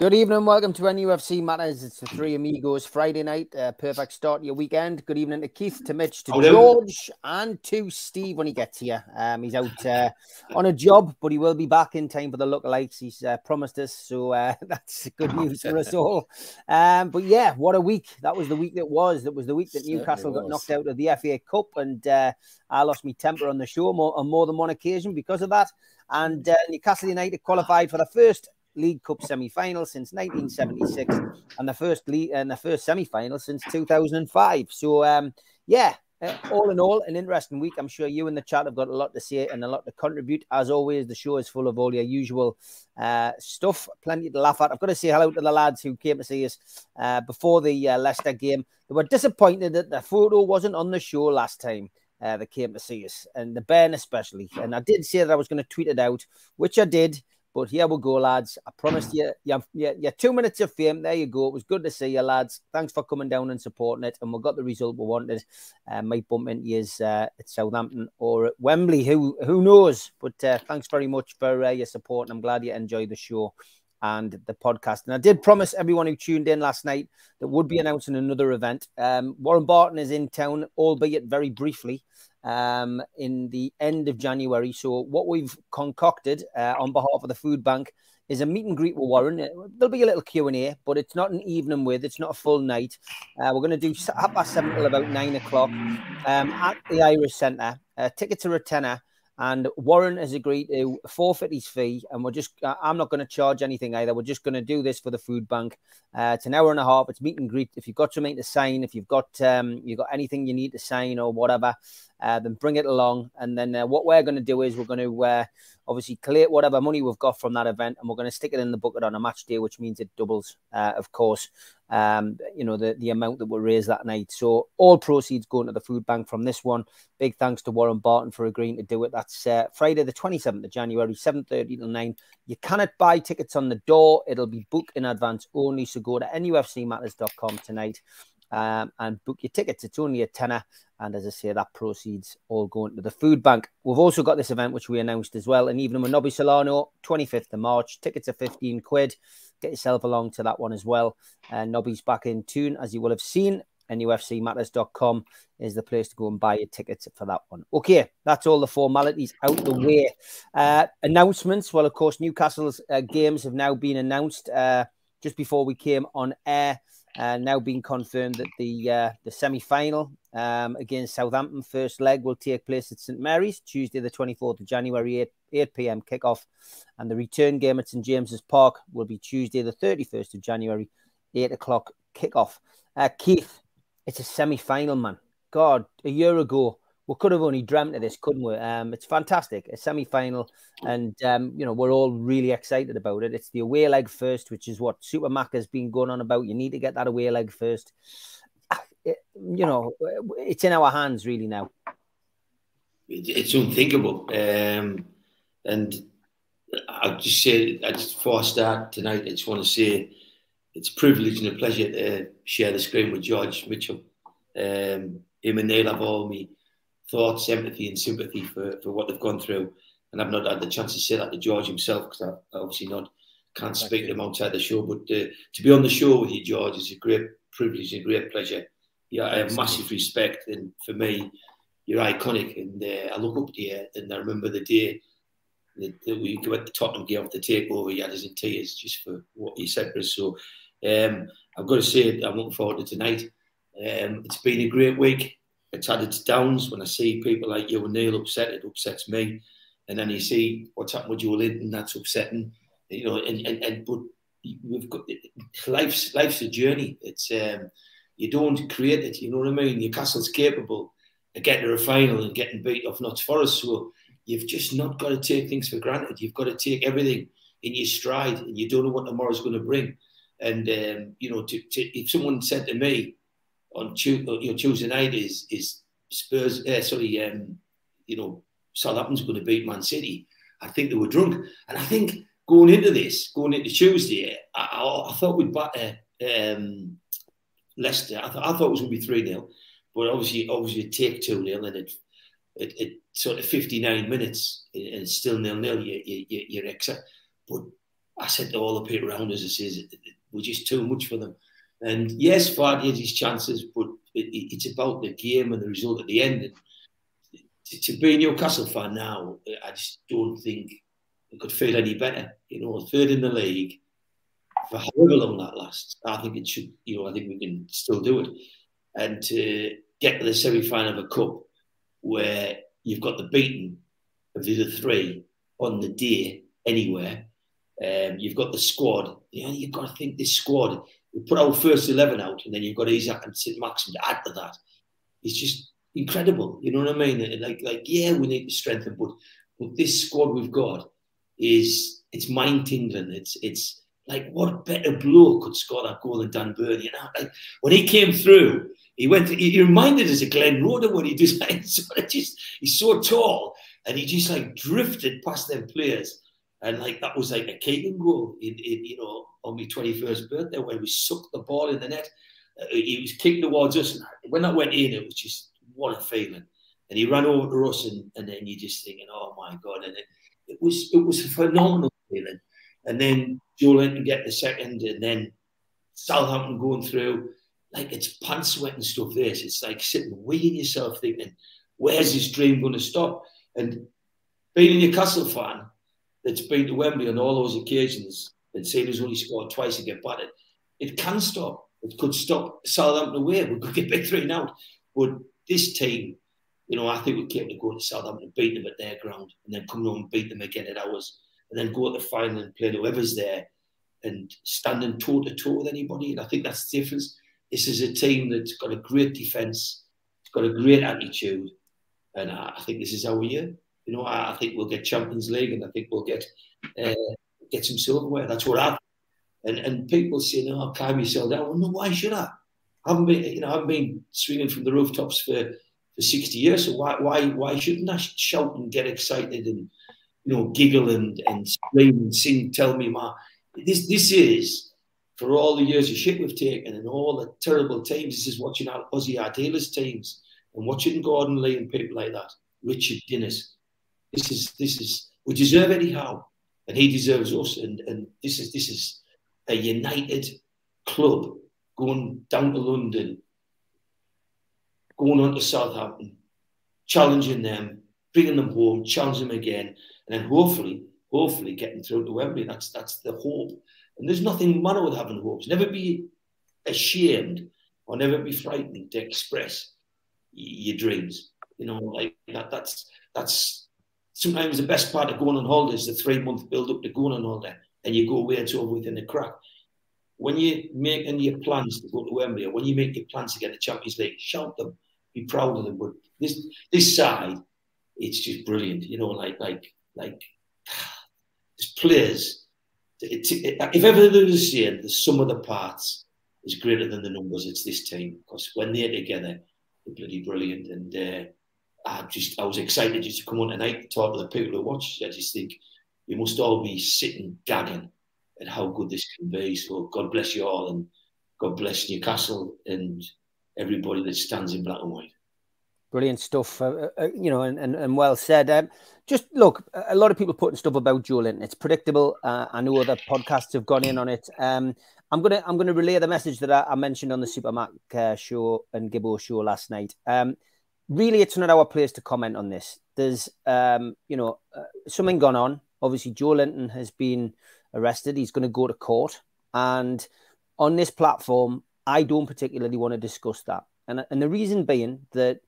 Good evening, welcome to NUFC Matters. It's the three amigos Friday night. Uh, perfect start to your weekend. Good evening to Keith, to Mitch, to George, and to Steve when he gets here. Um, he's out uh, on a job, but he will be back in time for the lookalikes. He's uh, promised us, so uh, that's good news for us all. Um, but yeah, what a week! That was the week that was. That was the week that Newcastle got knocked out of the FA Cup, and uh, I lost my temper on the show more, on more than one occasion because of that. And uh, Newcastle United qualified for the first League Cup semi-final since 1976, and the first league and the first semi-final since 2005. So, um, yeah, uh, all in all, an interesting week. I'm sure you in the chat have got a lot to say and a lot to contribute. As always, the show is full of all your usual uh, stuff, plenty to laugh at. I've got to say hello to the lads who came to see us uh, before the uh, Leicester game. They were disappointed that the photo wasn't on the show last time. Uh, they came to see us, and the Ben especially. And I did say that I was going to tweet it out, which I did. But here we go, lads. I promised you, you, you, you two minutes of fame. There you go. It was good to see you, lads. Thanks for coming down and supporting it. And we got the result we wanted. Uh, might bump into you uh, at Southampton or at Wembley. Who who knows? But uh, thanks very much for uh, your support. And I'm glad you enjoyed the show and the podcast. And I did promise everyone who tuned in last night that would be announcing another event. Um, Warren Barton is in town, albeit very briefly um, in the end of January. So what we've concocted uh, on behalf of the food bank is a meet and greet with Warren. Uh, there'll be a little Q and A, but it's not an evening with. It's not a full night. Uh, we're going to do half past seven till about nine o'clock um, at the Irish Centre. Uh, tickets are a tenner. And Warren has agreed to forfeit his fee, and we're just, I'm not going to charge anything either. We're just going to do this for the food bank. Uh, it's an hour and a half. It's meet and greet. If you've got something to sign, if you've got, um, you've got anything you need to sign or whatever, uh, then bring it along. And then uh, what we're going to do is we're going to uh, obviously collect whatever money we've got from that event, and we're going to stick it in the bucket on a match day, which means it doubles, uh, of course. Um, you know the the amount that we'll raise that night. So all proceeds going to the food bank from this one. Big thanks to Warren Barton for agreeing to do it. That's uh, Friday the twenty seventh of January, seven thirty till nine. You cannot buy tickets on the door. It'll be booked in advance only. So go to nufcmatters.com tonight um, and book your tickets. It's only a tenner. And as I say, that proceeds all going to the food bank. We've also got this event, which we announced as well, an evening with Nobby Solano, 25th of March. Tickets are 15 quid. Get yourself along to that one as well. And uh, Nobby's back in tune, as you will have seen. And NUFCmatters.com is the place to go and buy your tickets for that one. Okay, that's all the formalities out the way. Uh, announcements. Well, of course, Newcastle's uh, games have now been announced uh, just before we came on air and now being confirmed that the uh, the semi final um, against Southampton first leg will take place at St Mary's Tuesday, the 24th of January, 8, 8 p.m. kickoff, and the return game at St James's Park will be Tuesday, the 31st of January, 8 o'clock kickoff. Uh, Keith, it's a semi final, man. God, a year ago, we could have only dreamt of this, couldn't we? Um, it's fantastic, a semi-final, and um, you know we're all really excited about it. It's the away leg first, which is what Super Mac has been going on about. You need to get that away leg first. It, you know, it's in our hands really now. It's unthinkable, um, and I just say, I just before I start tonight, I just want to say it's a privilege and a pleasure to share the screen with George Mitchell. Um, him and Neil have all me thoughts, empathy, and sympathy for, for what they've gone through. And I've not had the chance to say that to George himself because I obviously not can't speak to him outside the show. But uh, to be on the show with you, George, is a great privilege and a great pleasure. Yeah, I have massive respect, and for me, you're iconic, and uh, I look up to you. And I remember the day that, that we went to Tottenham game off the takeover, you had us in tears just for what you said for us. So um, I've got to say, I'm looking forward to tonight. Um, it's been a great week it's had its downs. When I see people like you and Neil upset, it upsets me. And then you see what's happened with Joelinton, that's upsetting. You know, and, and, and but we've got life's life's a journey. It's um, you don't create it. You know what I mean? Newcastle's capable of getting to a final and getting beat off Notts Forest. So you've just not got to take things for granted. You've got to take everything in your stride, and you don't know what tomorrow's going to bring. And um, you know, to, to, if someone said to me, on Tuesday, you know, Tuesday night is is Spurs. Uh, sorry, um, you know, Southampton's going to beat Man City. I think they were drunk, and I think going into this, going into Tuesday, I, I, thought we'd batter um, Leicester. I, th- I thought it was going to be three 0 but obviously, obviously, take two 0 and it, it, it sort of fifty nine minutes and still nil nil. You, you, you're excited, but I said to all the people around us, I says, we're just too much for them. And yes, Vardy had his chances, but it, it, it's about the game and the result at the end. And to, to be a Newcastle fan now, I just don't think it could feel any better. You know, third in the league for however long that lasts. I think it should, you know, I think we can still do it. And to get to the semi final of a cup where you've got the beating of the other three on the day anywhere. Um, you've got the squad. You know, you've got to think this squad. We put our first eleven out, and then you've got Isak and St. Maxim to add to that. It's just incredible. You know what I mean? Like, like yeah, we need to strengthen, but but this squad we've got is it's mind tingling. It's it's like what better bloke could score that goal than Dan Burn? You know, like when he came through, he went. He reminded us of Glenn Roeder when he just he's so tall, and he just like drifted past them players, and like that was like a Keegan goal in, in you know on my twenty first birthday when we sucked the ball in the net. Uh, he was kicked towards us, and when that went in, it was just what a feeling. And he ran over to us, and, and then you just thinking, oh my god! And it, it was it was a phenomenal feeling. And then Joelinton get the second, and then Southampton going through. Like it's pants sweating stuff. This it's like sitting weighing yourself, thinking, where's this dream going to stop? And being a Newcastle fan that's been to Wembley on all those occasions and seen us only scored twice and get battered, it can stop. It could stop Southampton away. We could get big three out. But this team, you know, I think we came to go to Southampton and beat them at their ground and then come home and beat them again at ours and then go to the final and play whoever's there and standing toe to toe with anybody. And I think that's the difference. This is a team that's got a great defence, it's got a great attitude, and I think this is our year. You know, I, I, think we'll get Champions League, and I think we'll get uh, get some silverware. That's what I. And and people say, "No, calm yourself down." Well, no, why should I? I haven't been, you know, I've been swinging from the rooftops for for sixty years. So why why why shouldn't I shout and get excited and you know giggle and and scream and sing? Tell me, ma, this this is for all the years of shit we've taken and all the terrible teams. This is watching our Ossie Ardiles teams and watching Gordon Lee and people like that, Richard Dinnis. This is this is we deserve Howe, and he deserves us. And and this is this is a united club going down to London, going on to Southampton, challenging them, bringing them home, challenging them again, and then hopefully, hopefully getting through to Wembley. That's that's the hope. And there's nothing matter with having hopes. Never be ashamed or never be frightened to express your dreams. You know, like that. That's that's sometimes the best part of going on holiday is the three month build up to going on holiday, and you go away it's over within a crack. When you're making your plans to go to Wembley, or when you make your plans to get the Champions League, shout them, be proud of them. But this this side, it's just brilliant. You know, like like like there's players. It, it, if ever there was a saying, the sum of the parts is greater than the numbers. It's this team because when they're together, they're bloody brilliant. And uh, I just I was excited just to come on tonight to talk to the people who watch. I just think you must all be sitting gagging at how good this can be. So God bless you all, and God bless Newcastle and everybody that stands in black and white. Brilliant stuff, uh, uh, you know, and, and, and well said. Um, just look, a lot of people putting stuff about Joelinton. It's predictable. Uh, I know other podcasts have gone in on it. Um, I'm gonna I'm gonna relay the message that I, I mentioned on the Super Mac uh, show and Gibbo show last night. Um, really, it's not our place to comment on this. There's um, you know uh, something gone on. Obviously, Joelinton has been arrested. He's going to go to court, and on this platform, I don't particularly want to discuss that. And and the reason being that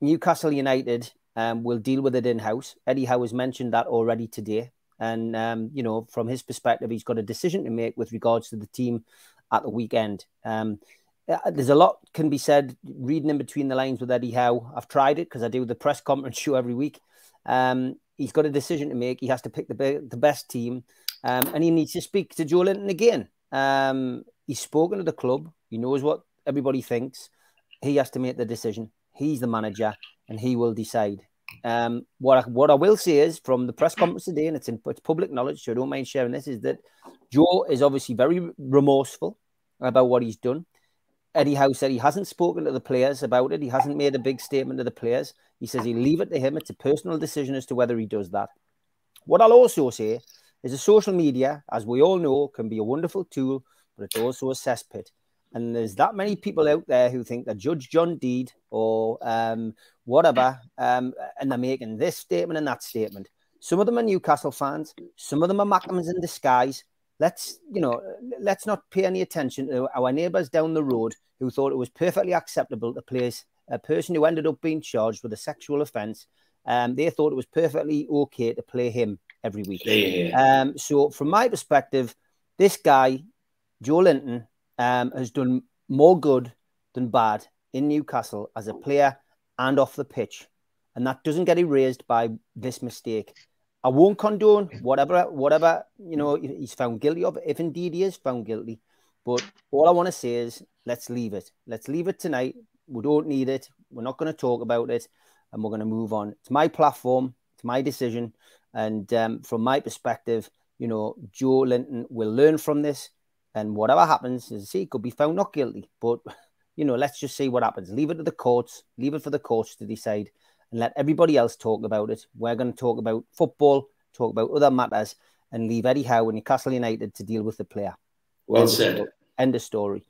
Newcastle United um, will deal with it in house. Eddie Howe has mentioned that already today. And, um, you know, from his perspective, he's got a decision to make with regards to the team at the weekend. Um, there's a lot can be said reading in between the lines with Eddie Howe. I've tried it because I do the press conference show every week. Um, he's got a decision to make. He has to pick the, be- the best team, um, and he needs to speak to Joelinton again. Um, he's spoken to the club. He knows what everybody thinks. He has to make the decision. He's the manager, and he will decide. Um, what I, what I will say is from the press conference today, and it's in it's public knowledge, so I don't mind sharing this, is that Joe is obviously very remorseful about what he's done. Eddie Howe said he hasn't spoken to the players about it. He hasn't made a big statement to the players. He says he leave it to him. It's a personal decision as to whether he does that. What I'll also say is a social media, as we all know, can be a wonderful tool, but it's also a cesspit. And there's that many people out there who think that Judge John Deed or um, whatever, um, and they're making this statement and that statement. Some of them are Newcastle fans. Some of them are Mackems in disguise. Let's, you know, let's not pay any attention to our neighbours down the road who thought it was perfectly acceptable to place a person who ended up being charged with a sexual offence. Um, they thought it was perfectly okay to play him every week. Yeah. Um, so, from my perspective, this guy, Joelinton, um, has done more good than bad in Newcastle as a player and off the pitch. And that doesn't get erased by this mistake. I won't condone whatever whatever you know he's found guilty of, if indeed he is found guilty. But all I want to say is let's leave it. Let's leave it tonight. We don't need it. We're not going to talk about it, and we're going to move on. It's my platform. It's my decision, and um, from my perspective, you know, Joelinton will learn from this, and whatever happens, as I he could be found not guilty. But you know, let's just see what happens. Leave it to the courts. Leave it for the courts to decide and let everybody else talk about it. We're going to talk about football, talk about other matters, and leave Eddie Howe and Newcastle United to deal with the player. Well end said. Of, end of story.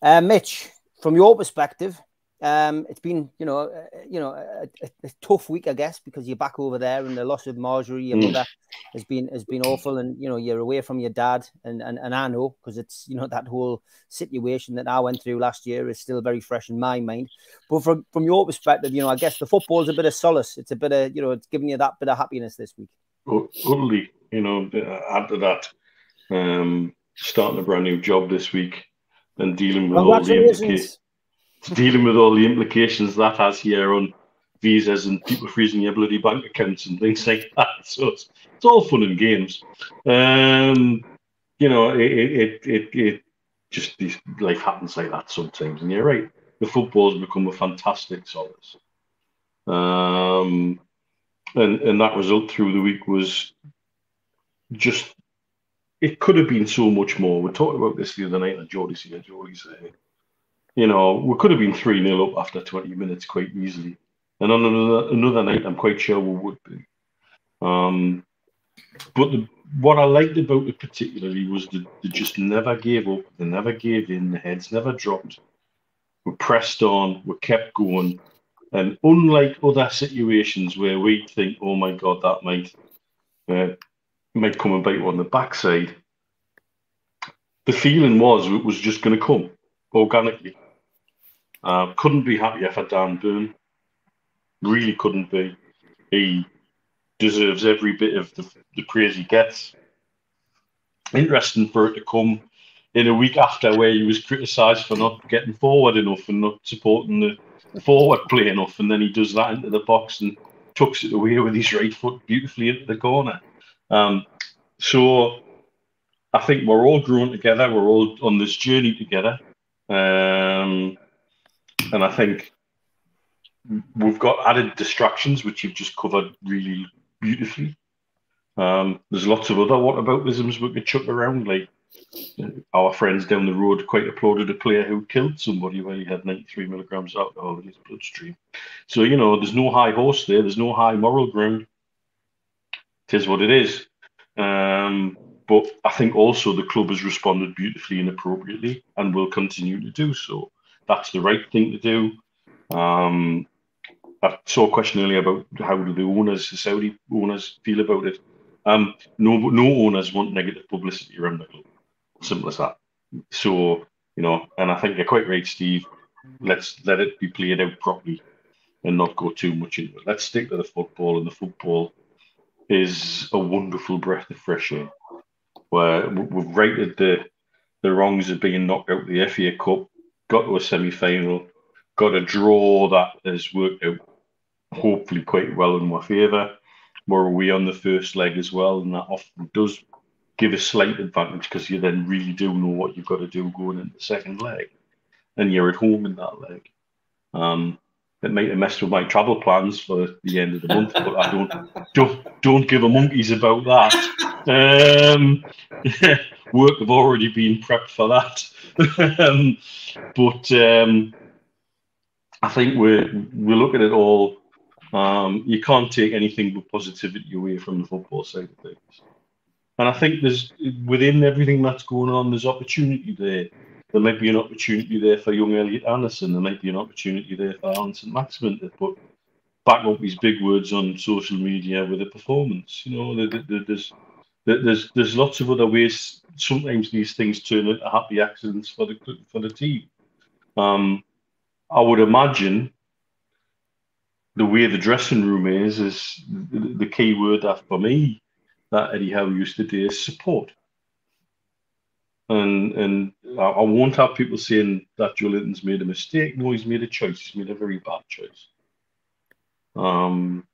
Uh, Mitch, from your perspective, um, it's been, you know, uh, you know, a, a, a, tough week, I guess, because you're back over there, and the loss of Marjorie, your mm. mother, has been has been awful, and you know, you're away from your dad, and and, and I know because it's you know that whole situation that I went through last year is still very fresh in my mind. But from from your perspective, you know, I guess the football's a bit of solace. It's a bit of, you know, it's giving you that bit of happiness this week. Totally, you know, after that, um, starting a brand new job this week and dealing with all the implications dealing with all the implications that has here on visas and people freezing your bloody bank accounts and things like that. So it's, it's all fun and games. Um, you know, it, it, it, it just these life happens like that sometimes. And you're right, the football's become a fantastic solace. Um, and and that result through the week was just it could have been so much more. We talked about this the other night, and Jordy said, Jordy there you know, we could have been 3 0 up after 20 minutes quite easily. And on another, another night, I'm quite sure we would be. Um, but the, what I liked about it particularly was that they just never gave up, they never gave in, the heads never dropped. We pressed on, we kept going. And unlike other situations where we think, oh my God, that might uh, might come and bite on the backside, the feeling was it was just going to come organically. Uh, couldn't be happier for Dan Burn. Really couldn't be. He deserves every bit of the, the praise he gets. Interesting for it to come in a week after where he was criticised for not getting forward enough and not supporting the forward play enough, and then he does that into the box and tucks it away with his right foot beautifully into the corner. Um, so I think we're all growing together. We're all on this journey together. Um, and I think we've got added distractions, which you've just covered really beautifully. Um, there's lots of other whataboutisms we could chuck around, like our friends down the road quite applauded a player who killed somebody when he had 93 milligrams of alcohol in his bloodstream. So, you know, there's no high horse there, there's no high moral ground. It is what it is. Um, but I think also the club has responded beautifully and appropriately and will continue to do so. That's the right thing to do. Um, I saw a question earlier about how do the owners, the Saudi owners, feel about it. Um, no, no owners want negative publicity around the club. Simple as that. So you know, and I think you're quite right, Steve. Let's let it be played out properly and not go too much into it. Let's stick to the football, and the football is a wonderful breath of fresh air where we've rated the the wrongs of being knocked out of the FA Cup, got to a semi final, got a draw that has worked out hopefully quite well in my favour. We're away on the first leg as well, and that often does give a slight advantage because you then really do know what you've got to do going into the second leg, and you're at home in that leg. Um, it might have messed with my travel plans for the end of the month, but I don't don't don't give a monkeys about that. Um, work have already been prepped for that. um, but um, I think we're we look at it all. Um, you can't take anything but positivity away from the football side of things. And I think there's within everything that's going on, there's opportunity there. There might be an opportunity there for young Elliot Anderson. There might be an opportunity there for Allan Saint-Maximin to put back up his big words on social media with a performance. You know, there's there's there's lots of other ways. Sometimes these things turn into happy accidents for the for the team. Um, I would imagine the way the dressing room is is the key word that for me that Eddie Howe used to do is support. And and I, won't have people saying that Joelinton's made a mistake. No, he's made a choice. He's made a very bad choice. Um,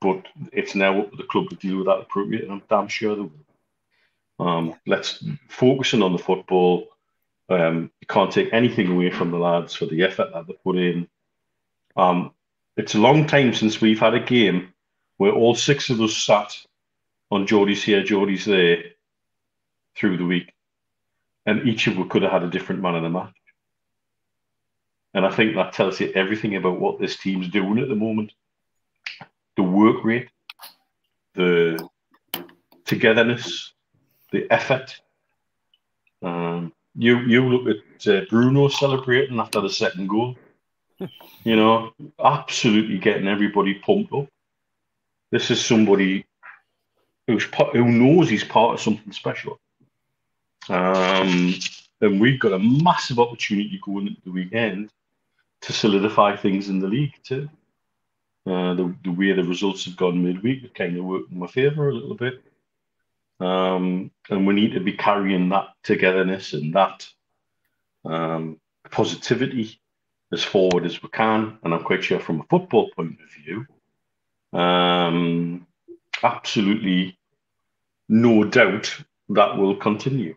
but it's now up to the club to deal with that appropriate, and I'm damn sure they will. Um, let's focusing on the football. Um, you can't take anything away from the lads for the effort that they put in. Um, it's a long time since we've had a game where all six of us sat on Geordie's here, Geordie's there through the week, and each of us could have had a different man in the match. And I think that tells you everything about what this team's doing at the moment. The work rate, the togetherness, the effort. Um, you you look at uh, Bruno celebrating after the second goal. you know, absolutely getting everybody pumped up. This is somebody who's who knows he's part of something special. Um, and we've got a massive opportunity going into the weekend to solidify things in the league too. Uh, the, the way the results have gone midweek have kind of worked in my favour a little bit. Um, and we need to be carrying that togetherness and that um, positivity as forward as we can. And I'm quite sure from a football point of view, um, absolutely no doubt that will continue.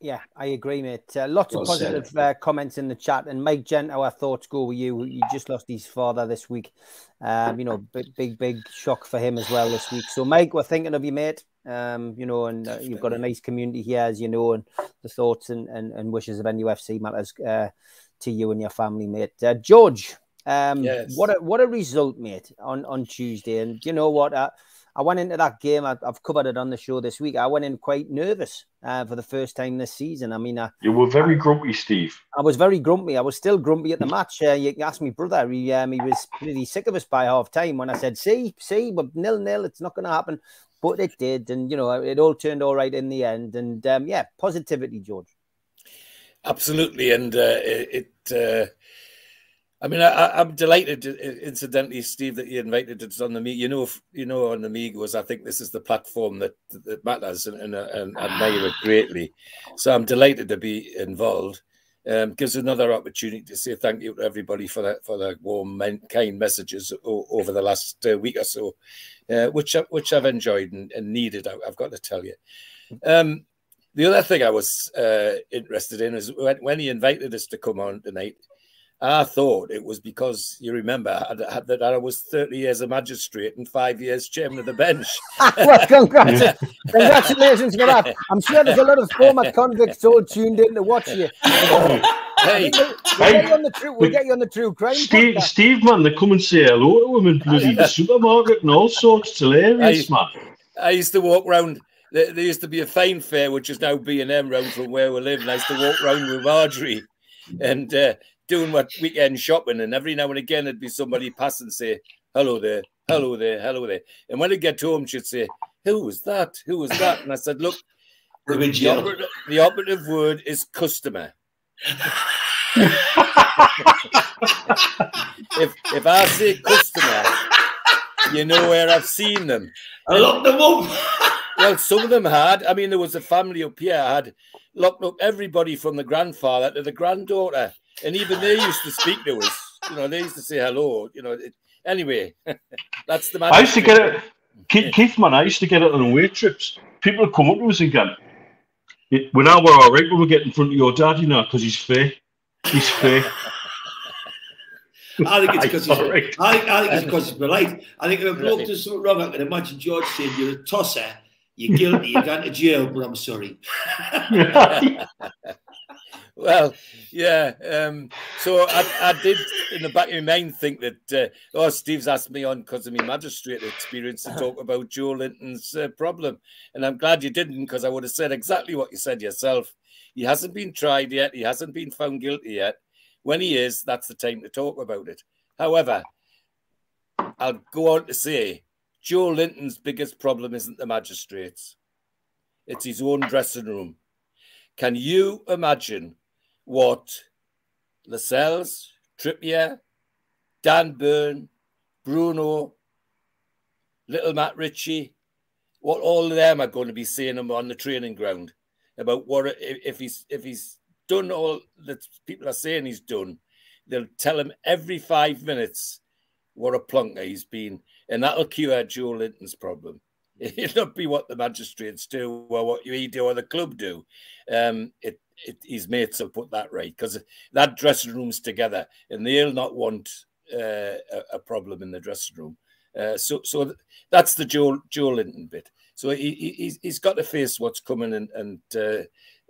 Yeah, I agree, mate. Uh, lots well of positive uh, comments in the chat. And Mike Gent, our thoughts go with you. You just lost his father this week. Um, you know, big, big, big shock for him as well this week. So, Mike, we're thinking of you, mate. Um, you know, and uh, you've got a nice community here, as you know, and the thoughts and, and, and wishes of NUFC matters uh, to you and your family, mate. Uh, George, um, yes. what a what a result, mate, on on Tuesday. And you know what? Uh, I went into that game. I, have covered it on the show this week. I went in quite nervous uh, for the first time this season. I mean, I, you were very grumpy, Steve. I was very grumpy. I was still grumpy at the match. Uh, you asked me, brother. He, um, he was pretty sick of us by half time when I said, "See, see, but nil nil. It's not going to happen." But it did, and you know, it all turned all right in the end. And um, yeah, positivity, George. Absolutely, and uh, it. it uh, I mean, I, am delighted, incidentally, Steve, that you invited us on the meet. You know, you know, on the Migos, I think this is the platform that that matters, and, and, and admire it greatly. So I'm delighted to be involved. Um, gives another opportunity to say thank you to everybody for that for the warm, kind messages over the last uh, week or so, uh, which which I've enjoyed and, and needed. I, have got to tell you. Um, the other thing I was uh, interested in is when, when he invited us to come on tonight I thought it was because you remember that I was 30 years a magistrate and five years chairman of the bench. well, congrats. congratulations for that. I'm sure there's a lot of former convicts all tuned in to watch you. Hey, we'll, we'll, get you on the true, we'll get you on the true crime. Steve, Steve, man, they come and say hello to him in bloody the supermarket and all sorts. It's hilarious, I, man. I used to walk around. There, there used to be a Fine Fare, which is now B and M round from where we live, and I used to walk around with Marjorie, and uh, doing what weekend shopping, and every now and again it'd be somebody pass and say, "Hello there, hello there, hello there." And when I get home, she'd say, "Who was that? Who was that?" And I said, "Look, the, the, operative, the operative word is customer." if if I say customer, you know where I've seen them. I locked them up. well, some of them had. I mean, there was a family up here I had locked up everybody from the grandfather to the granddaughter and even they used to speak to us. You know, they used to say hello. You know, it, anyway, that's the. I used to get it, Keith, Keith, man. I used to get it on away trips. People would come up to us and go, "We're now we're all right when we get in front of your dad, you know, because he's fair. He's fair." I think it's because he's. Right. I, I, think it's because he's polite. I think if a bloke does something wrong, I can imagine George saying, "You're a tosser." You're guilty. You're going to jail, but I'm sorry. well, yeah. Um, so I, I did, in the back of my mind, think that, uh, oh, Steve's asked me on because of my magistrate experience to talk about Joelinton's uh, problem. And I'm glad you didn't because I would have said exactly what you said yourself. He hasn't been tried yet. He hasn't been found guilty yet. When he is, that's the time to talk about it. However, I'll go on to say Joelinton's biggest problem isn't the magistrates. It's his own dressing room. Can you imagine what Lascelles, Trippier, Dan Burn, Bruno, little Matt Ritchie, what all of them are going to be saying him on the training ground about what if he's if he's done all that people are saying he's done, they'll tell him every five minutes what a plunker he's been, and that'll cure Joelinton's problem. It'll not be what the magistrates do or what you do or the club do. Um, it, it, his mates will put that right because that dressing room's together and they'll not want uh, a, a, problem in the dressing room. Uh, so, so that's the Joe Joelinton bit. So he, he he's got to face what's coming, and, and uh,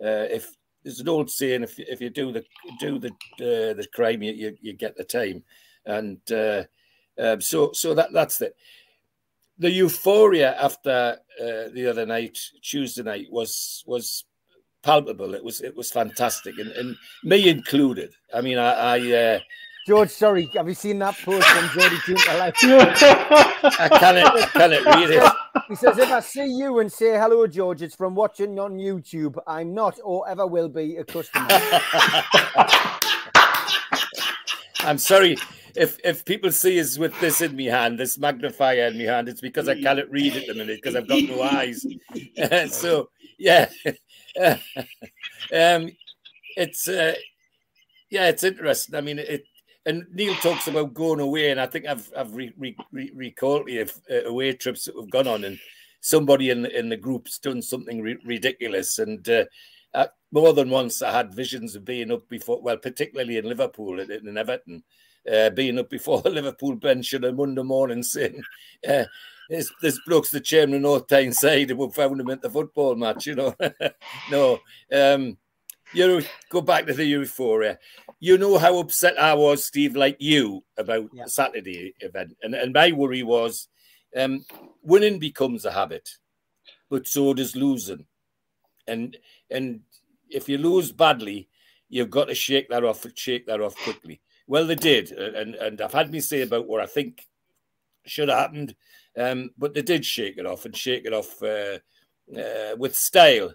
uh, if there's an old saying, if if you do the do the uh, the crime, you, you, you get the time, and uh, um, so so that that's it the euphoria after the other night, Tuesday night, was was palpable. It was it was fantastic, and, and me included. I mean, I. I uh, George, sorry, have you seen that post from Jody Tinker? I cannot, cannot read it. He says, if I see you and say hello, George, it's from watching on YouTube. I'm not or ever will be a customer. I'm sorry if if people see us with this in my hand, this magnifier in my hand, it's because I cannot read at the minute because I've got no eyes. so yeah, um, it's uh, yeah, it's interesting. I mean, it and Neil talks about going away, and I think I've I've re, re, re, recalled the uh, away trips that we've gone on, and somebody in in the group's done something ridiculous, and uh, more than once I had visions of being up before, well, particularly in Liverpool and in Everton, uh, being up before the Liverpool bench on a Monday morning saying, uh, this, this bloke's the chairman of North Tyneside and we found him at the football match, you know. no. Um, you know, go back to the euphoria. You know how upset I was, Steve, like you, about yeah. the Saturday event. And, and my worry was um, winning becomes a habit, but so does losing. And and if you lose badly, you've got to shake that off, shake that off quickly. Well, they did, and and I've had me say about what I think should have happened, um, but they did shake it off and shake it off uh, uh, with style.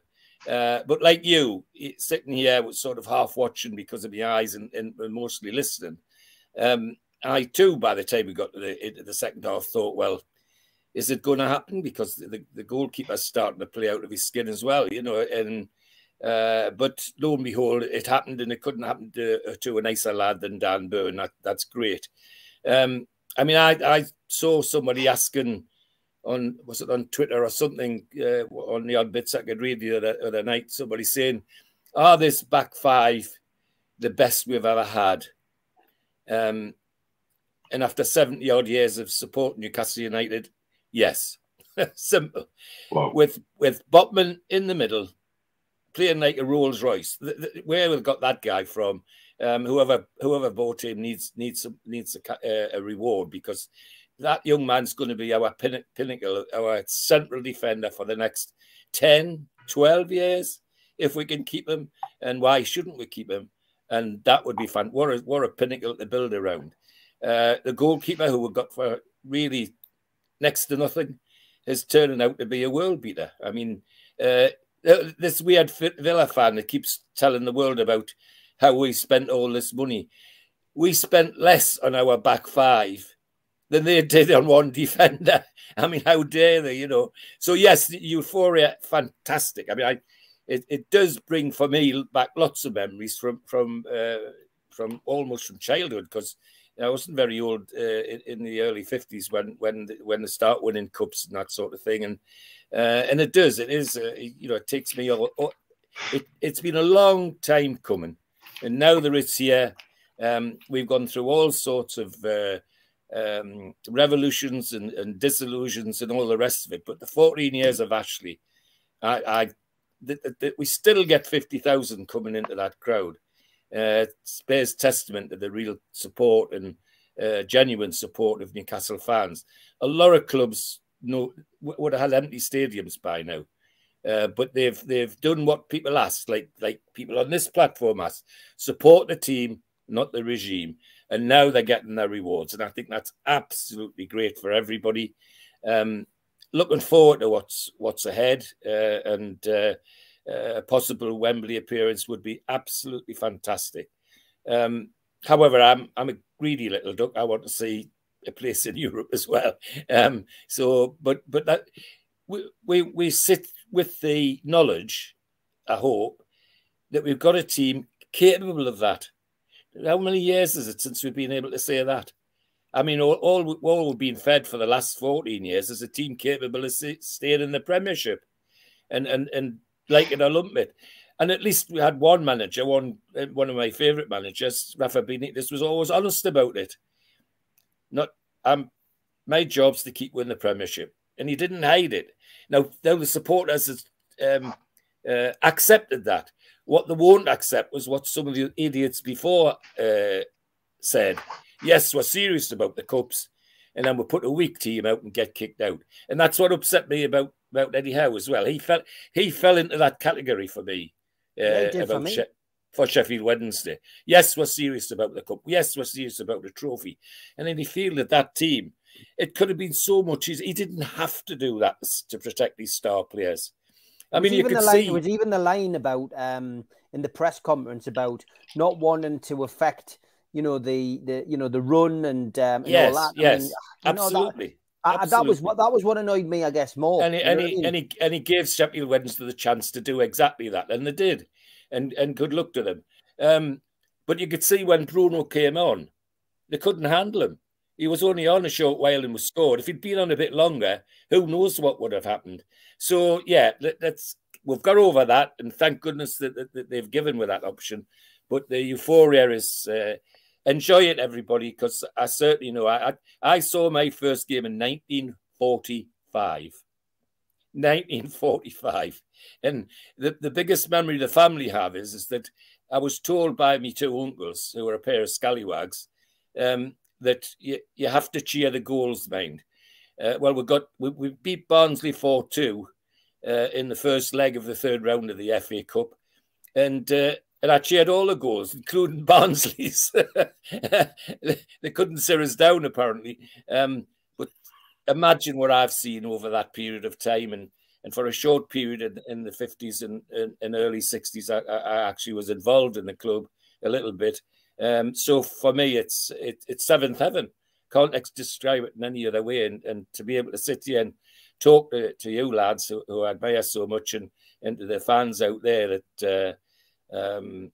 Uh, but like you, sitting here was sort of half watching because of my eyes and, and, mostly listening. Um, I too, by the time we got to the, the second half, thought, well, is it going to happen? Because the, the goalkeeper's starting to play out of his skin as well, you know, and uh, but lo and behold, it happened, and it couldn't happen to, to a nicer lad than Dan Burn. That, that's great. Um, I mean, I, I saw somebody asking on was it on Twitter or something uh, on the odd bits I could read the other, other night. Somebody saying, "Are this back five the best we've ever had?" Um, and after seventy odd years of support Newcastle United, yes, simple. Wow. With with Botman in the middle, playing like a Rolls Royce. Where we've got that guy from? Um, whoever whoever bought him needs needs needs a, a, reward because that young man's going to be our pin pinnacle, our central defender for the next 10, 12 years if we can keep him. And why shouldn't we keep him? And that would be fun. What a, what a pinnacle to build around. Uh, the goalkeeper who we got for really next to nothing is turning out to be a world beater. I mean, uh, this weird Villa fan that keeps telling the world about how we spent all this money. We spent less on our back five than they did on one defender. I mean, how dare they, you know? So yes, euphoria, fantastic. I mean, I, it, it does bring for me back lots of memories from from uh, from almost from childhood because I wasn't very old uh, in, in, the early fifties when when when they start winning cups and that sort of thing, and uh, and it does. It is. Uh, you know, it takes me. All, it, it's been a long time coming, and now that it's here, um, we've gone through all sorts of uh, um, revolutions and, and, disillusions and all the rest of it. But the 14 years of Ashley, I, I that, that we still get 50,000 coming into that crowd. Uh, bears testament to the real support and uh, genuine support of Newcastle fans. A lot of clubs know, would have had empty stadiums by now. Uh, but they've they've done what people ask, like like people on this platform ask, support the team, not the regime, and now they're getting their rewards, and I think that's absolutely great for everybody. Um, looking forward to what's what's ahead, uh, and uh, uh a possible Wembley appearance would be absolutely fantastic. Um, however, I'm I'm a greedy little duck. I want to see a place in Europe as well. Um, so, but but that we, we we sit with the knowledge, I hope, that we've got a team capable of that. How many years is it since we've been able to say that? I mean, all, all, all we've been fed for the last 14 years is a team capable of staying in the Premiership and, and, and like an Olympic. And at least we had one manager, one one of my favourite managers, Rafa Benitez, was always honest about it. Not, um, my job's to keep winning the Premiership. And he didn't hide it. Now, now the supporters um, uh, accepted that. What they won't accept was what some of the idiots before uh, said. Yes, we're serious about the cups, and then we'll put a weak team out and get kicked out. And that's what upset me about about Eddie Howe as well. He fell he fell into that category for me. Uh, yeah, about for, me. for Sheffield Wednesday. Yes, we're serious about the cup. Yes, we're serious about the trophy. And then he fielded that team it could have been so much easier. He didn't have to do that to protect these star players. I mean, you could line, see. It was even the line about um, in the press conference about not wanting to affect, you know, the the you know the run and, um, and yes, all that. Yes, mean, absolutely. That, that was what that was what annoyed me, I guess, more. And he, and, he, and, he, and he gave Sheffield Wednesday the chance to do exactly that, and they did, and and good luck to them. Um, but you could see when Bruno came on, they couldn't handle him. He was only on a short while and was scored. If he'd been on a bit longer, who knows what would have happened? So yeah, let, us we've got over that, and thank goodness that, that, that, they've given with that option. But the euphoria is uh, enjoy it, everybody, because I certainly know I, I I saw my first game in 1945. 1945. And the, the biggest memory the family have is, is that I was told by me two uncles, who were a pair of scallywags, um, that you, you have to cheer the goals, mind. Uh, well, we got we, we beat Barnsley four two uh, in the first leg of the third round of the FA Cup, and uh, and I cheered all the goals, including Barnsley's. they couldn't sit us down apparently. Um, but imagine what I've seen over that period of time, and and for a short period in, in the fifties and, and, and, early sixties, I, I actually was involved in the club a little bit. Um, so for me, it's it, it's seventh heaven. Can't describe it in any other way. And, and to be able to sit here and talk to, to you lads who, who I admire so much and, and to the fans out there that uh, um,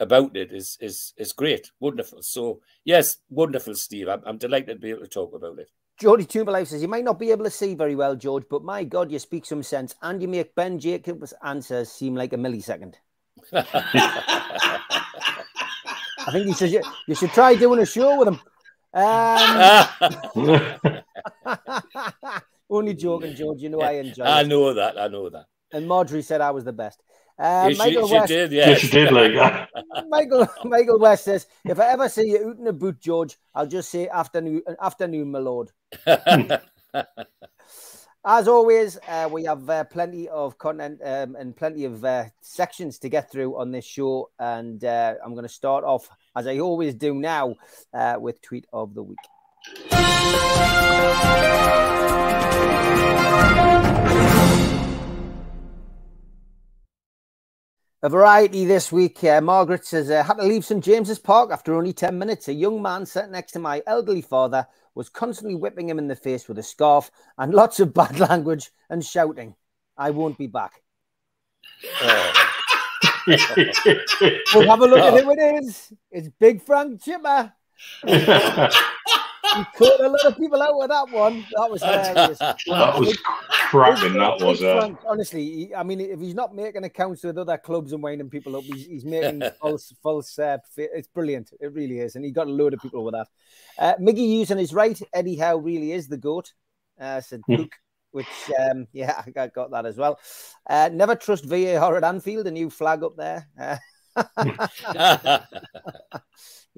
about it is is is great, wonderful. So yes, wonderful, Steve. I'm, I'm delighted to be able to talk about it. Geordie Toomberlife says, You might not be able to see very well, George, but my God, you speak some sense and you make Ben Jacobs' answers seem like a millisecond. I think he says you should try doing a show with him. Um, only joking, George. You know I enjoy. I know that. I know that. And Marjorie said I was the best. Uh, yes, Michael she, West, she did, yes. she did like that. Michael Michael West says, "If I ever see you out in a boot, George, I'll just say afternoon, afternoon, my lord." As always, uh, we have uh, plenty of content um, and plenty of uh, sections to get through on this show. And uh, I'm going to start off, as I always do now, uh, with Tweet of the Week. A variety this week. Uh, Margaret says, I had to leave St. James's Park after only 10 minutes. A young man sat next to my elderly father was constantly whipping him in the face with a scarf and lots of bad language and shouting, I won't be back. Oh. we'll have a look at who it is. It's Big Frank Chipper. he caught a lot of people out with that one. That was hilarious. that was cracking. That was uh... honestly. He, I mean, if he's not making accounts with other clubs and winding people up, he's, he's making false, false. Uh, it's brilliant. It really is, and he got a load of people with that. Uh, Miggy using his right. Eddie Howe really is the goat. Uh, said Luke. which um, yeah, I got that as well. Uh, never trust VAR at Anfield. A new flag up there.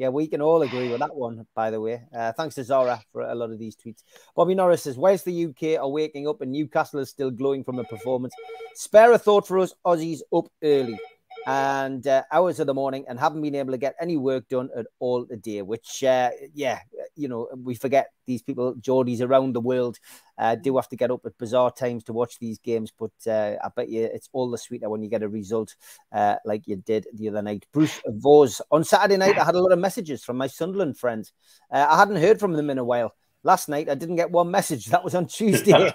Yeah, we can all agree with that one, by the way. Uh, thanks to Zora for a lot of these tweets. Bobby Norris says, Where's the UK are waking up and Newcastle is still glowing from the performance? Spare a thought for us, Aussies up early and uh, hours of the morning and haven't been able to get any work done at all today, which, uh, yeah, you know, we forget these people, Geordies around the world, uh, do have to get up at bizarre times to watch these games. But uh, I bet you it's all the sweeter when you get a result uh, like you did the other night. Bruce Vos, on Saturday night, I had a lot of messages from my Sunderland friends. Uh, I hadn't heard from them in a while. Last night, I didn't get one message. That was on Tuesday.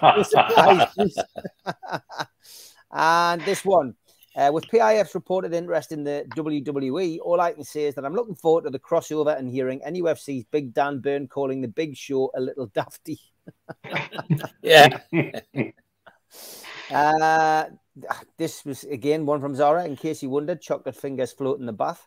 and this one. Uh, with PIF's reported interest in the WWE, all I can say is that I'm looking forward to the crossover and hearing NUFC's Big Dan Burn calling the Big Show a little dafty. yeah. uh, this was again one from Zara. In case you wondered, chocolate fingers float in the bath.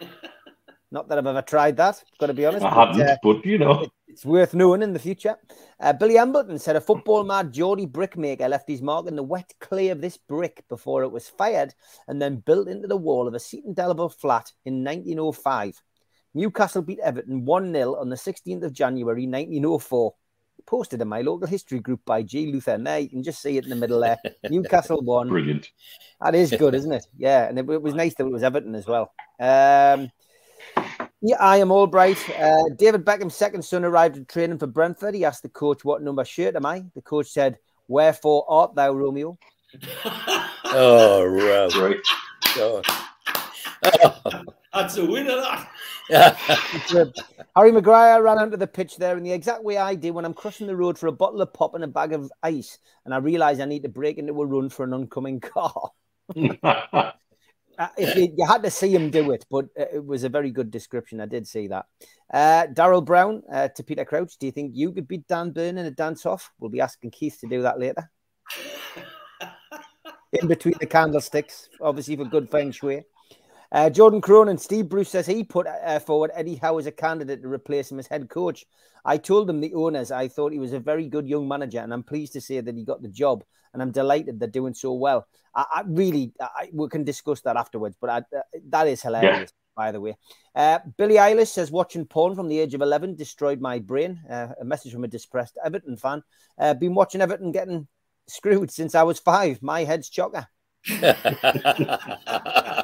Not that I've ever tried that. Got to be honest. I haven't, but, uh, but you know, it's worth knowing in the future. Uh, Billy Ambleton said a football mad Geordie brickmaker left his mark in the wet clay of this brick before it was fired and then built into the wall of a seat indelible flat in 1905. Newcastle beat Everton 1 0 on the 16th of January 1904. Posted in my local history group by G. Luther. There, you can just see it in the middle there. Newcastle won. Brilliant. That is good, isn't it? Yeah, and it, it was nice that it was Everton as well. Um, yeah, I am Albright. Uh, David Beckham's second son arrived at training for Brentford. He asked the coach, What number shirt am I? The coach said, Wherefore art thou, Romeo? oh, right. right. Oh. That's a winner, that. Harry Maguire ran onto the pitch there in the exact way I did when I'm crossing the road for a bottle of pop and a bag of ice, and I realise I need to break into a run for an oncoming car. Uh, if you, you, had to see him do it, but uh, it was a very good description. I did see that. Uh, Daryl Brown uh, to Peter Crouch. Do you think you could beat Dan Burn in a dance off? We'll be asking Keith to do that later. in between the candlesticks, obviously for good feng shui. Uh, Jordan Cronin, Steve Bruce says he put uh, forward Eddie Howe as a candidate to replace him as head coach. I told them the owners I thought he was a very good young manager, and I'm pleased to say that he got the job, and I'm delighted they're doing so well. I, I really, I, we can discuss that afterwards, but I, uh, that is hilarious. Yeah. By the way, uh, Billie Eilish says watching porn from the age of 11 destroyed my brain. Uh, a message from a depressed Everton fan. Uh, been watching Everton getting screwed since I was five. My head's chocker.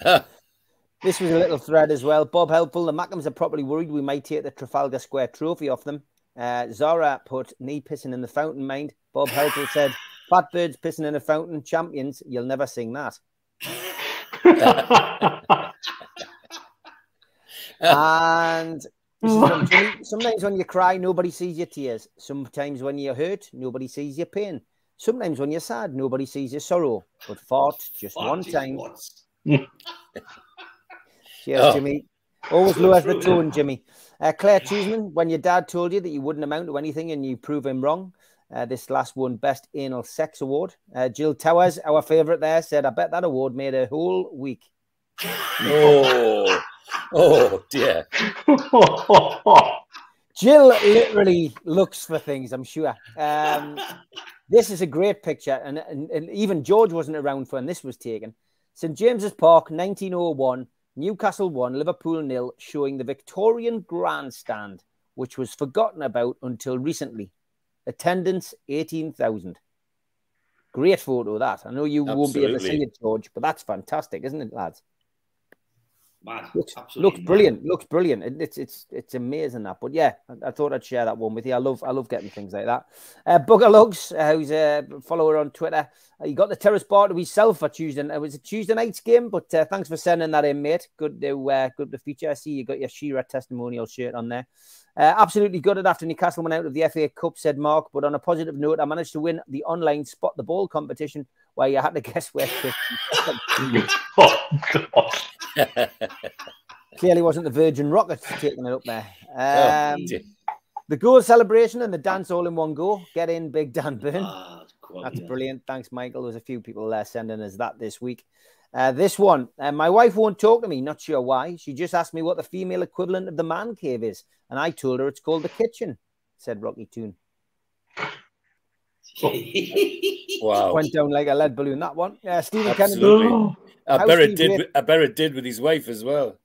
this was a little thread as well. Bob Helpful, the Mackems are probably worried we might take the Trafalgar Square trophy off them. Uh, Zara put knee pissing in the fountain, mind. Bob Helpful said, Fat birds pissing in a fountain, champions, you'll never sing that. and sometimes when you cry, nobody sees your tears. Sometimes when you're hurt, nobody sees your pain. Sometimes when you're sad, nobody sees your sorrow. But fart just one time. Cheers, oh. Jimmy. Always lowers the tone, Jimmy. Uh, Claire Cheeseman, when your dad told you that you wouldn't amount to anything and you prove him wrong, uh, this last one, Best Anal Sex Award. Uh, Jill Towers, our favourite there, said, I bet that award made a whole week. oh, oh dear. Jill literally looks for things, I'm sure. Um, this is a great picture, and, and, and even George wasn't around for when this was taken. St James's Park, 1901, Newcastle 1, Liverpool nil, showing the Victorian grandstand, which was forgotten about until recently. Attendance 18,000. Great photo, that. I know you Absolutely. won't be able to see it, George, but that's fantastic, isn't it, lads? Mad. Looks, looks brilliant. Looks brilliant. it's it's it's amazing that. But yeah, I, I, thought I'd share that one with you. I love I love getting things like that. Uh, Bugger Lugs, uh, who's a follower on Twitter, uh, he got the terrace bar to himself for Tuesday. It was a Tuesday night's game, but uh, thanks for sending that in, mate. Good to uh, good to feature. I see you got your Shearer testimonial shirt on there. Uh, absolutely gutted after Newcastle went out of the FA Cup, said Mark. But on a positive note, I managed to win the online spot the ball competition where you had to guess where. oh, God. Clearly wasn't the Virgin Rockets taking it up there. Oh, um, oh, the goal celebration and the dance all in one go. Get in, Big Dan Burn. Ah, that's brilliant. Thanks, Michael. There's a few people there sending us that this week. Uh, this one, uh, my wife won't talk to me. Not sure why. She just asked me what the female equivalent of the man cave is, and I told her it's called the kitchen. Said Rocky Toon. wow. Went down like a lead balloon, that one. Yeah, Stephen Absolutely. Kennedy. I bet it did. I bet it did with his wife as well.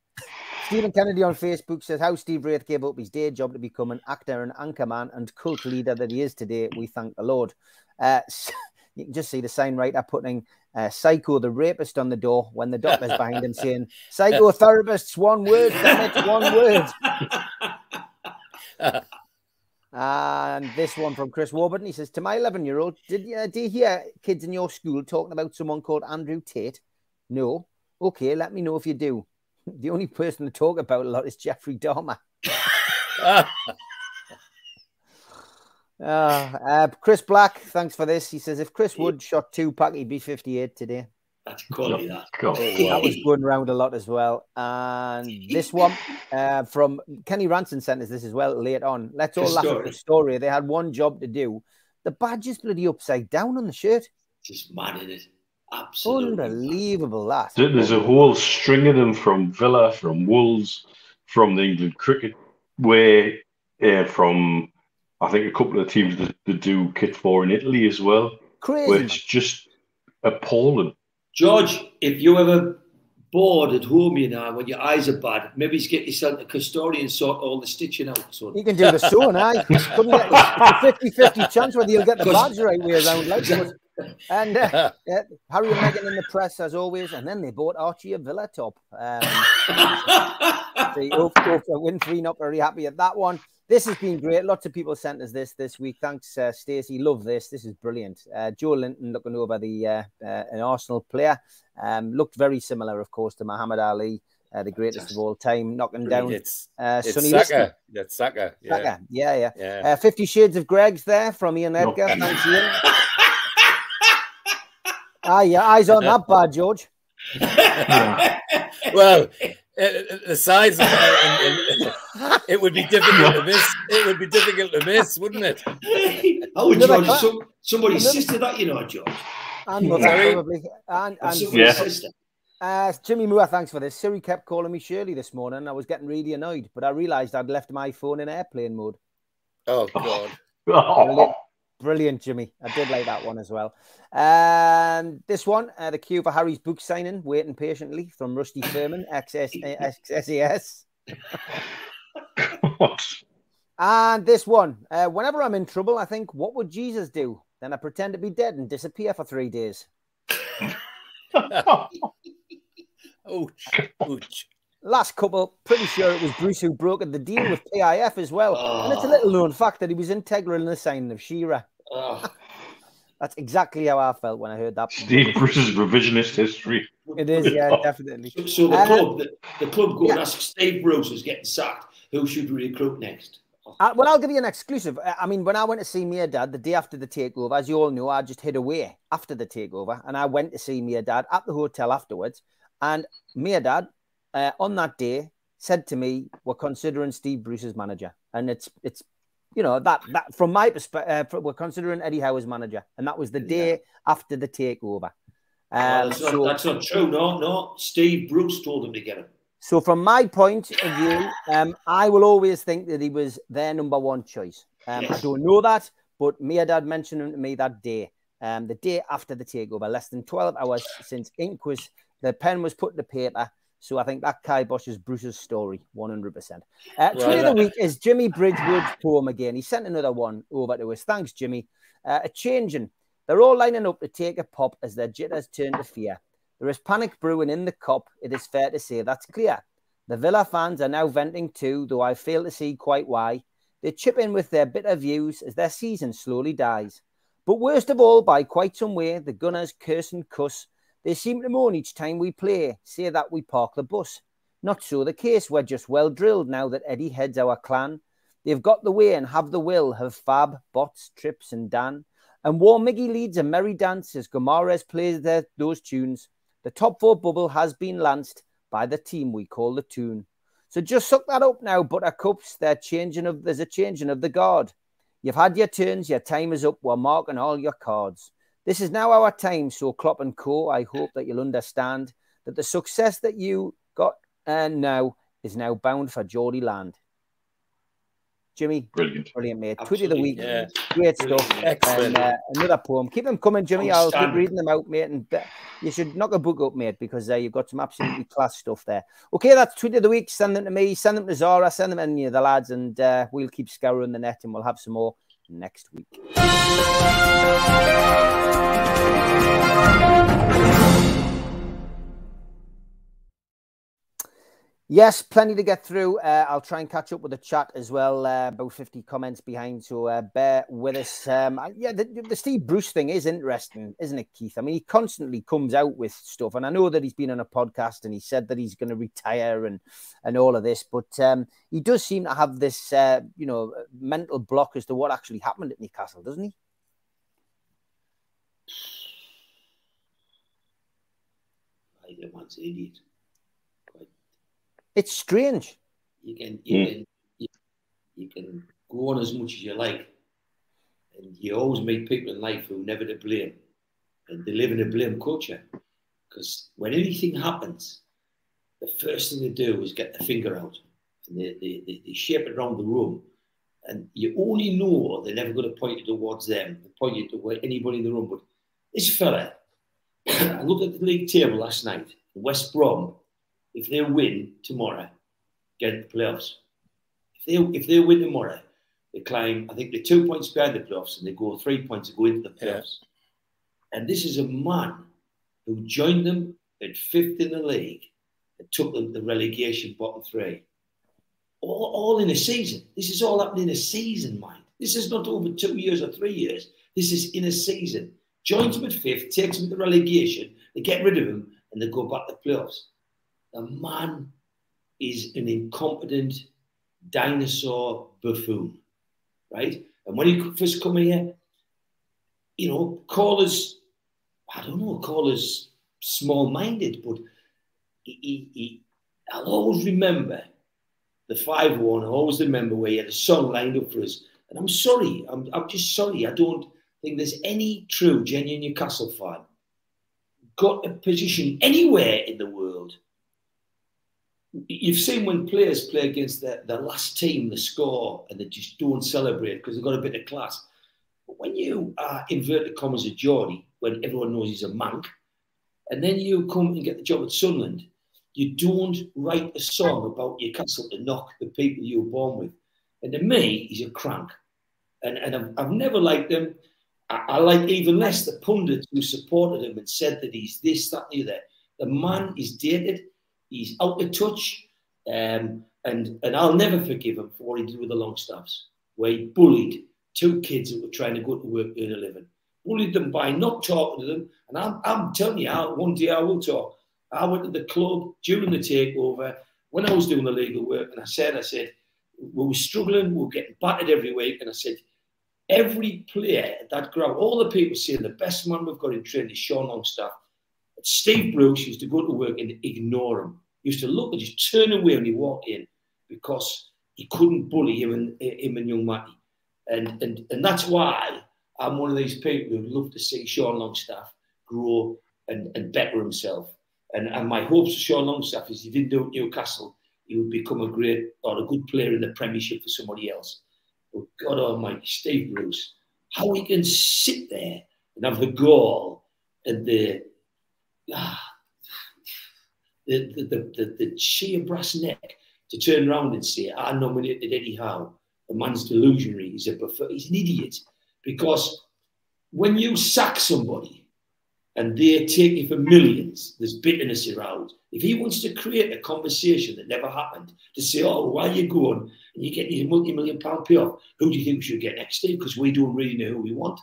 Stephen Kennedy on Facebook says how Steve Wraith gave up his day job to become an actor and anchorman and cult leader that he is today. We thank the Lord. Uh, you can just see the sign right there putting uh, psycho the rapist on the door when the doctor's behind him saying psychotherapists one word damn it one word and this one from chris warburton he says to my 11 year old did you, did you hear kids in your school talking about someone called andrew tate no okay let me know if you do the only person to talk about a lot is jeffrey dahmer Uh, uh, Chris Black, thanks for this. He says if Chris Wood shot Tupac, he'd be 58 today. That's quality, that. Cool. That was going around a lot as well. And this one uh, from Kenny Ranson sent us this as well late on. Let's all laugh at the story. They had one job to do. The badge is bloody upside down on the shirt. Just mad, it is. Absolutely. Unbelievable, that. There's a whole string of them from Villa, from Wolves, from the England cricket, where uh, from I think a couple of teams that, that do kit for in Italy as well. Crazy. Which just appalling. George, if you ever bored at home, you know, when your eyes are bad, maybe just get yourself a custodian sort all the stitching out. So you can do the sewing, eh? Couldn't get 50 50 chance whether you'll get the badge right way around. Like and uh, yeah, Harry and Meghan in the press as always, and then they bought Archie a Villa top. Um, so Oprah Winfrey not very happy at that one this has been great. Lots of people sent us this this week. Thanks, uh, Stacey. Love this. This is brilliant. Uh, Joelinton looking over the uh, uh, an Arsenal player. Um, looked very similar, of course, to Muhammad Ali, uh, the greatest of all time, knocking down it's, uh, it's Sonny Saka. That's Saka. Yeah. Saka. Yeah, yeah. yeah. Uh, Fifty Shades of Greg's there from Ian Edgar. No. Thanks, Ian. ah, yeah, eyes on that bad, George. well, Eh, eh, eh, the size of it, it would be difficult to miss. It would be difficult to miss, wouldn't it? Oh, George, some, somebody's sister that you know, George. And mother, probably. And, and yeah. sister. Uh, Jimmy Moore, thanks for this. Siri kept calling me Shirley this morning. I was getting really annoyed, but I realised I'd left my phone in airplane mode. Oh God! Oh. Brilliant, Jimmy. I did like that one as well. And this one, uh, the queue for Harry's book signing, waiting patiently from Rusty Furman, what? And this one, uh, whenever I'm in trouble, I think, what would Jesus do? Then I pretend to be dead and disappear for three days. ouch, ouch. Last couple, pretty sure it was Bruce who brokered the deal with PIF as well. Oh. And it's a little known fact that he was integral in the signing of Shearer. Oh. That's exactly how I felt when I heard that. Steve Bruce's revisionist history. It is, yeah, definitely. So, so the uh, club, the, the, club go yeah. and ask Steve Bruce is getting sacked. Who should we recruit next? Uh, well, I'll give you an exclusive. Uh, I mean, when I went to see Mehrdad the day after the takeover, as you all know, I just hid away after the takeover, and I went to see Mehrdad at the hotel afterwards. And Mehrdad, uh, on that day, said to me, "We're considering Steve Bruce's manager," and it's it's you know that that from my perspective, uh, we're considering Eddie Howe as manager, and that was the day yeah. after the takeover. Um, well, that's, so, not, that's, not, true. No, no. Steve Bruce told him to get him. So, from my point of view, um, I will always think that he was their number one choice. Um, yes. I don't know that, but Mehrdad mentioned him to me that day, um, the day after the takeover, less than twelve hours since ink was the pen was put to paper so I think that Kai Bosch is Bruce's story, 100%. Uh, tweet of the week is Jimmy Bridgewood's poem again. He sent another one over to us. Thanks, Jimmy. Uh, a changing. They're all lining up to take a pop as their jitters turn to fear. There is panic brewing in the Kop. It is fair to say that's clear. The Villa fans are now venting too, though I fail to see quite why. They chip in with their bitter views as their season slowly dies. But worst of all, by quite some way, the Gunners curse and cuss they seem to moan each time we play, say that we park the bus. Not so the case, we're just well drilled now that Eddie heads our clan. They've got the way and have the will, have Fab, Bots, Trips, and Dan. And War Miggy leads a merry dance as Guimarães plays their, those tunes. The top four bubble has been lanced by the team we call the tune. So just suck that up now, Buttercups. They're changing of there's a changing of the guard. You've had your turns, your time is up. We're marking all your cards. This is now our time. So, Klopp and Co., I hope that you'll understand that the success that you got uh, now is now bound for Geordie land. Jimmy, brilliant, brilliant, mate. Absolutely. Tweet of the week, yeah. great stuff. Excellent. And, uh, another poem. Keep them coming, Jimmy. I'll keep reading them out, mate. And uh, you should knock a book up, mate, because uh, you've got some absolutely class stuff there. Okay, that's tweet of the week. Send them to me. Send them to Zara. Send them to any of the lads, and uh, we'll keep scouring the net, and we'll have some more next week. Yes, plenty to get through. Uh, I'll try and catch up with the chat as well. Uh, about 50 comments behind, so uh, bear with us. Um, yeah, the, the, Steve Bruce thing is interesting, isn't it, Keith? I mean, he constantly comes out with stuff, and I know that he's been on a podcast and he said that he's going to retire and and all of this, but um, he does seem to have this, uh, you know, mental block as to what actually happened at Newcastle, doesn't he? I think one's idiot. It's strange. You can you mm. can you, you, can go on as much as you like, and you always meet people in life who never to blame, and they live in a blame culture. Because when anything happens, the first thing they do is get the finger out, and they, they, they, they shape it around the room, and you only know they're never going to point you towards them, they point you to anybody in the room. But this fella, I looked at the league table last night. West Brom if they win tomorrow, get the playoffs. If they if they win tomorrow, they climb. I think they're two points behind the playoffs, and they go three points to go into the playoffs. Yeah. And this is a man who joined them at fifth in the league and took them the relegation bottom three. All, all in a season. This is all happening in a season, mind. This is not over two years or three years. This is in a season. Joins them at fifth, takes them to the relegation, they get rid of him, and they go back to the playoffs. The man is an incompetent dinosaur buffoon, right? And when he first come here, you know, call us, I don't know, call us small-minded, but he, he, he, I'll always remember the 5-1, I always remember where he had a song lined up for us. And I'm sorry, I'm, I'm just sorry, I don't think there's any true, genuine Newcastle fan got a position anywhere in the world you've seen when players play against their, last team, the score, and they just don't celebrate because they've got a bit of class. But when you uh, are inverted commas a Geordie, when everyone knows he's a monk, and then you come and get the job at Sunderland, you don't write a song about your castle to knock the people you were born with. And to me, he's a crank. And, and I've, I've never liked him. I, I, like even less the pundits who supported him and said that he's this, that, and the other. The man is dated He's out of touch. Um, and, and I'll never forgive him for what he did with the Longstaffs, where he bullied two kids that were trying to go to work, earn a living. Bullied them by not talking to them. And I'm, I'm telling you, I, one day I will talk. I went to the club during the takeover when I was doing the legal work, and I said, I said, we were struggling, we were getting battered every week, and I said, every player at that ground, all the people saying the best man we've got in training is Sean Longstaff. Steve Bruce used to go to work and ignore him used to look and just turn away when he walked in because he couldn't bully him and him and young Matty. And, and, and that's why I'm one of these people who'd love to see Sean Longstaff grow and, and better himself. And, and my hopes for Sean Longstaff is he didn't do it at Newcastle, he would become a great or a good player in the Premiership for somebody else. But God Almighty, Steve Bruce, how he can sit there and have the gall and the ah, the, the, the, the sheer brass neck to turn around and say, I nominated Eddie Howe. The man's delusionary. He's, a, he's an idiot. Because when you sack somebody and they take you for millions, there's bitterness around. If he wants to create a conversation that never happened, to say, oh, why are you going and you get your multi-million pound payoff, who do you think we should get next year? Because we don't really know who we want,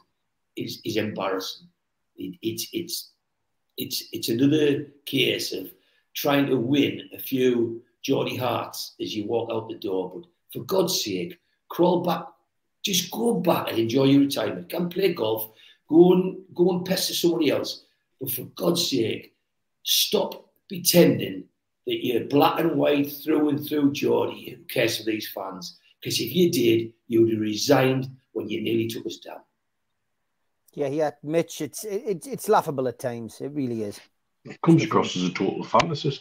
is, is embarrassing. It, it's, it's, it's, it's another case of trying to win a few Geordie hearts as you walk out the door. But for God's sake, crawl back. Just go back and enjoy your retirement. Come play golf. Go and go and pester somebody else. But for God's sake, stop pretending that you're black and white through and through, Geordie. Who cares for these fans? Because if you did, you would have resigned when you nearly took us down. Yeah, yeah, Mitch. It's it's it's laughable at times. It really is. It comes across as a total fantasist.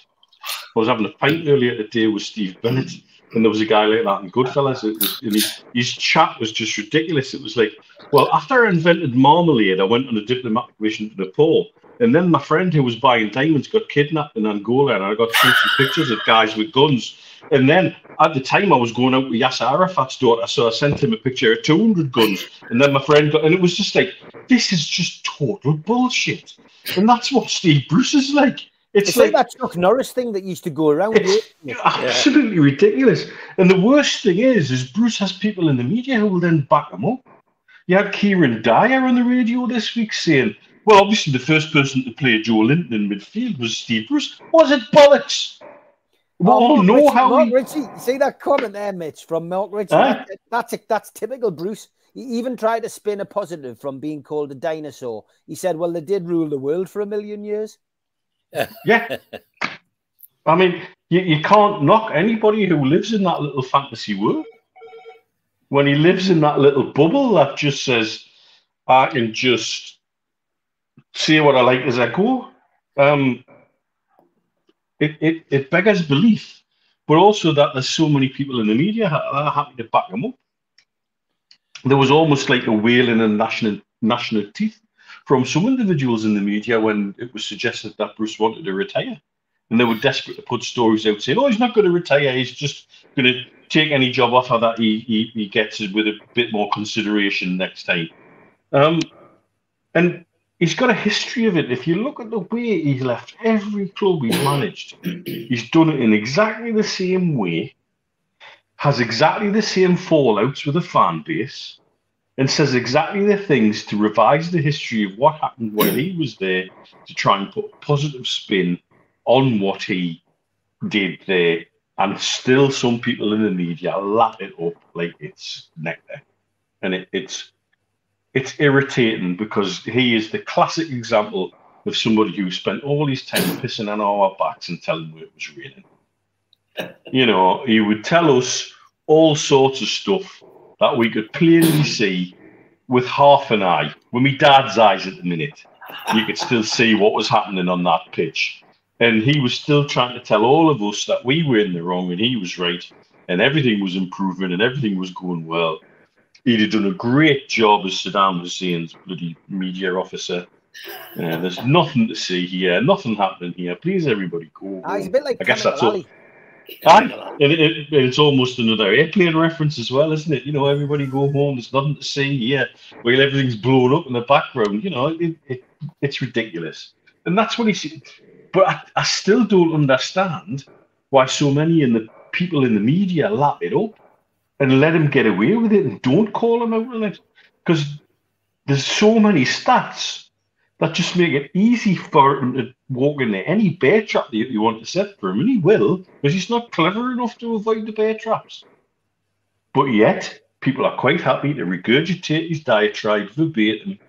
I was having a pint earlier today with Steve Bennett, and there was a guy like that in Goodfellas. Was, and his, his chat was just ridiculous. It was like, well, after I invented marmalade, I went on a diplomatic mission to Nepal. And then my friend who was buying diamonds got kidnapped in Angola, and I got some pictures of guys with guns. And then at the time, I was going out with Yasser Arafat's daughter, so I sent him a picture of 200 guns. And then my friend got, and it was just like, this is just total bullshit. And that's what Steve Bruce is like. It's, it's like, like, that Chuck Norris thing that used to go around. absolutely yeah. ridiculous. And the worst thing is, is Bruce has people in the media who will then back him up. You had Kieran Dyer on the radio this week saying, well, obviously the first person to play Joelinton in midfield was Steve Bruce. Was it bollocks? We all know Ritchie, how Mark. Ritchie, see that comment there, Mitch, from Mark Ritchie? Huh? That, that's, a, that's typical Bruce. He even tried to spin a positive from being called a dinosaur. He said, well, they did rule the world for a million years. yeah. I mean, you, you can't knock anybody who lives in that little fantasy world. When he lives in that little bubble that just says, I can just say what I like as I go, um, it, it, it beggars belief. But also that there's so many people in the media happy to back him up. There was almost like a wailing in national national teeth from some individuals in the media when it was suggested that Bruce wanted to retire. And they were desperate to put stories out saying, oh, he's not going to retire. He's just going to take any job offer that he, he, he gets with a bit more consideration next time. Um, and he's got a history of it. If you look at the way he's left every club he's managed, he's done it in exactly the same way, has exactly the same fallouts with the fan base, and says exactly the things to revise the history of what happened when he was there to try and put a positive spin on what he did there. And still, some people in the media lap it up like it's nectar. And it, it's it's irritating because he is the classic example of somebody who spent all his time pissing on our backs and telling me it was raining. You know, he would tell us all sorts of stuff that we could plainly see with half an eye. With my dad's eyes at the minute, you could still see what was happening on that pitch. And he was still trying to tell all of us that we were in the wrong and he was right, and everything was improving and everything was going well. He'd have done a great job as Saddam Hussein's bloody media officer. Yeah, there's nothing to see here, nothing happening here. Please, everybody, go. Ah, he's a bit like I guess that's all. It, it, it's almost another airplane reference as well, isn't it? You know, everybody go home. There's nothing to see here. While everything's blown up in the background, you know, it, it it's ridiculous. And that's what he. But I, I still don't understand why so many in the people in the media lap it up and let him get away with it and don't call him out on it because there's so many stats that just make it easy for him to walk into any bear trap that you want to set for him, and he will, because he's not clever enough to avoid the bear traps. But yet, people are quite happy to regurgitate his diatribe verbatim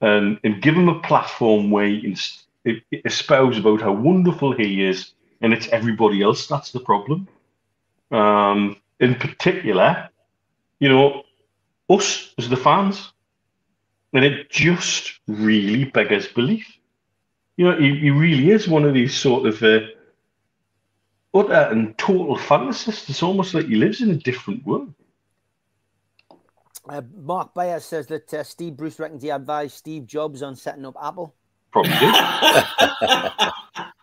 and, and give him a platform where he can espouse about how wonderful he is, and it's everybody else that's the problem. Um, in particular, you know, us as the fans, and it just really beggars belief. You know, he, he really is one of these sort of uh, utter and total fantasists. It's almost like he lives in a different world. Uh, Mark Bayer says that uh, Steve Bruce reckons he advised Steve Jobs on setting up Apple. Probably did.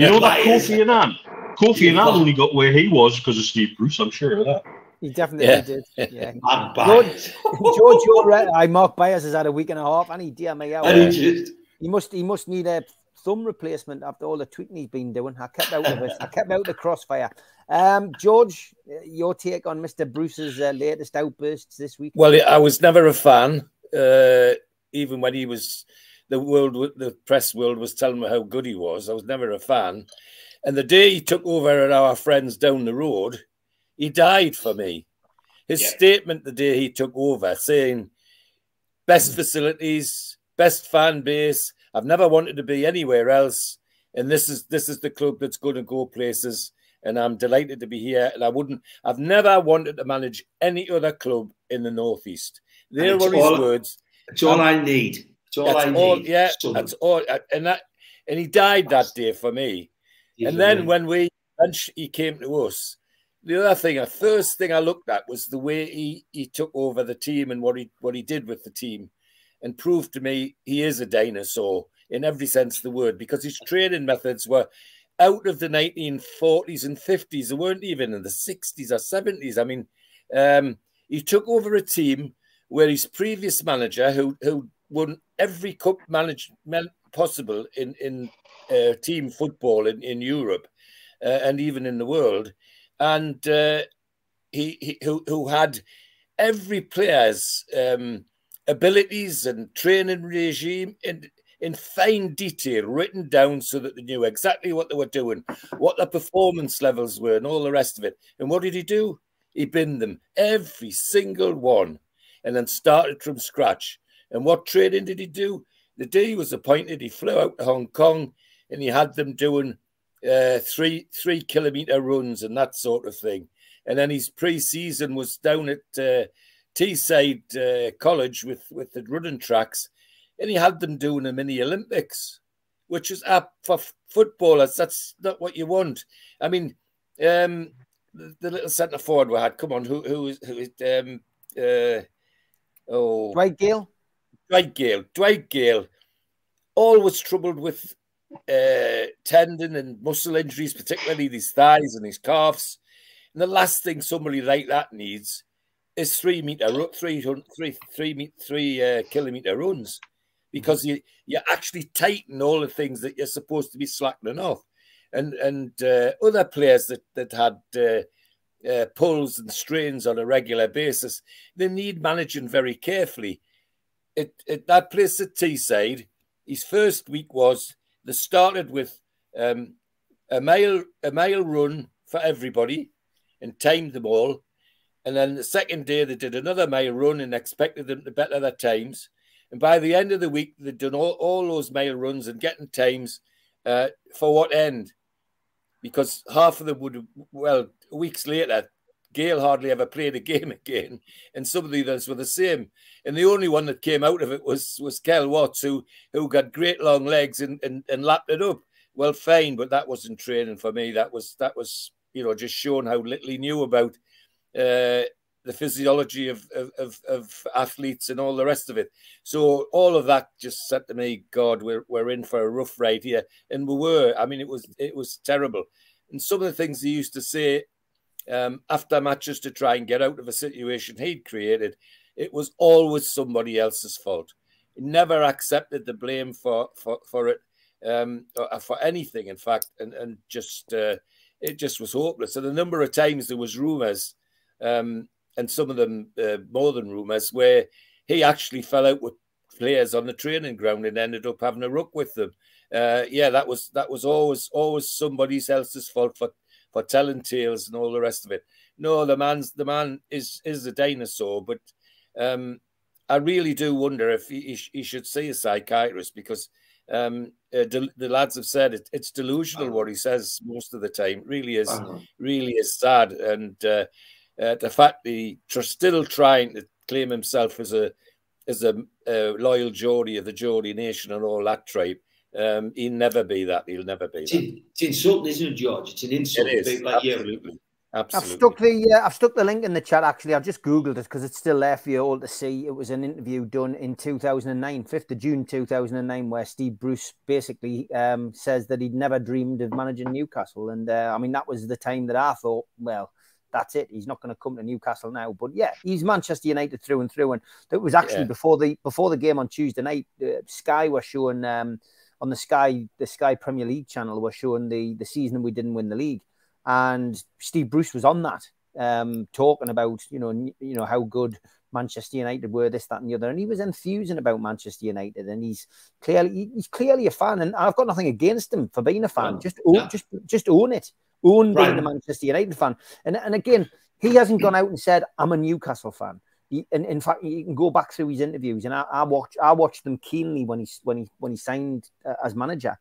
you know that Kofi Annan? Kofi Annan only got where he was because of Steve Bruce. I'm sure of that. He definitely yeah. did. Yeah. George, George, you're right. I Mark Byers has had a week and a half, and he dear me out. And he, just... he must he must need a thumb replacement after all the tweeting he's been doing. I kept out of it. I kept out the crossfire. Um, George, your take on Mr. Bruce's uh, latest outbursts this week? Well, I was never a fan, uh, even when he was the world, the press world was telling me how good he was. I was never a fan. And the day he took over at our friends down the road, he died for me. His yeah. statement the day he took over saying, best facilities, best fan base. I've never wanted to be anywhere else. And this is this is the club that's going to go places. And I'm delighted to be here. And I wouldn't, I've never wanted to manage any other club in the Northeast. There were his all, words. It's all um, I need. It's all I all, need. Yeah, that's all. And that, and he died that day for me. And then when we, when he came to us, the other thing, the first thing I looked at was the way he, he took over the team and what he what he did with the team, and proved to me he is a dinosaur in every sense of the word because his training methods were out of the 1940s and 50s. They weren't even in the 60s or 70s. I mean, um, he took over a team where his previous manager, who who won every cup management possible in in uh, team football in in Europe uh, and even in the world, and uh, he, he who who had every player's um, abilities and training regime in in fine detail written down so that they knew exactly what they were doing, what their performance levels were, and all the rest of it. And what did he do? He binned them every single one and then started from scratch. And what training did he do? The day he was appointed, he flew out to Hong Kong and he had them doing uh, three three kilometer runs and that sort of thing. And then his pre-season was down at uh, Teesside uh, College with with the running tracks, and he had them doing a mini Olympics, which is up for footballers. That's not what you want. I mean, um, the, the little centre forward we had. Come on, who who is who is um, uh, oh Dwight Gayle. Dwight Gayle. Dwight Gayle always troubled with uh, tendon and muscle injuries, particularly his thighs and his calves. And the last thing somebody like that needs is three meter, three, three, three, three uh, kilometer runs, because you you actually tighten all the things that you're supposed to be slackening off, and and uh, other players that that had. Uh, uh, pulls and strains on a regular basis, they need managing very carefully. It, it that place at Teesside, his first week was they started with um, a mile a mile run for everybody and timed them all. And then the second day they did another mile run and expected them to better their times. And by the end of the week, they'd done all, all those mile runs and getting times uh, for what end? Because half of them would, well, weeks later, Gayle hardly ever played a game again, and some of the others were the same. And the only one that came out of it was was Kel Watts, who who got great long legs and, and, and lapped it up. Well, fine, but that wasn't training for me. That was that was you know just showing how little he knew about uh, the physiology of, of, of athletes and all the rest of it. So all of that just said to me, God, we're we're in for a rough ride here, and we were. I mean, it was it was terrible. And some of the things he used to say um, after matches to try and get out of a situation he'd created, it was always somebody else's fault. He never accepted the blame for for for it um, or for anything. In fact, and and just uh, it just was hopeless. And a number of times there was rumours, um, and some of them uh, more than rumours, where he actually fell out with players on the training ground and ended up having a ruck with them. Uh, yeah, that was that was always always somebody else's fault for for telling tales and all the rest of it. No, the man's the man is is a dinosaur, but um, I really do wonder if he, he should see a psychiatrist because um, uh, the lads have said it, it's delusional what he says most of the time. It really is, uh-huh. really is sad, and uh, uh, the fact that he's still trying to claim himself as a as a loyal Geordie of the Geordie nation and all that tribe um, he'll never be that. He'll never be it's, that. It's insulting, isn't it, George? It's an insult. It is, like absolutely. You. Absolutely. I've stuck the uh, I've stuck the link in the chat. Actually, I've just googled it because it's still there for you all to see. It was an interview done in 2009, 5th of June 2009, where Steve Bruce basically um, says that he'd never dreamed of managing Newcastle, and uh, I mean that was the time that I thought, well, that's it. He's not going to come to Newcastle now. But yeah, he's Manchester United through and through. And it was actually yeah. before the before the game on Tuesday night. Uh, Sky were showing. Um, on the Sky the Sky Premier League channel were showing the the season we didn't win the league, and Steve Bruce was on that, um, talking about you know you know how good Manchester United were this that and the other, and he was enthusing about Manchester United, and he's clearly he's clearly a fan, and I've got nothing against him for being a fan. No, just own, no. just just own it, own right. being a Manchester United fan, and and again he hasn't gone out and said I'm a Newcastle fan in, in fact, you can go back through his interviews, and I, I watch I watched them keenly when he when he when he signed uh, as manager.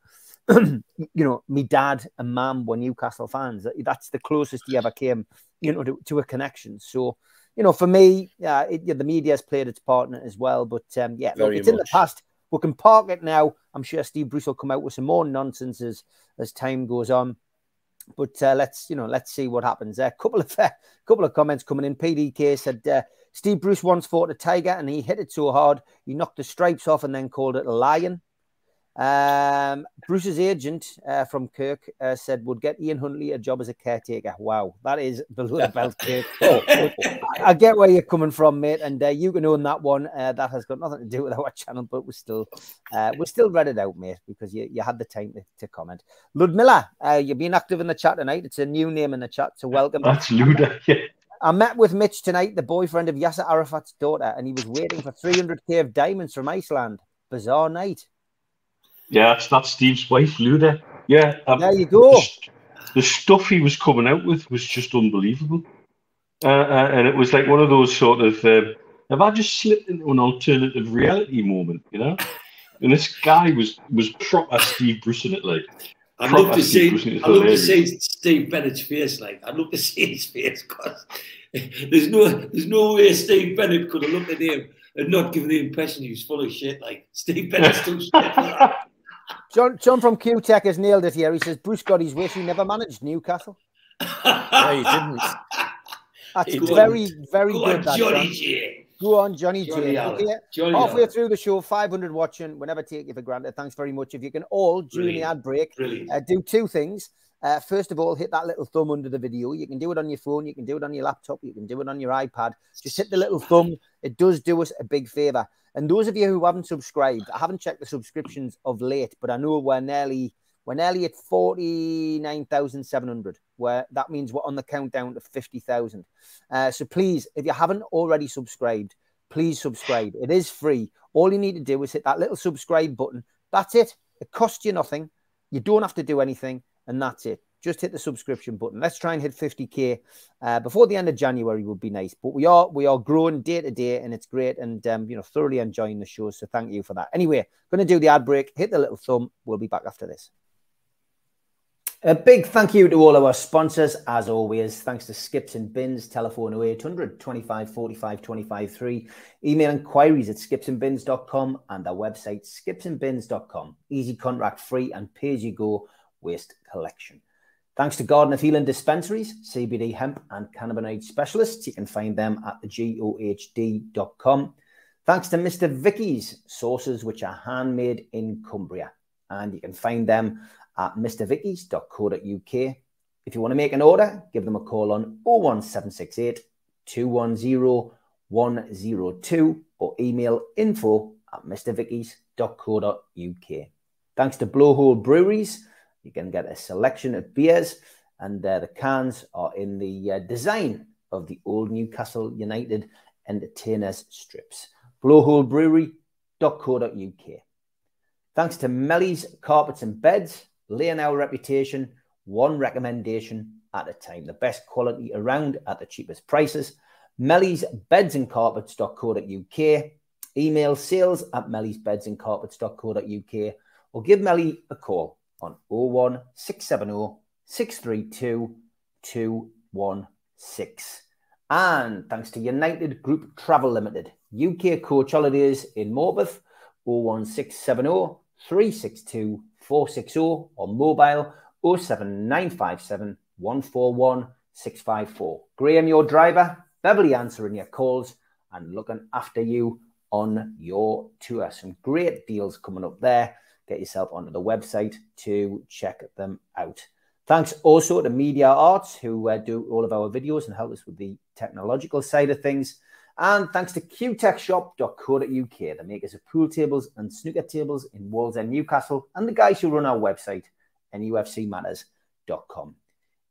you know, me dad and mum were Newcastle fans. That's the closest he ever came, you know, to, to a connection. So, you know, for me, uh, it, yeah, the media has played its part in it as well. But um, yeah, look, it's much. in the past. We can park it now. I'm sure Steve Bruce will come out with some more nonsense as as time goes on. but uh, let's you know let's see what happens. A uh, couple of uh, couple of comments coming in. PDK said uh, Steve Bruce once fought a tiger and he hit it so hard he knocked the stripes off and then called it a lion. Um, Bruce's agent uh, from Kirk uh, said would get Ian Huntley a job as a caretaker. Wow, that is below the belt, Kirk. Oh, I get where you're coming from, mate, and uh, you can own that one. Uh, that has got nothing to do with our channel, but we're still uh, we still read it out, mate, because you, you had the time to, to comment. Ludmilla, uh, you've been active in the chat tonight. It's a new name in the chat, so welcome. That's Luda. Yeah. I met with Mitch tonight, the boyfriend of Yasser Arafat's daughter, and he was waiting for 300k of diamonds from Iceland. Bizarre night. Yeah, that's, that's Steve's wife, Luda. Yeah. Um, there you go. The, the, stuff he was coming out with was just unbelievable. Uh, uh, and it was like one of those sort of, uh, have I just slipped into an alternative reality moment, you know? And this guy was was proper Steve Bruce in it, like. I'd love to see. I'd love to see Steve Bennett's face. Like, I'd love to see his face because there's no, there's no way Steve Bennett could have looked at him and not given the impression he was full of shit. Like Steve Bennett's too shit. John, John from Q Tech has nailed it here. He says Bruce got his wish. He never managed Newcastle. no, he didn't. That's he very, didn't. very Go good. On, that, Johnny John. Go on, Johnny, J. Okay. Johnny Halfway through the show, 500 watching. We never take you for granted. Thanks very much. If you can all, during the ad break, uh, do two things. Uh, first of all, hit that little thumb under the video. You can do it on your phone, you can do it on your laptop, you can do it on your iPad. Just hit the little thumb. It does do us a big favor. And those of you who haven't subscribed, I haven't checked the subscriptions of late, but I know we're nearly we're nearly at 49,700, where that means we're on the countdown to 50,000. Uh, so please, if you haven't already subscribed, please subscribe. It is free. All you need to do is hit that little subscribe button. That's it. It costs you nothing. You don't have to do anything and that's it. Just hit the subscription button. Let's try and hit 50k uh, before the end of January would be nice. But we are we are growing day to day, and it's great, and um, you know thoroughly enjoying the show. So thank you for that. Anyway, going to do the ad break. Hit the little thumb. We'll be back after this. A big thank you to all of our sponsors, as always. Thanks to Skips and Bins, telephone 0800 25 45 25 3, email inquiries at skipsandbins.com, and our website, skipsandbins.com. Easy contract free and pay as you go waste collection. Thanks to Garden of Healing Dispensaries, CBD hemp and cannabinoid specialists. You can find them at thegohd.com. Thanks to Mr. Vicky's sauces, which are handmade in Cumbria. And you can find them at mrvickies.co.uk. If you want to make an order, give them a call on 01768 210 102 or email info at mrvickies.co.uk. Thanks to Blowhole Breweries you can get a selection of beers, and uh, the cans are in the uh, design of the old Newcastle United entertainers strips. Blowholebrewery.co.uk. Thanks to Melly's Carpets and Beds, our reputation, one recommendation at a time. The best quality around at the cheapest prices. Melly's Beds and Carpets.co.uk. Email sales at Melly's Beds and Carpets.co.uk or give Melly a call on 01670 632 216. And thanks to United Group Travel Limited, UK coach holidays in Morpeth, 01670 362 460 or mobile 07957 141 654. Graham, your driver, Beverly answering your calls and looking after you on your tour. Some great deals coming up there get yourself onto the website to check them out. Thanks also to Media Arts, who uh, do all of our videos and help us with the technological side of things. And thanks to qtechshop.co.uk, the makers of pool tables and snooker tables in Wallsend, Newcastle, and the guys who run our website, nufcmatters.com.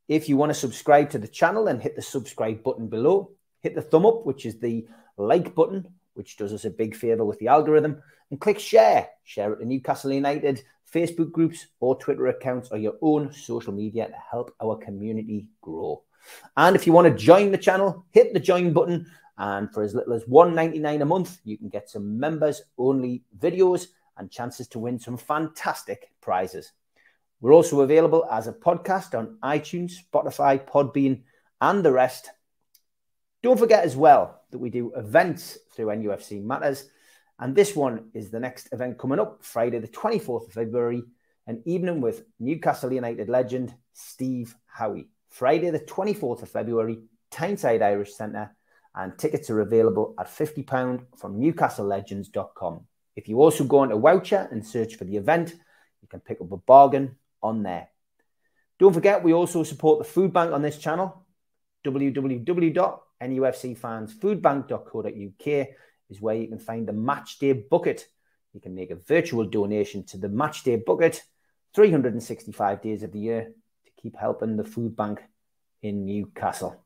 If you want to subscribe to the channel, then hit the subscribe button below. Hit the thumb up, which is the like button, which does us a big favor with the algorithm and click share. Share it to Newcastle United, Facebook groups, or Twitter accounts, or your own social media to help our community grow. And if you want to join the channel, hit the join button. And for as little as $1.99 a month, you can get some members only videos and chances to win some fantastic prizes. We're also available as a podcast on iTunes, Spotify, Podbean, and the rest. Don't forget as well that we do events through NUFC Matters and this one is the next event coming up, Friday, the 24th of February, an evening with Newcastle United legend Steve Howie. Friday, the 24th of February, Tyneside Irish Centre, and tickets are available at £50 from newcastlelegends.com. If you also go onto Voucher and search for the event, you can pick up a bargain on there. Don't forget, we also support the food bank on this channel. www.nufcfansfoodbank.co.uk is where you can find the matchday bucket. You can make a virtual donation to the matchday bucket 365 days of the year to keep helping the food bank in Newcastle.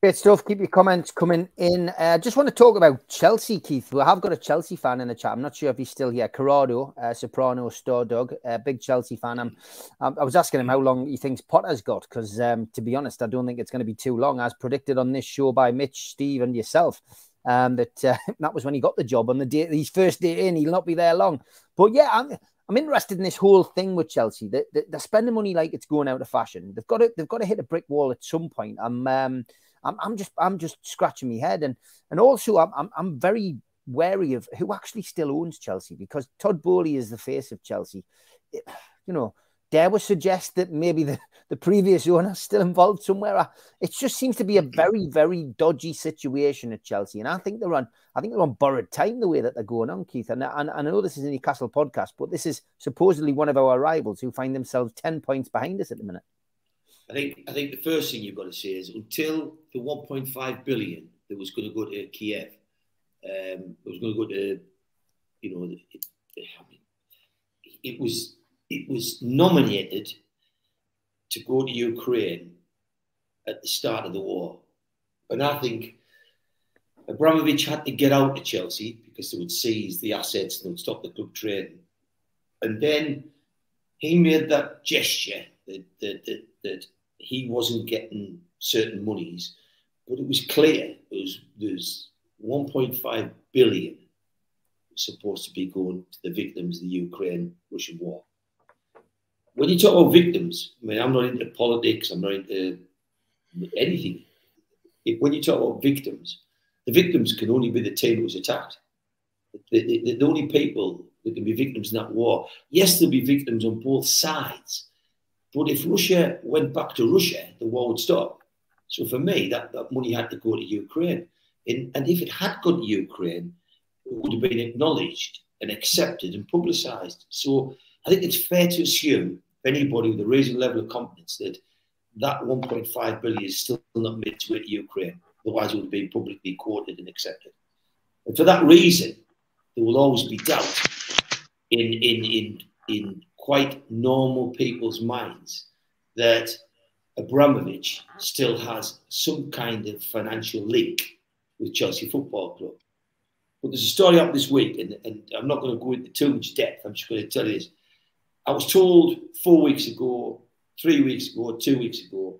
Great stuff. Keep your comments coming in. I uh, just want to talk about Chelsea, Keith. We have got a Chelsea fan in the chat. I'm not sure if he's still here. Corrado, uh, Soprano, Star Dog, uh, big Chelsea fan. I'm, I was asking him how long he thinks Potter's got because, um, to be honest, I don't think it's going to be too long, as predicted on this show by Mitch, Steve, and yourself. Um, that uh, that was when he got the job on the day, his first day in. He'll not be there long. But yeah, I'm, I'm interested in this whole thing with Chelsea. They, they, are spending money like it's going out of fashion. They've got to they've got to hit a brick wall at some point. I'm um, I'm, I'm just I'm just scratching my head, and and also I'm, I'm I'm very wary of who actually still owns Chelsea because Todd Boehly is the face of Chelsea. It, you know, dare we suggest that maybe the, the previous owner is still involved somewhere? It just seems to be a very, very dodgy situation at Chelsea. And I think they're on I think they're on borrowed time the way that they're going on, Keith. And, and, and I know this is a Newcastle podcast, but this is supposedly one of our rivals who find themselves 10 points behind us at the minute. I think I think the first thing you've got to say is until the 1.5 billion that was going to go to Kiev, um, it was going to go to, you know, it, it was it was nominated to go to Ukraine at the start of the war, and I think Abramovich had to get out of Chelsea because they would seize the assets and would stop the club trading, and then he made that gesture that that, that, that he wasn't getting certain monies, but it was clear there was, there's 1.5 billion supposed to be going to the victims of the Ukraine Russian war. When you talk about victims, I mean, I'm not into politics, I'm not into anything. If, when you talk about victims, the victims can only be the team that was attacked. The, the, the only people that can be victims in that war, yes, there'll be victims on both sides, but if Russia went back to Russia, the war would stop. So for me, that, that money had to go to Ukraine. In, and if it had gone to Ukraine, it would have been acknowledged and accepted and publicised. So I think it's fair to assume, anybody with a reasonable level of confidence, that that 1.5 billion is still not made to Ukraine. Otherwise, it would have been publicly quoted and accepted. And for that reason, there will always be doubt in, in, in, in quite normal people's minds that Abramovich still has some kind of financial link with Chelsea Football Club. But there's a story up this week, and, and I'm not going to go into too much depth. I'm just going to tell you this. I was told four weeks ago, three weeks ago, two weeks ago,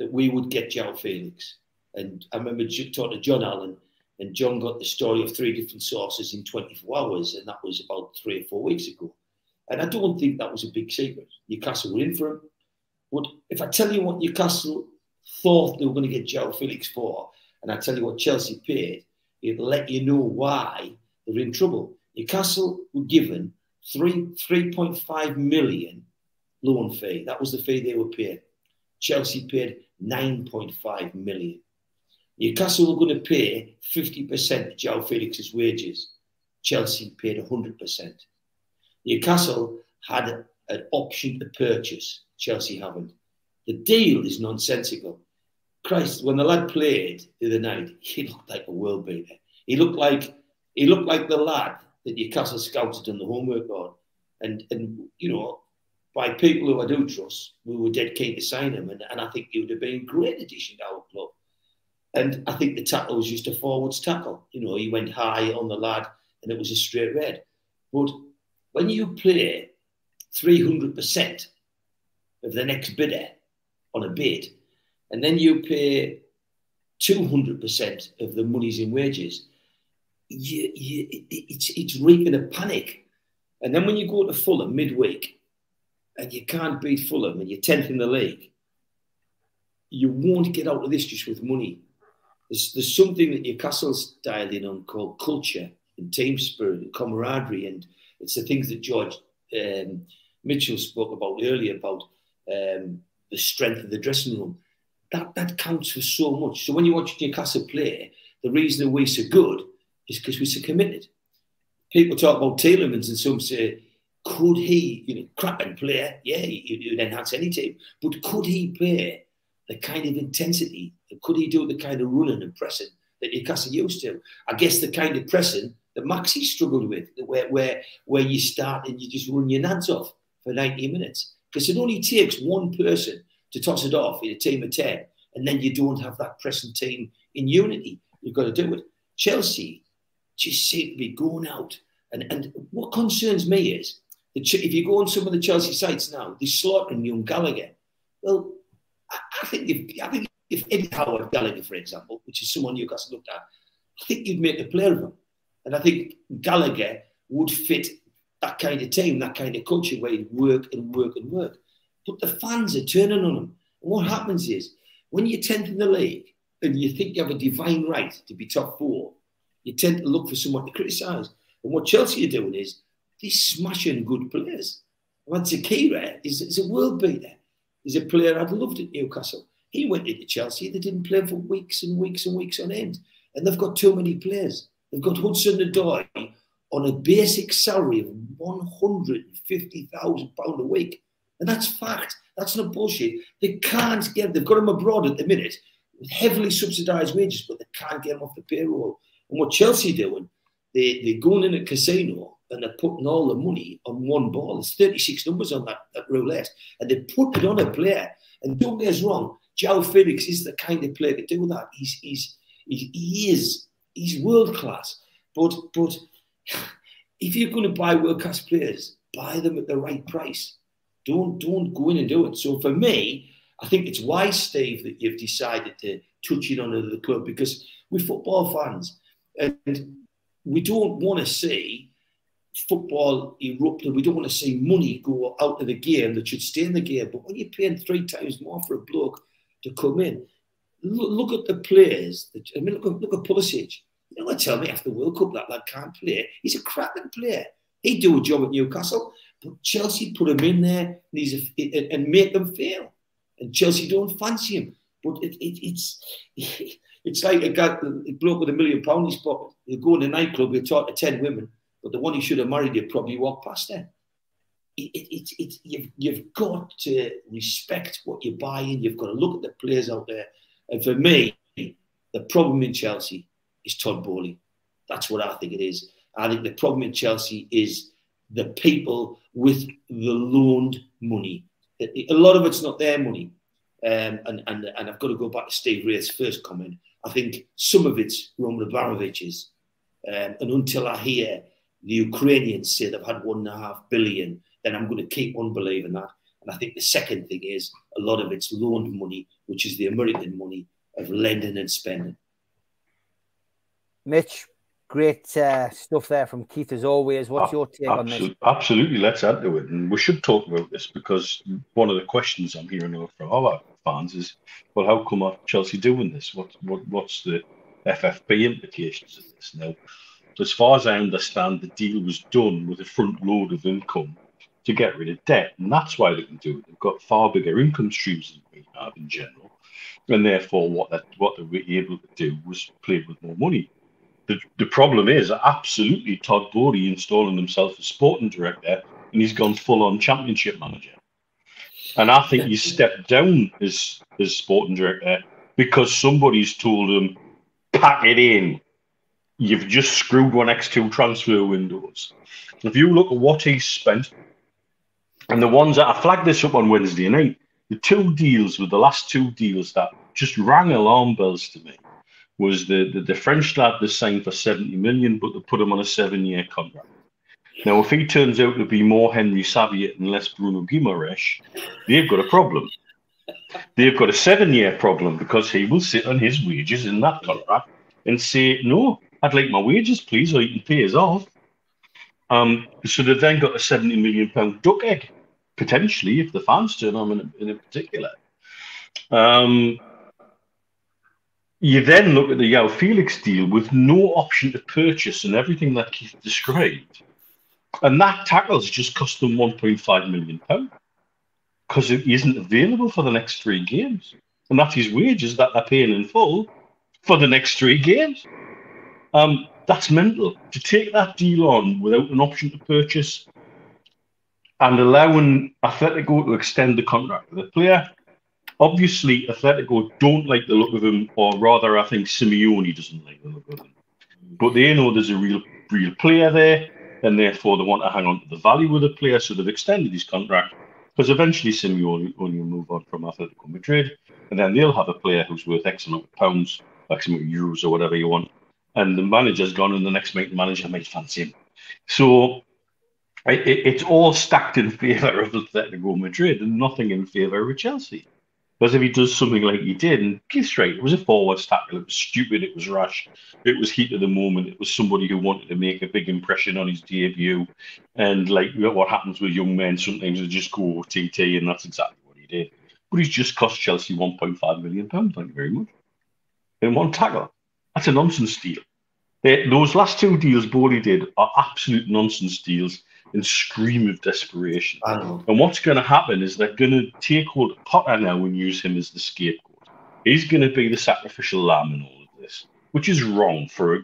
that we would get João Felix. And I remember talking to John Allen, and John got the story of three different sources in 24 hours, and that was about three or four weeks ago. And I don't think that was a big secret. Newcastle were in for him. But if I tell you what Newcastle thought they were going to get Joe Felix for, and I tell you what Chelsea paid, it'll let you know why they're in trouble. Newcastle were given three 3.5 million loan fee. That was the fee they were paid. Chelsea paid 9.5 million. Newcastle were going to pay 50% of Joe Felix's wages. Chelsea paid 100%. Newcastle had an option to purchase. Chelsea haven't. The deal is nonsensical. Christ, when the lad played the other night, he looked like a world beater. He looked like he looked like the lad that Newcastle scouts had done the homework on. And and you know, by people who I do trust, we were dead keen to sign him. And, and I think he would have been a great addition to our club. And I think the tackle was just a forwards tackle. You know, he went high on the lad and it was a straight red. But when you play 300% of the next bidder on a bid, and then you pay 200% of the monies in wages, you, you, it's, it's reeking a panic. And then when you go to Fulham midweek and you can't beat Fulham and you're 10th in the league, you won't get out of this just with money. There's, there's something that Newcastle's dialed in on called culture and team spirit and camaraderie and it's the things that George um, Mitchell spoke about earlier about um, the strength of the dressing room. That that counts for so much. So when you watch Newcastle play, the reason we're so good is because we're so committed. People talk about Tielemans and some say, could he, you know, cracking player, yeah, he would enhance any team, but could he play the kind of intensity, could he do the kind of running and pressing that Newcastle used to? I guess the kind of pressing that Maxi struggled with, where, where, where you start and you just run your hands off for 90 minutes. Because it only takes one person to toss it off in a team of 10, and then you don't have that pressing team in unity. You've got to do it. Chelsea just seem to be going out. And, and what concerns me is that if you go on some of the Chelsea sites now, they're slaughtering young Gallagher. Well, I, I think if I think if Eddie Howard Gallagher, for example, which is someone you Newcastle looked at, I think you'd make a player of him. And I think Gallagher would fit that kind of team, that kind of culture where he'd work and work and work. But the fans are turning on him. And what happens is when you're 10th in the league and you think you have a divine right to be top four, you tend to look for someone to criticise. And what Chelsea are doing is they're smashing good players. Manzakira is, is a world beater. He's a player I'd loved at Newcastle. He went into Chelsea. They didn't play for weeks and weeks and weeks on end. And they've got too many players. They've got Hudson Odoi on a basic salary of £150,000 a week. And that's fact. That's not bullshit. They can't get, they've got him abroad at the minute with heavily subsidised wages, but they can't get him off the payroll. And what Chelsea doing, they, they're going in a casino and they're putting all the money on one ball. There's 36 numbers on that, that roulette. And they put it on a player. And don't get us wrong, Joe Felix is the kind of player to do that. He's, he's, he, he is, he's hmm. world class. But, but if you're going to buy world class players, buy them at the right price. Don't, don't go in and do it. So for me, I think it's wise, Steve, that you've decided to touch it on the club because we're football fans and we don't want to see football erupt and we don't want to see money go out of the game that should stay in the game. But when you're paying three times more for a bloke to come in, look, look at the players. I mean, look, at, look at Pulisic. You know, tell me after the World Cup that lad can't play. He's a cracking player. He'd do a job at Newcastle, but Chelsea put him in there and, he's a, and make them fail. And Chelsea don't fancy him. But it, it, it's it's like a guy, a bloke with a million pound in his pocket. He'll go in a nightclub, he'll talk to 10 women, but the one he should have married, he'll probably walk past her. It, it, it, it, you've, you've got to respect what you're buying. You've got to look at the players out there. And for me, the problem in Chelsea is Todd Boehly. That's what I think it is. I think the problem in Chelsea is the people with the loaned money. A lot of it's not their money. Um, and, and, and I've got to go back to Steve Wraith's first comment. I think some of it's Roman Abramovich's. Um, and until I hear the Ukrainians say they've had one and a half billion, then I'm going to keep on believing that. And I think the second thing is a lot of it's loaned money, which is the American money of lending and spending. Mitch, great uh, stuff there from Keith as always. What's your take absolutely, on this? Absolutely, let's add to it. And we should talk about this because one of the questions I'm hearing from our fans is, well, how come are Chelsea doing this? What, what what's the FFP implications of this? Now, as far as I understand, the deal was done with a front load of income to get rid of debt, and that's why they can do it. They've got far bigger income streams than we have in general, and therefore, what that what they were able to do was play with more money. The, the problem is absolutely Todd Boehly installing himself as sporting director, and he's gone full on championship manager. And I think he's stepped down as, as sporting director because somebody's told him, pack it in. You've just screwed one X2 transfer windows. If you look at what he's spent, and the ones that I flagged this up on Wednesday night, the two deals were the last two deals that just rang alarm bells to me. Was the, the, the French lad they signed for 70 million, but they put him on a seven year contract. Now, if he turns out to be more Henry Saivet and less Bruno Guimarães, they've got a problem. They've got a seven year problem because he will sit on his wages in that contract and say, No, I'd like my wages, please, or you can pay us off. Um, so they've then got a 70 million pound duck egg, potentially, if the fans turn on in, in, particular. Um, you then look at the João Felix deal with no option to purchase and everything that Keith described And that tackle's just cost them 1.5 million pounds because it isn't available for the next three games. And that's his wages that they're paying in full for the next three games. Um, that's mental. To take that deal on without an option to purchase and allowing Atletico to extend the contract of the player. Obviously, Atletico don't like the look of him, or rather, I think Simeone doesn't like the look of him. But they know there's a real, real player there, and therefore they want to hang on to the value of the player, so they've extended his contract. Because eventually, Simeone will move on from Atletico Madrid, and then they'll have a player who's worth X amount of pounds, X amount of euros, or whatever you want. And the manager's gone, and the next manager might fancy him. So it, it's all stacked in favour of Atletico Madrid and nothing in favour of Chelsea. Because if he does something like he did, and Keith's right, it was a forward tackle, it was stupid, it was rash, it was heat of the moment, it was somebody who wanted to make a big impression on his debut. And like what happens with young men, sometimes they just go TT, and that's exactly what he did. But he's just cost Chelsea £1.5 million, thank you very much. In one tackle. That's a nonsense deal. They, those last two deals Boehly did are absolute nonsense deals and scream of desperation. And what's going to happen is they're going to take hold of Potter now and use him as the scapegoat. He's going to be the sacrificial lamb in all of this, which is wrong for a,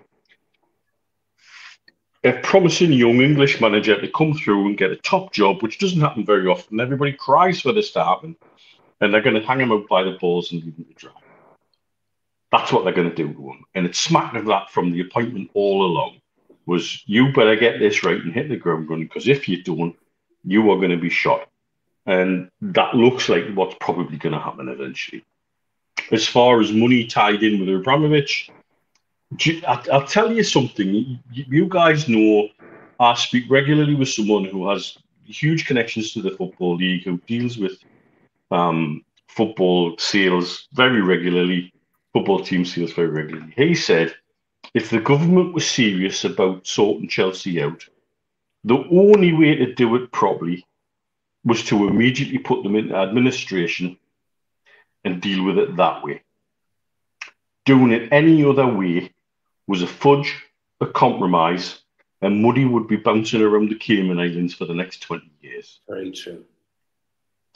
a promising young English manager to come through and get a top job, which doesn't happen very often. Everybody cries for this to happen, and they're going to hang him out by the balls and leave him to dry. That's what they're going to do to him. And it's smacked of that from the appointment all along was you better get this right and hit the ground running because if you don't, you are going to be shot. And that looks like what's probably going to happen eventually. As far as money tied in with Abramovich, I'll tell you something. You guys know I speak regularly with someone who has huge connections to the Football League, who deals with um, football sales very regularly, football team sales very regularly. He said if the government was serious about sorting Chelsea out, the only way to do it properly was to immediately put them into administration and deal with it that way. Doing it any other way was a fudge, a compromise, and money would be bouncing around the Cayman Islands for the next 20 years. Very true.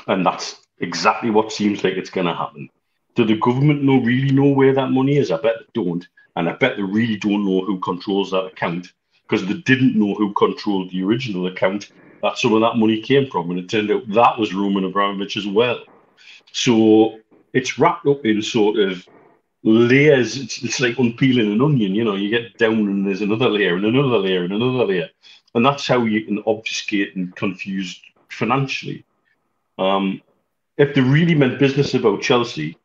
And that's exactly what seems like it's going to happen. Do the government know really know where that money is? I bet they don't. And I bet they really don't know who controls that account because they didn't know who controlled the original account that some of that money came from. And it turned out that was Roman Abramovich as well. So it's wrapped up in sort of layers. It's, it's like unpeeling an onion, you know, you get down and there's another layer and another layer and another layer. And that's how you can obfuscate and confuse financially. Um, if they really meant business about Chelsea,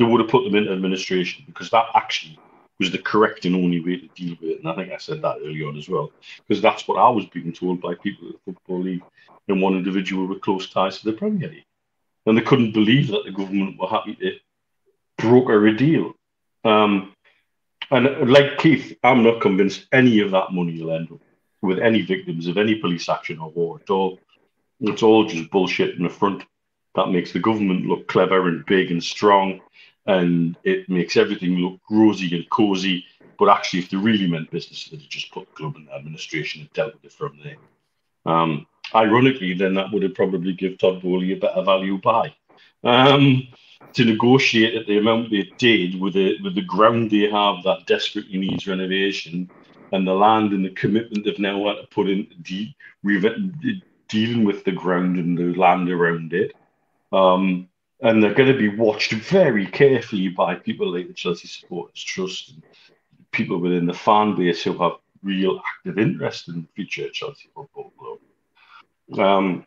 they would have put them into administration because that actually was the correct and only way to deal with it. And I think I said that early on as well, because that's what I was being told by people at the Football League and one individual with close ties to the Premier League. And they couldn't believe that the government were happy to broker a deal. Um, and like Keith, I'm not convinced any of that money will end up with any victims of any police action or war at all. It's all just bullshit in the front that makes the government look clever and big and strong and it makes everything look rosy and cozy. But actually, if they really meant business, they'd just put the club in administration and dealt with it from there. Um, ironically, then that would have probably give Todd Boehly a better value buy. Um, to negotiate at the amount they did with the with the ground they have that desperately needs renovation and the land and the commitment they've now had to put in de- re- dealing with the ground and the land around it. Um, and they're going to be watched very carefully by people like the Chelsea Supporters Trust and people within the fan base who have real active interest in the future Chelsea Football Club. Um,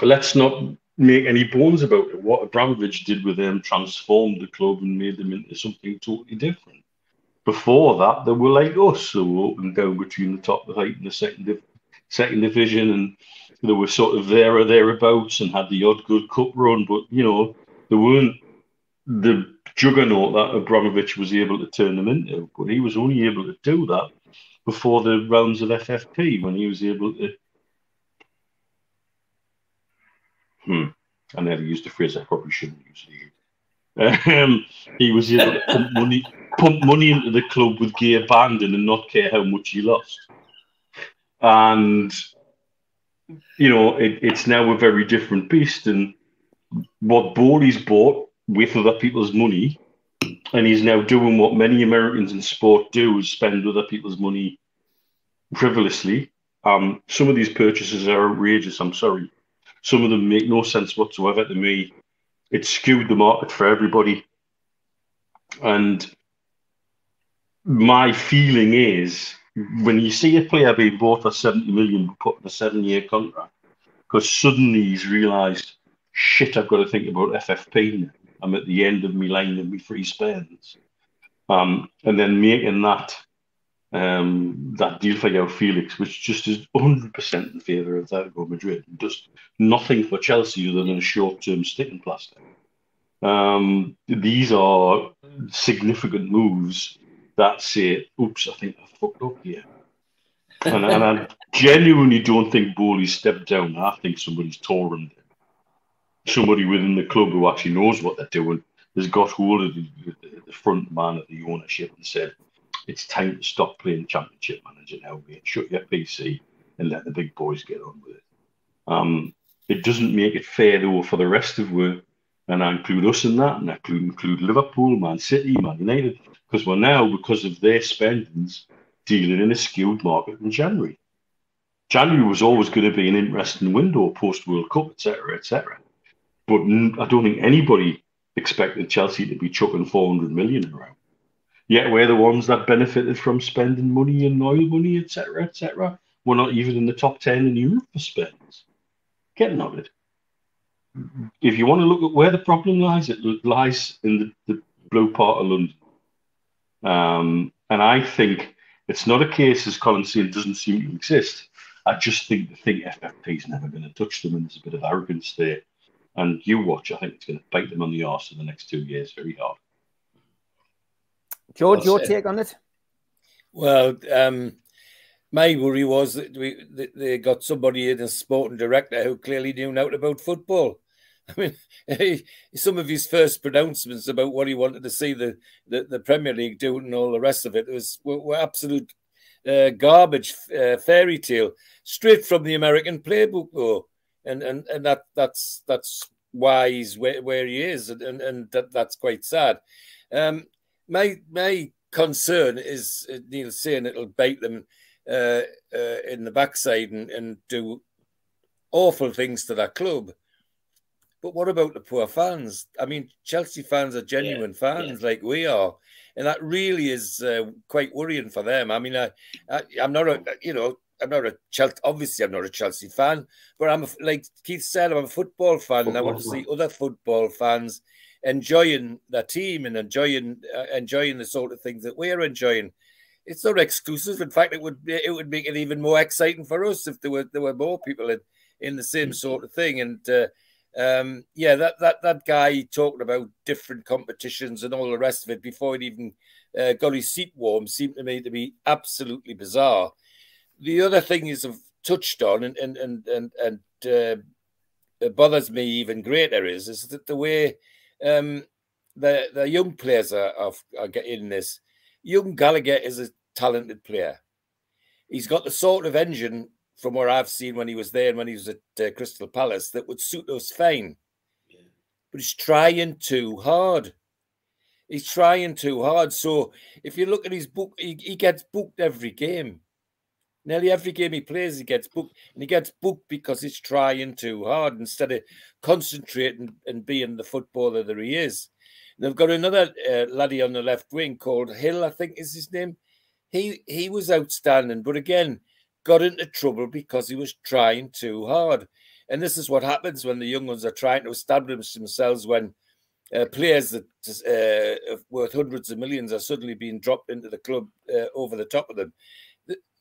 let's not make any bones about it. What Abramovich did with them transformed the club and made them into something totally different. Before that, they were like us, so we up and down between the top, the height, and the second, div- second division, and they were sort of there or thereabouts and had the odd good cup run, but you know, they weren't the juggernaut that Abramovich was able to turn them into. But he was only able to do that before the realms of FFP when he was able to. Hmm. I never used the phrase I probably shouldn't use. Um, he was able to pump money, pump money into the club with gay abandon and not care how much he lost. And you know, it, it's now a very different beast. And what Boehly's bought with other people's money, and he's now doing what many Americans in sport do: is spend other people's money frivolously. Um, some of these purchases are outrageous. I'm sorry. Some of them make no sense whatsoever to me. It skewed the market for everybody. And my feeling is when you see a player being bought for 70 million, put in a seven year contract, because suddenly he's realised, shit, I've got to think about FFP now. I'm at the end of my line of my free spends. Um, and then making that um, that deal for João Felix, which just is 100% in favour of Atletico Madrid, does nothing for Chelsea other than a short-term sticking plaster. Um, these are significant moves that say, oops, I think I fucked up here. and, and I genuinely don't think Boehly stepped down. I think somebody's torn him. Somebody within the club who actually knows what they're doing has got hold of the, the front man of the ownership and said, it's time to stop playing championship manager now, mate. Shut your PC and let the big boys get on with it. Um, it doesn't make it fair though for the rest of work, and I include us in that, and I include, Liverpool, Man City, Man United, because we're now, because of their spendings, dealing in a skewed market in January. January was always going to be an interesting window post World Cup, etc., etc. But I don't think anybody expected Chelsea to be chucking 400 million around. Yet we're the ones that benefited from spending money and oil money, etc., etc. We're not even in the top 10 in Europe for spends. Getting on it. If you want to look at where the problem lies, it lies in the, the blue part of London. Um, and I think it's not a case, as Colin said, doesn't seem to exist. I just think the thing FFP is never going to touch them, and there's a bit of arrogance there. And you watch, I think it's going to bite them on the arse in the next two years very hard. George, your take on it? Well, um, my worry was that we that they got somebody in as sporting director who clearly knew nothing about football. I mean, some of his first pronouncements about what he wanted to see the, the, the Premier League do and all the rest of it was were, were absolute uh, garbage, uh, fairy tale, straight from the American playbook, though, and and and that that's that's why he's where, where he is, and and, and that, that's quite sad. Um, my my concern is uh, Neil saying it'll bite them uh, uh, in the backside and, and do awful things to that club. But what about the poor fans? I mean, Chelsea fans are genuine yeah, fans yeah. like we are. And that really is uh, quite worrying for them. I mean, I, I, am not a, you know, I'm not a Chelsea, obviously, I'm not a Chelsea fan, but I'm a, like Keith said, I'm a football fan. Football and I want to see other football fans enjoying the team and enjoying uh, enjoying the sort of things that we're enjoying. It's not exclusive. In fact, it would it would make it even more exciting for us if there were there were more people in in the same sort of thing. And uh, um, yeah, that that that guy talking about different competitions and all the rest of it before he even uh, got his seat warm seemed to me to be absolutely bizarre. The other thing is I've touched on and and and and, and uh, bothers me even greater is is that the way um, the the young players are, are, are getting this. Young Gallagher is a talented player. He's got the sort of engine from what I've seen when he was there and when he was at uh, Crystal Palace that would suit us fine. Yeah. But he's trying too hard. He's trying too hard. So if you look at his book, he, he gets booked every game. Nearly every game he plays, he gets booked, and he gets booked because he's trying too hard instead of concentrating and being the footballer that he is. They've got another uh, laddie on the left wing called Hill, I think is his name. He he was outstanding, but again, got into trouble because he was trying too hard. And this is what happens when the young ones are trying to establish themselves when uh, players that uh, worth hundreds of millions are suddenly being dropped into the club uh, over the top of them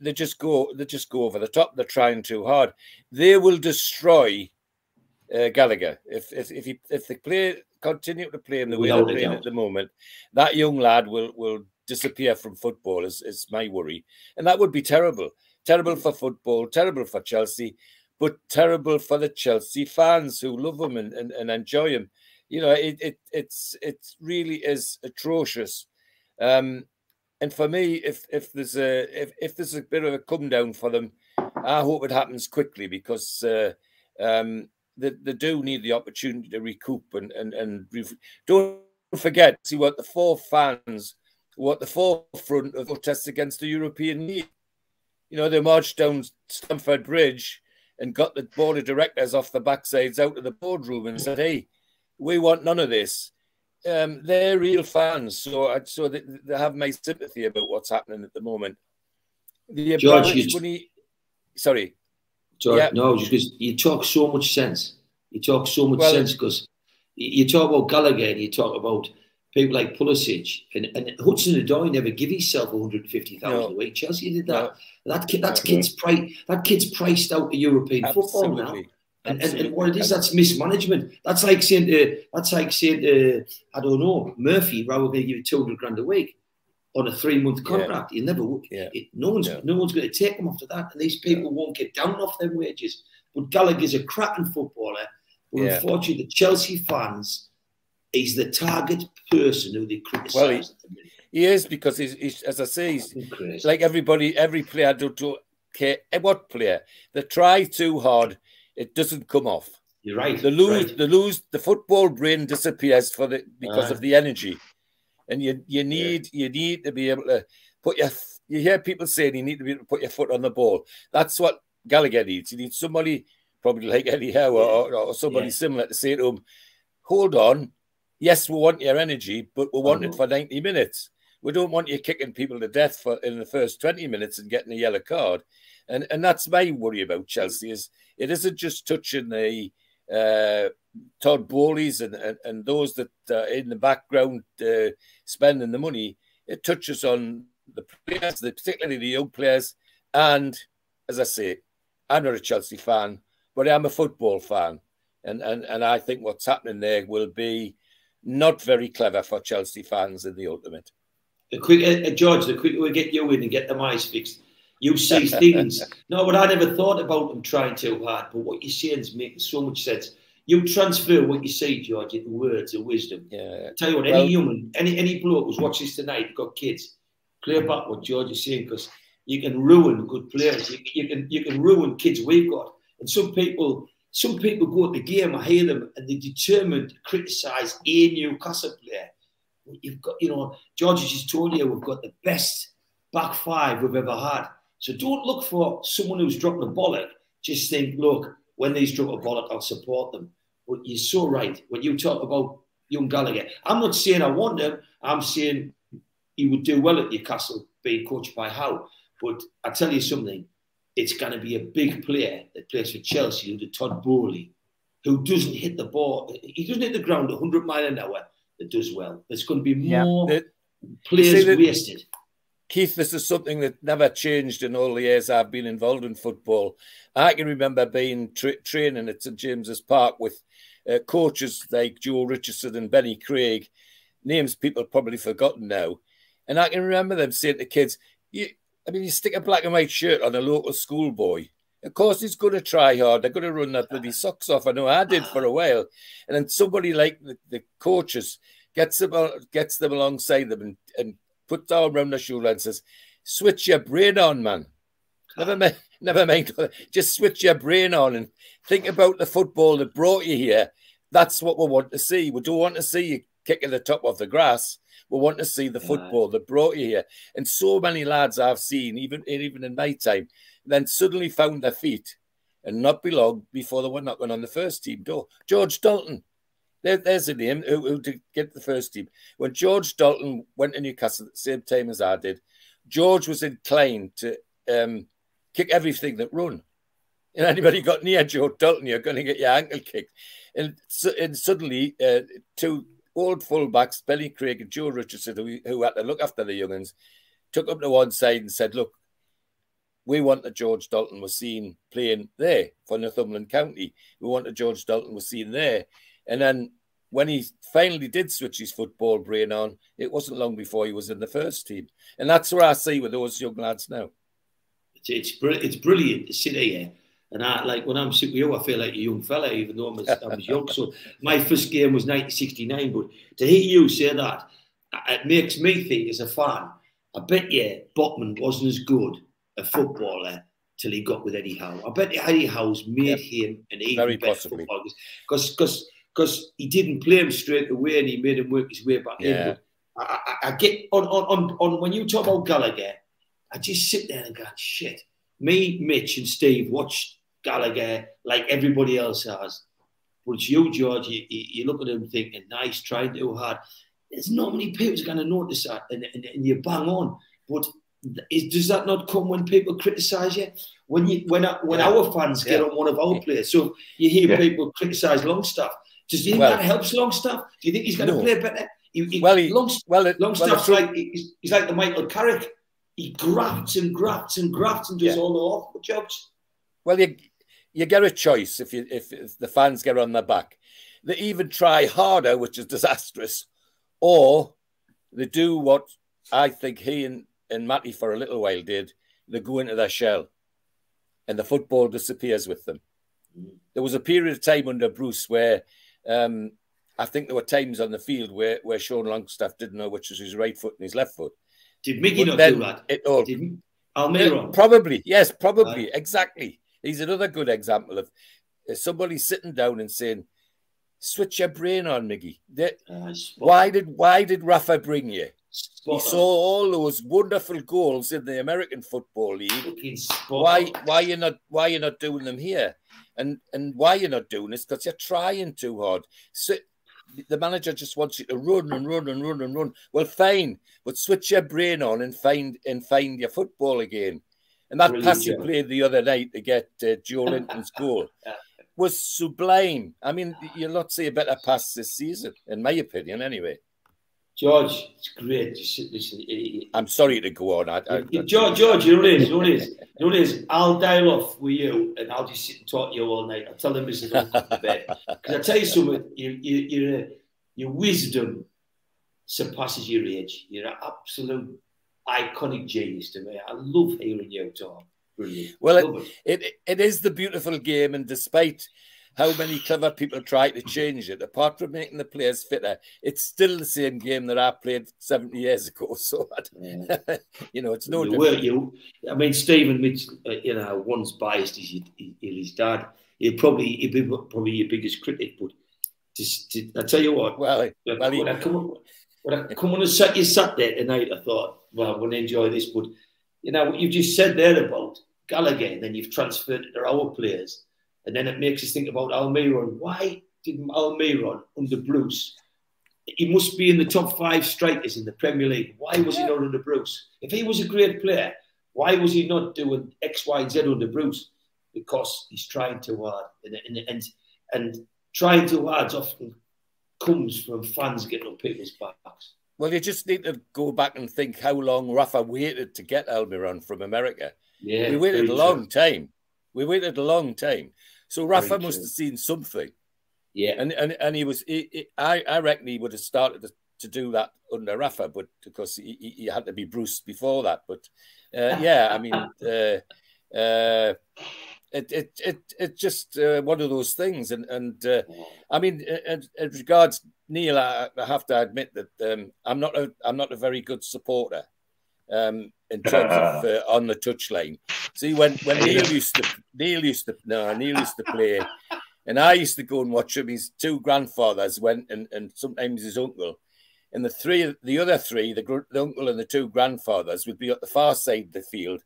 they just go they just go over the top. They're trying too hard. They will destroy uh, Gallagher if if if, he, if they play continue to play in the way they're playing at the moment. That young lad will will disappear from football. Is is my worry, and that would be terrible. Terrible for football. Terrible for Chelsea, but terrible for the Chelsea fans who love him and, and, and enjoy him. You know, it, it it's it really is atrocious. Um, and for me, if if there's a if, if there's a bit of a come down for them, I hope it happens quickly because uh, um, they, they do need the opportunity to recoup and and and don't forget see what the four fans what the forefront of protests against the European League. You know, they marched down Stamford Bridge and got the board of directors off the backsides out of the boardroom and said, "Hey, we want none of this." Um, they're real fans, so I, so they, they, have my sympathy about what's happening at the moment. The George, you, money, sorry, George, yeah. no, just because you talk so much sense. You talk so much well, sense because you talk about Gallagher and you talk about people like Pulisic and, and Hudson Odoi never give himself 150,000 no. a week. Chelsea did that. No. That kid, that no. kid's price, that kid's priced out of European Absolutely. football now. And, and, and, what it is, that's mismanagement. That's like saying to, that's like saying to, I don't know, Murphy, rather to give you 200 grand a week on a three month contract. Yeah. You never, yeah. it, no one's, yeah. no one's going to take him after that. And these people won't get down off their wages. But Gallagher's a cracking footballer. But unfortunately, the Chelsea fans, he's the target person who they criticise. Well, he, he, is because he's, he's, as I say, he's like everybody, every player do, do care what player they try too hard, it doesn't come off. You're right. The lose, right. the lose, the football brain disappears for the because uh, of the energy, and you you need yeah. you need to be able to put your. You hear people saying you need to be able to put your foot on the ball. That's what Gallagher needs. You need somebody probably like Eddie Howe or, or, somebody yeah. similar to say to him, "Hold on, yes, we want your energy, but we want it uh-huh. for 90 minutes. We don't want you kicking people to death for in the first 20 minutes and getting a yellow card. And and that's my worry about Chelsea is it isn't just touching the uh, Todd Boehlys and, and, and those that are in the background uh, spending the money. It touches on the players, the, particularly the young players. And as I say, I'm not a Chelsea fan, but I'm a football fan. And, and, and I think what's happening there will be not very clever for Chelsea fans in the ultimate. The quick, uh, uh, George, the quicker we get you in and get the mice fixed, you see things. no, but I never thought about them trying too hard. But what you're saying is making so much sense. You transfer what you say, George, into words of wisdom. Yeah. I tell you what, any well, human, any any bloke who's watching this tonight, got kids, clear back what George is saying because you can ruin good players. You, you, can you can ruin kids we've got. And some people some people go at the game, I hear them, and they're determined to criticise a Newcastle player. You've got, you know, George just told you we've got the best back five we've ever had. So don't look for someone who's dropping a bollock. Just think, look, when they drop a bollock, I'll support them. But you're so right. When you talk about young Gallagher, I'm not saying I want him. I'm saying he would do well at Newcastle being coached by Howe. But I tell you something, it's going to be a big player that plays for Chelsea, the Todd Boehly, who doesn't hit the ball. He doesn't hit the ground 100 mile an hour. That does well. There's going to be more yeah. players that, wasted. Keith, this is something that never changed in all the years I've been involved in football. I can remember being tra- training at St James's Park with uh, coaches like Joe Richardson and Benny Craig, names people probably forgotten now. And I can remember them saying to kids, you, I mean, you stick a black and white shirt on a local schoolboy. Of course, he's going to try hard. They're going to run that bloody socks off. I know I did for a while. And then somebody like the, the coaches gets them, gets them alongside them and, and puts down around their shoulder and says, switch your brain on, man. Never mind, never mind. Just switch your brain on and think about the football that brought you here. That's what we want to see. We don't want to see you kicking the top of the grass. We want to see the football that brought you here. And so many lads I've seen, even even in my time, then suddenly found their feet and not be long before they were knocking on the first team door. George Dalton, there, there's a name who, who did get the first team. When George Dalton went to Newcastle at the same time as I did, George was inclined to um, kick everything that run. And anybody got near George Dalton, you're going to get your ankle kicked. And, and suddenly, uh, two old fullbacks, Billy Craig and Joe Richardson, who, who had to look after the youngins, took them to one side and said, look, we want that George Dalton was seen playing there for Northumberland County. We want that George Dalton was seen there. And then when he finally did switch his football brain on, it wasn't long before he was in the first team. And that's where I see with those young lads now. It's, it's, it's brilliant to sit here and I like when I'm sitting with you, I feel like a young fella, even though I'm, I'm young. So my first game was 1969. But to hear you say that, it makes me think as a fan, I bet you Botman wasn't as good a footballer till he got with Eddie Howe. I bet Eddie Howe's made yep. him an even Very better possibly. footballer because because he didn't play him straight away and he made him work his way back yeah. in. I, I, I, get on, on on when you talk about Gallagher, I just sit there and go, shit. Me, Mitch, and Steve watched Gallagher like everybody else has. But it's you, George. You, you look at him thinking, nice, trying too hard. There's not many people going to notice that, and, and, and you bang on. But is, does that not come when people criticise you? When you when when yeah. our fans get on one of our players, so you hear yeah. people criticise Longstaff. Does you think well, that helps Longstaff? Do you think he's going to play better? He, he, well, he, Longstaff, well, it, Longstaff's well, like he's, he's, like the Michael Carrick. He grafts and grafts and grafts and does all the awful jobs. Well, you you get a choice if you if, if the fans get on their back. They even try harder, which is disastrous, or they do what I think he and, and Matty for a little while did. They go into their shell and the football disappears with them. Mm. There was a period of time under Bruce where um, I think there were times on the field where, where Sean Longstaff didn't know which was his right foot and his left foot. Did Mickey but not do that? It all, did Almiron? Probably, yes, probably, right. exactly. He's another good example of somebody sitting down and saying, switch your brain on, Miggy. Uh, why did why did Rafa bring you? Spot he saw all those wonderful goals in the American Football League. Why why you not why you not doing them here? And and why you're not doing this? Because you're trying too hard. So the manager just wants you to run and run and run and run. Well, fine, but switch your brain on and find and find your football again. And that Brilliant, pass he played the other night to get uh, Joelinton's goal was sublime. I mean, you'll not see a better pass this season, in my opinion, anyway. George, it's great. I'm sorry to go on. I, I, George, George, you know what it is. You know what it is. You know what it is. I'll dial off with you, and I'll just sit and talk to you all night. I'll tell them this is bed. Because I tell you something, you, you, your your wisdom surpasses your age. You're an absolute iconic genius to me. I love hearing you talk. Brilliant. Well, it, it, it is the beautiful game, and despite how many clever people try to change it, apart from making the players fitter, it's still the same game that I played 70 years ago. So, yeah. you know, it's no you different. You, I mean, Stephen, uh, you know, one's biased is his dad. He'd probably, he'd be probably your biggest critic, but just, to, I tell you what, well, when, well, when, I come on, when I come on and sat, you sat there tonight, I thought, well, I'm going to enjoy this, but you know, what you just said there about Gallagher, and then you've transferred it to our players. And then it makes us think about Almiron. Why did Almiron under Bruce? He must be in the top five strikers in the Premier League. Why was he not under Bruce? If he was a great player, why was he not doing X, Y, Z under Bruce? Because he's trying too hard. And, and, and, and trying too hard often comes from fans getting on people's backs. Well, you just need to go back and think how long Rafa waited to get Almiron from America. Yeah, he waited a long true. time. We waited a long time. So Rafa must have seen something. Yeah. And and, and he was, he, he, I, I reckon he would have started to, to do that under Rafa, but because he, he, had to be Bruce before that. But uh, yeah, I mean, uh, uh, it, it, it, it just uh, one of those things. And, and uh, I mean, in, in regards Neil, I, I, have to admit that um, I'm not a, I'm not a very good supporter um, in terms of uh, on the touchline. See, when when Neil used to Neil used to no Neil used to play, and I used to go and watch him. His two grandfathers went, and, and sometimes his uncle, and the three the other three, the, the uncle and the two grandfathers, would be at the far side of the field,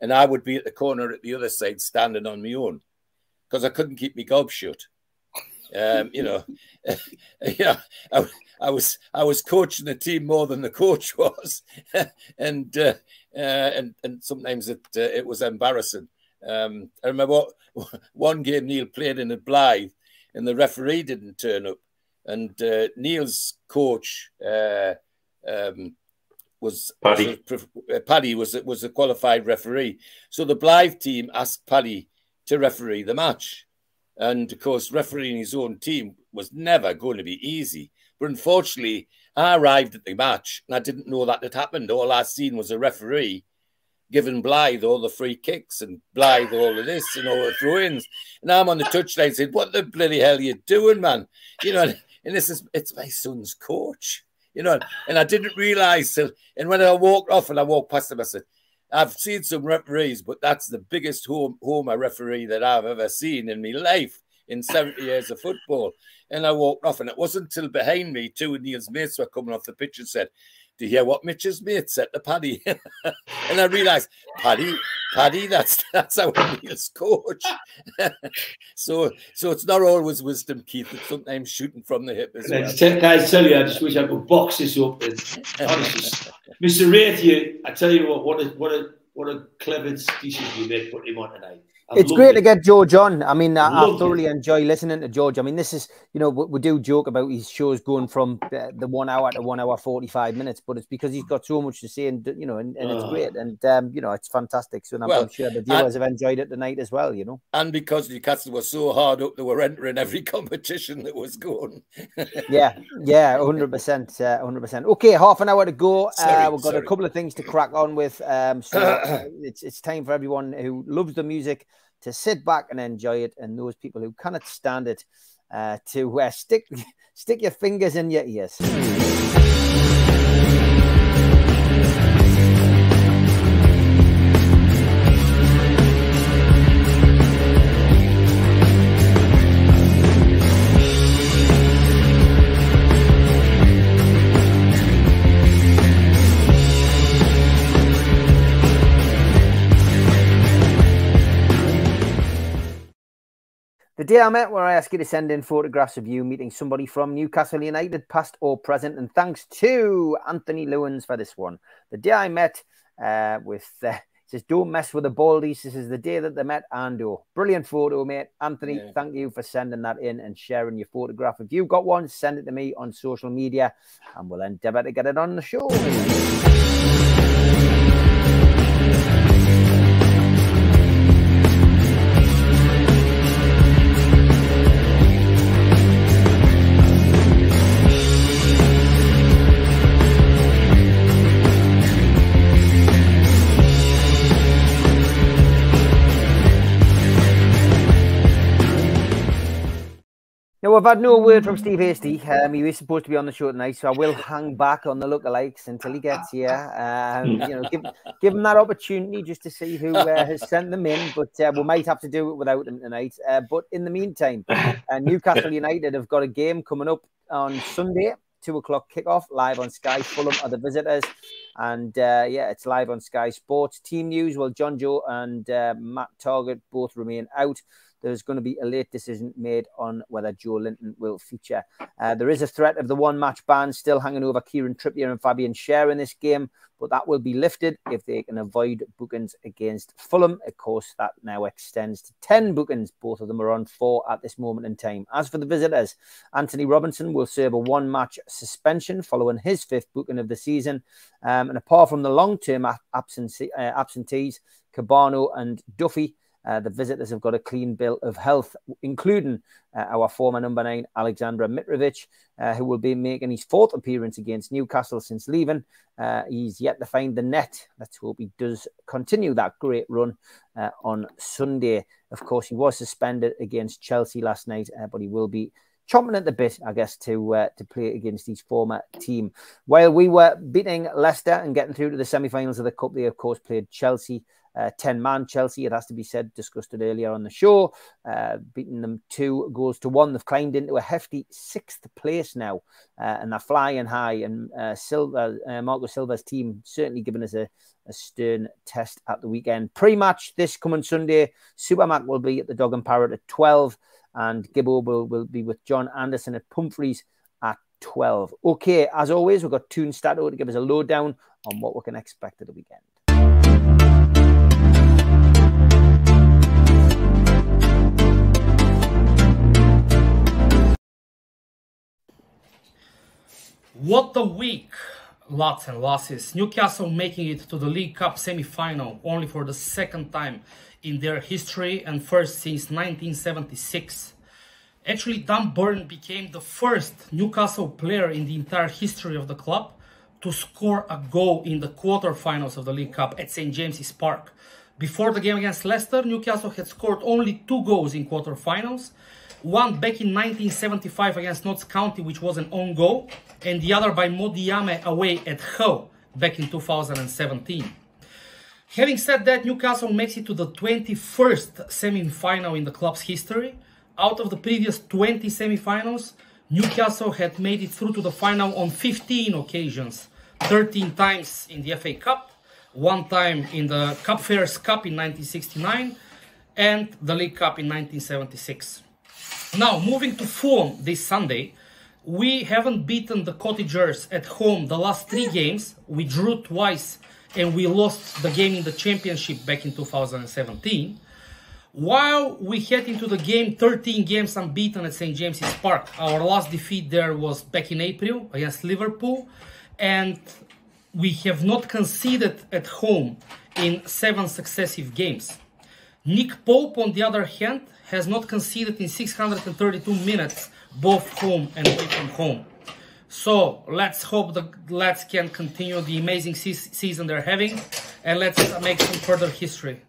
and I would be at the corner at the other side, standing on my own, because I couldn't keep my gob shut. Um, you know, yeah, I, I, was I was coaching the team more than the coach was, and uh, uh, and and sometimes it uh, it was embarrassing. Um, I remember what, one game Neil played in at Blyth, and the referee didn't turn up, and uh, Neil's coach. Uh, um, was Paddy. Was a, Paddy was was a qualified referee, so the Blyth team asked Paddy to referee the match. And of course, refereeing his own team was never going to be easy. But unfortunately, I arrived at the match and I didn't know that had happened. All I seen was a referee giving Blyth all the free kicks and Blyth all of this and all the throw-ins. And I'm on the touchline saying, "What the bloody hell are you doing, man?" You know, and this is it's my son's coach. You know, and I didn't realise. And when I walked off and I walked past him, I said, I've seen some referees, but that's the biggest home homer referee that I've ever seen in my life in 70 years of football. And I walked off, and it wasn't until behind me, two of Neil's mates were coming off the pitch and said, Do you hear what Mitch's mate said to Paddy? and I realized, Paddy, Paddy, that's that's our Neil's coach. so so it's not always wisdom, Keith. It's sometimes shooting from the hip as well. Guys, tell you, I just wish I could box this up. And, honestly, Mr. Raythew, I tell you what, what a what a what a clever decision you made putting him on tonight. I it's great it. to get George on. I mean, I, I thoroughly it. enjoy listening to George. I mean, this is, you know, we, we do joke about his shows going from the one hour to one hour 45 minutes, but it's because he's got so much to say and, you know, and, and it's great. And, um, you know, it's fantastic. So I'm, well, I'm sure the viewers and, have enjoyed it tonight as well, you know. And because Newcastle were so hard up, they were entering every competition that was going. yeah, yeah, 100%. Uh, 100%. Okay, half an hour to go. Sorry, uh, we've got sorry. a couple of things to crack on with. Um, so it's, it's time for everyone who loves the music to sit back and enjoy it, and those people who cannot stand it uh, to uh, stick stick your fingers in your ears. The day I met where I asked you to send in photographs of you meeting somebody from Newcastle United, past or present, and thanks to Anthony Lewins for this one. The day I met uh, with, uh, says, don't mess with the baldies. This is the day that they met Ando. Brilliant photo, mate. Anthony, yeah. thank you for sending that in and sharing your photograph. If you've got one, send it to me on social media and we'll endeavor to get it on the show. I've had no word from Steve Hasty. Um, he was supposed to be on the show tonight, so I will hang back on the lookalikes until he gets here. Um, you know, give, give him that opportunity just to see who uh, has sent them in, but uh, we might have to do it without him tonight. Uh, but in the meantime, uh, Newcastle United have got a game coming up on Sunday, two o'clock kickoff, live on Sky. Fulham are the visitors, and uh, yeah, it's live on Sky Sports. Team news: Well, Jonjo and uh, Matt Targett both remain out there's going to be a late decision made on whether Joelinton will feature. Uh, there is a threat of the one match ban still hanging over Kieran Trippier and Fabian Schär in this game, but that will be lifted if they can avoid bookings against Fulham. Of course, that now extends to 10 bookings. Both of them are on four at this moment in time. As for the visitors, Antonee Robinson will serve a one match suspension following his fifth booking of the season. Um, and apart from the long term absence, uh, absentees, Kebano and Duffy, uh, the visitors have got a clean bill of health, including uh, our former number nine, Aleksandar Mitrovic, uh, who will be making his fourth appearance against Newcastle since leaving. Uh, he's yet to find the net. Let's hope he does continue that great run uh, on Sunday. Of course, he was suspended against Chelsea last night, but he will be chomping at the bit, I guess, to uh, to play against his former team. While we were beating Leicester and getting through to the semi-finals of the cup, they of course played Chelsea uh, 10 man Chelsea, it has to be said, discussed it earlier on the show, uh, beating them two goals to one. They've climbed into a hefty sixth place now, uh, and they're flying high. And uh, Silva, uh, Marco Silva's team certainly given us a, a stern test at the weekend. Pre match this coming Sunday, Supermac will be at the Dog and Parrot at 12, and Gibbo will, will be with John Anderson at Pumphrey's at 12. Okay, as always, we've got Toon Stato to give us a lowdown on what we can expect at the weekend. What a week! Lots and losses. Newcastle making it to the League Cup semi-final only for the second time in their history and first since 1976. Actually, Dan Burn became the first Newcastle player in the entire history of the club to score a goal in the quarterfinals of the League Cup at St James's Park. Before the game against Leicester, Newcastle had scored only two goals in quarterfinals one back in 1975 against Notts County, which was an own goal, and the other by Mo Diamé away at Hull back in 2017. Having said that, Newcastle makes it to the 21st semi-final in the club's history. Out of the previous 20 semi-finals, Newcastle had made it through to the final on 15 occasions, 13 times in the FA Cup, one time in the Cup Fairs Cup in 1969, and the League Cup in 1976. Now, moving to Fulham this Sunday, we haven't beaten the Cottagers at home the last three games. We drew twice and we lost the game in the championship back in 2017. While we head into the game 13 games unbeaten at St. James's Park, our last defeat there was back in April against Liverpool, and we have not conceded at home in seven successive games. Nick Pope, on the other hand, has not conceded in 632 minutes, both home and away from home. So let's hope the lads can continue the amazing se season they're having, and let's make some further history.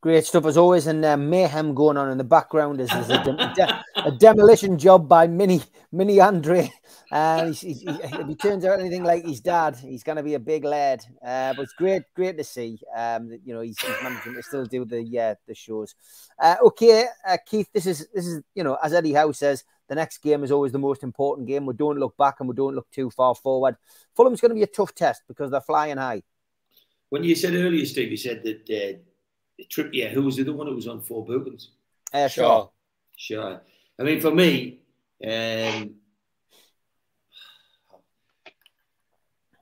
Great stuff as always, and uh, mayhem going on in the background. Is, is a, de a, demolition job by Mini Mini Andre. And he's, he's, he, if he turns out anything like his dad, he's going to be a big lad. Uh, but it's great, great to see. Um, that, you know, he's, he's, managing to still do the uh, the shows. Uh, okay, uh, Keith, this is this is you know, as Eddie Howe says, the next game is always the most important game. We don't look back and we don't look too far forward. Fulham's going to be a tough test because they're flying high. When you said earlier, Steve, you said that uh, Trippier, who was the other one who was on four bookings? Uh, sure. Sure. I mean, for me, um,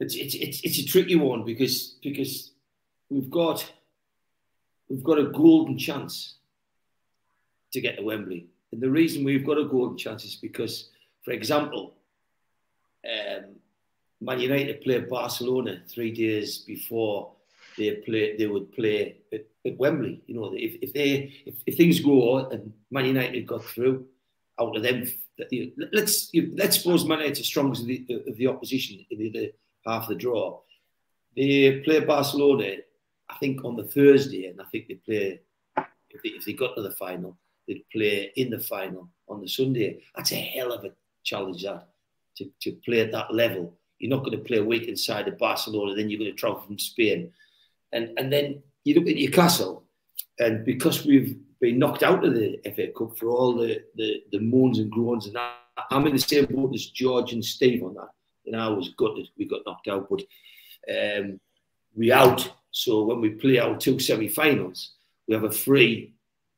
it's, it's it's it's a tricky one because because we've got we've got a golden chance to get to Wembley, and the reason we've got a golden chance is because, for example, um, Man United played Barcelona three days before they play they would play at, at Wembley. You know, if, if they if, if, things go and Man United got through out of them, let's let's suppose Man United are strong as the, of the opposition in the half the draw. They play Barcelona, I think, on the Thursday, and I think they play if they, if they got to the final, they'd play in the final on the Sunday. That's a hell of a challenge that to, to play at that level. You're not going to play a week inside of Barcelona, then you're going to travel from Spain and and then you look at Newcastle, and because we've been knocked out of the FA Cup for all the, the, the moans and groans and that, I'm in the same boat as George and Steve on that. You know, I was gutted we got knocked out, but um, we out. So when we play our two semi-finals, we have a free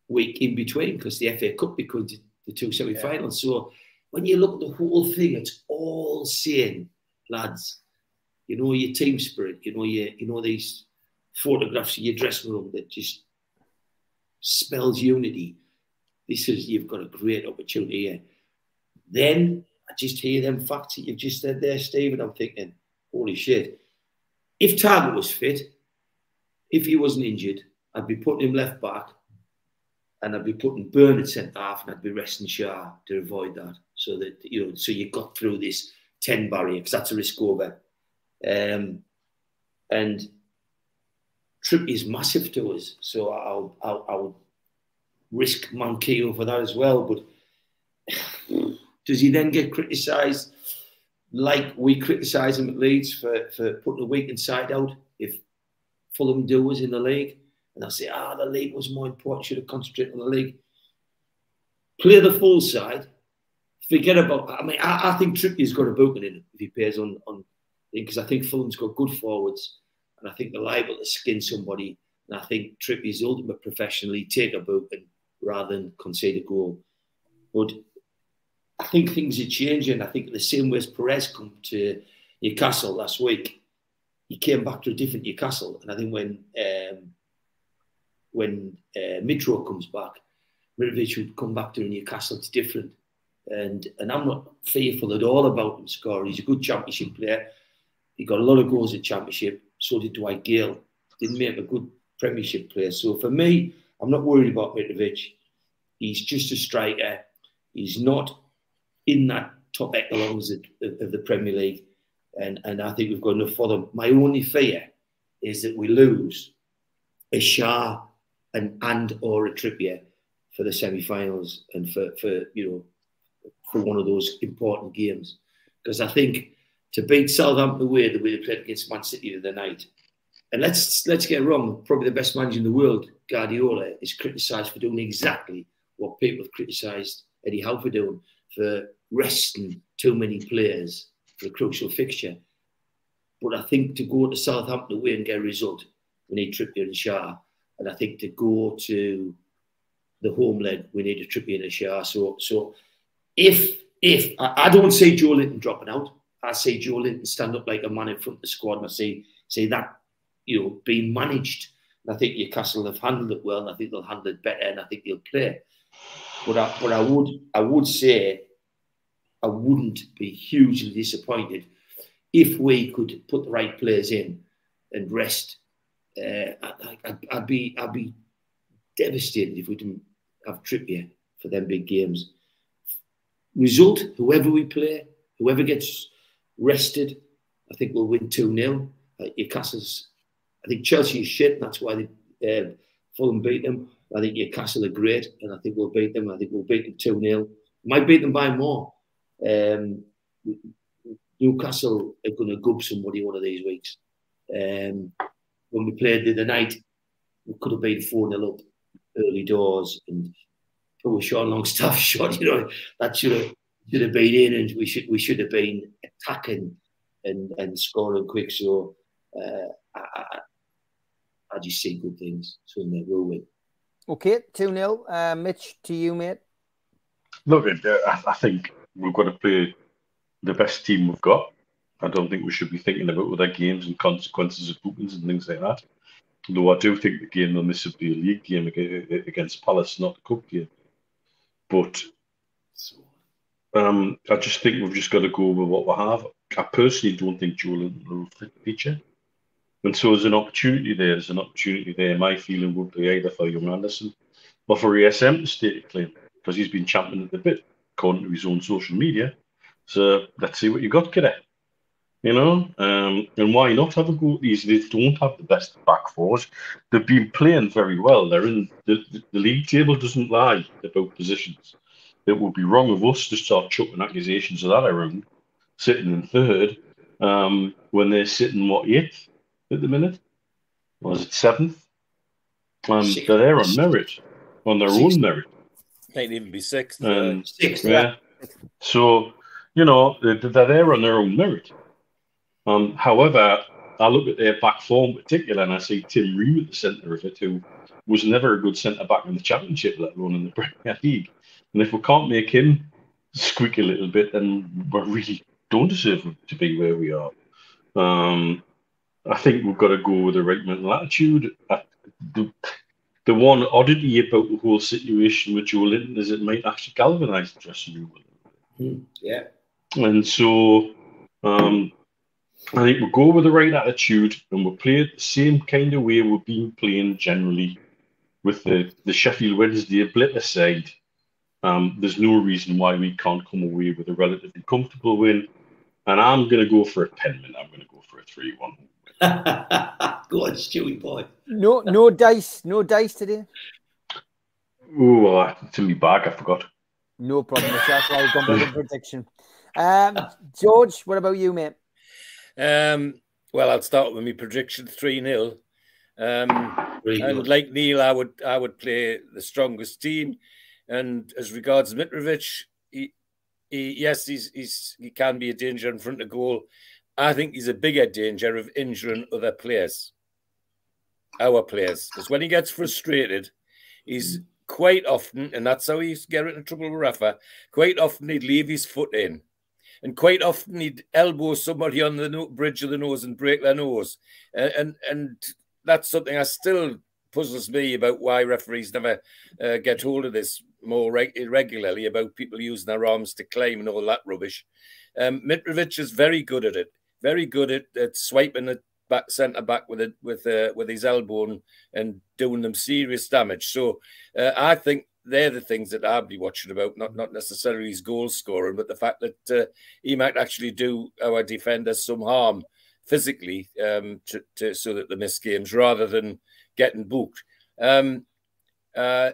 week in between because the FA Cup becomes the two semi-finals. Yeah. So when you look at the whole thing, it's all saying, lads, you know your team spirit, you know you you know these photographs of your dressing room that just spells unity. This is you've got a great opportunity here. Then I just hear them facts that you've just said there, Stephen. I'm thinking, holy shit. If Targett was fit, if he wasn't injured, I'd be putting him left back and I'd be putting Burnett centre half and I'd be resting Schär to avoid that. So that you know, so you got through this 10 barrier because that's a risk over. Um, and trip is massive to us. So I'll, I'll, I'll risk Manquillo for that as well. But does he then get criticised like we criticise him at Leeds for, for putting a weak side out if Fulham do us in the league? And I say, ah, the league was more important, should have concentrated on the league. Play the full side. Forget about. I mean, I, I think Trippier's got a booking in if he plays on on because I think Fulham's got good forwards. And I think they're liable to skin somebody. And I think Trippier's ultimate professionally take a booking rather than concede a goal. But I think things are changing. I think the same way as Perez come to Newcastle last week, he came back to a different Newcastle. And I think when um, when uh, Mitro comes back, Mitrovic would come back to a Newcastle. It's different. And and I'm not fearful at all about him scoring. He's a good championship player. He got a lot of goals at championship. So did Dwight Gayle. Didn't make a good Premiership player. So for me, I'm not worried about Mitrovic. He's just a striker. He's not in that top echelons of, of the Premier League. And, and I think we've got enough for them. My only fear is that we lose a Schär and, and or a Trippier for the semi-finals and for, for you know for one of those important games. Because I think to beat Southampton away the way they played against Man City the other night, and let's let's get wrong, probably the best manager in the world, Guardiola, is criticised for doing exactly what people have criticised Eddie Howe for doing, for resting too many players for a crucial fixture. But I think to go to Southampton away and get a result, we need Trippier and Schär. And I think to go to the home leg, we need a Trippier and a Schär. So, so if if I, I don't say Joelinton dropping out, I say Joelinton stand up like a man in front of the squad, and I say say that you know being managed. And I think Newcastle have handled it well, and I think they'll handle it better, and I think they'll play. But I, but I would I would say I wouldn't be hugely disappointed if we could put the right players in and rest. Uh, I, would be I'd be devastated if we didn't have Trippier for them big games. Result, whoever we play, whoever gets rested, I think we'll win 2 0. Uh, I think Chelsea is shit, that's why they, uh, Fulham beat them. I think Newcastle are great, and I think we'll beat them. I think we'll beat them 2 0. Might beat them by more. Um, Newcastle are going to gub somebody one of these weeks. Um, when we played the other night, we could have been 4 0 up early doors and a Sean Longstaff shot. You know, that should have should have been in, and we should we should have been attacking and and scoring quick. So uh, I, I, I just see good things. So they will win. Okay, 2 0. Uh, Mitch, to you, mate. Look, uh, I think we've got to play the best team we've got. I don't think we should be thinking about other games and consequences of bookings and things like that. Though I do think the game will be a league game against Palace, not a cup game. But um, I just think we've just got to go with what we have. I personally don't think Joel will fit the feature. And so there's an opportunity there. There's an opportunity there. My feeling would be either for Young Anderson or for ESM to state a claim because he's been championing the bit according to his own social media. So let's see what you got, kiddo. You know, um, and why not have a go at these? They don't have the best back fours. They've been playing very well. They're in the, the, the league table doesn't lie about positions. It would be wrong of us to start chucking accusations of that around, sitting in third, um, when they're sitting what eighth at the minute. Was it seventh? Um, they're on merit, on their own merit. Might even be sixth. Um, sixth, yeah. So you know, they're there on their own merit. Um, however, I look at their back form particular and I see Tim Ream at the centre of it, who was never a good centre back in the Championship, let alone in the Premier League. And if we can't make him squeak a little bit, then we really don't deserve to be where we are. Um, I think we've got to go with the right mental attitude. The, the one oddity about the whole situation with Joelinton is it might actually galvanise the dressing room. Mm, yeah. And so um, I think we'll go with the right attitude and we'll play it the same kind of way we've been playing generally with the, the Sheffield Wednesday blip aside. Um, there's no reason why we can't come away with a relatively comfortable win. And I'm going to go for a Penman. I'm going to go for a 3 1. go on, Stewie boy. No, no dice. No dice today. Oh, uh, it's in my bag. I forgot. No problem. That's why I've gone by the prediction. Um, George, what about you, mate? Um, well, I'll start with my prediction 3 0. Um, and like Neil, I would I would play the strongest team. And as regards Mitrovic, he, yes, he's, he's he can be a danger in front of goal. I think he's a bigger danger of injuring other players, our players, because when he gets frustrated, he's quite often, and that's how he used into trouble with Rafa. Quite often he'd leave his foot in and quite often he'd elbow somebody on the no- bridge of the nose and break their nose. Uh, and and that's something I still puzzles me about why referees never uh, get hold of this more reg- regularly about people using their arms to claim and all that rubbish. Um, Mitrovic is very good at it, very good at, at swiping it back centre back with it with uh, with his elbow and, and doing them serious damage. So uh, I think they're the things that I'd be watching about, not not necessarily his goal scoring, but the fact that uh, he might actually do our defenders some harm physically um, to, to, so that they miss games rather than getting booked. Um, uh,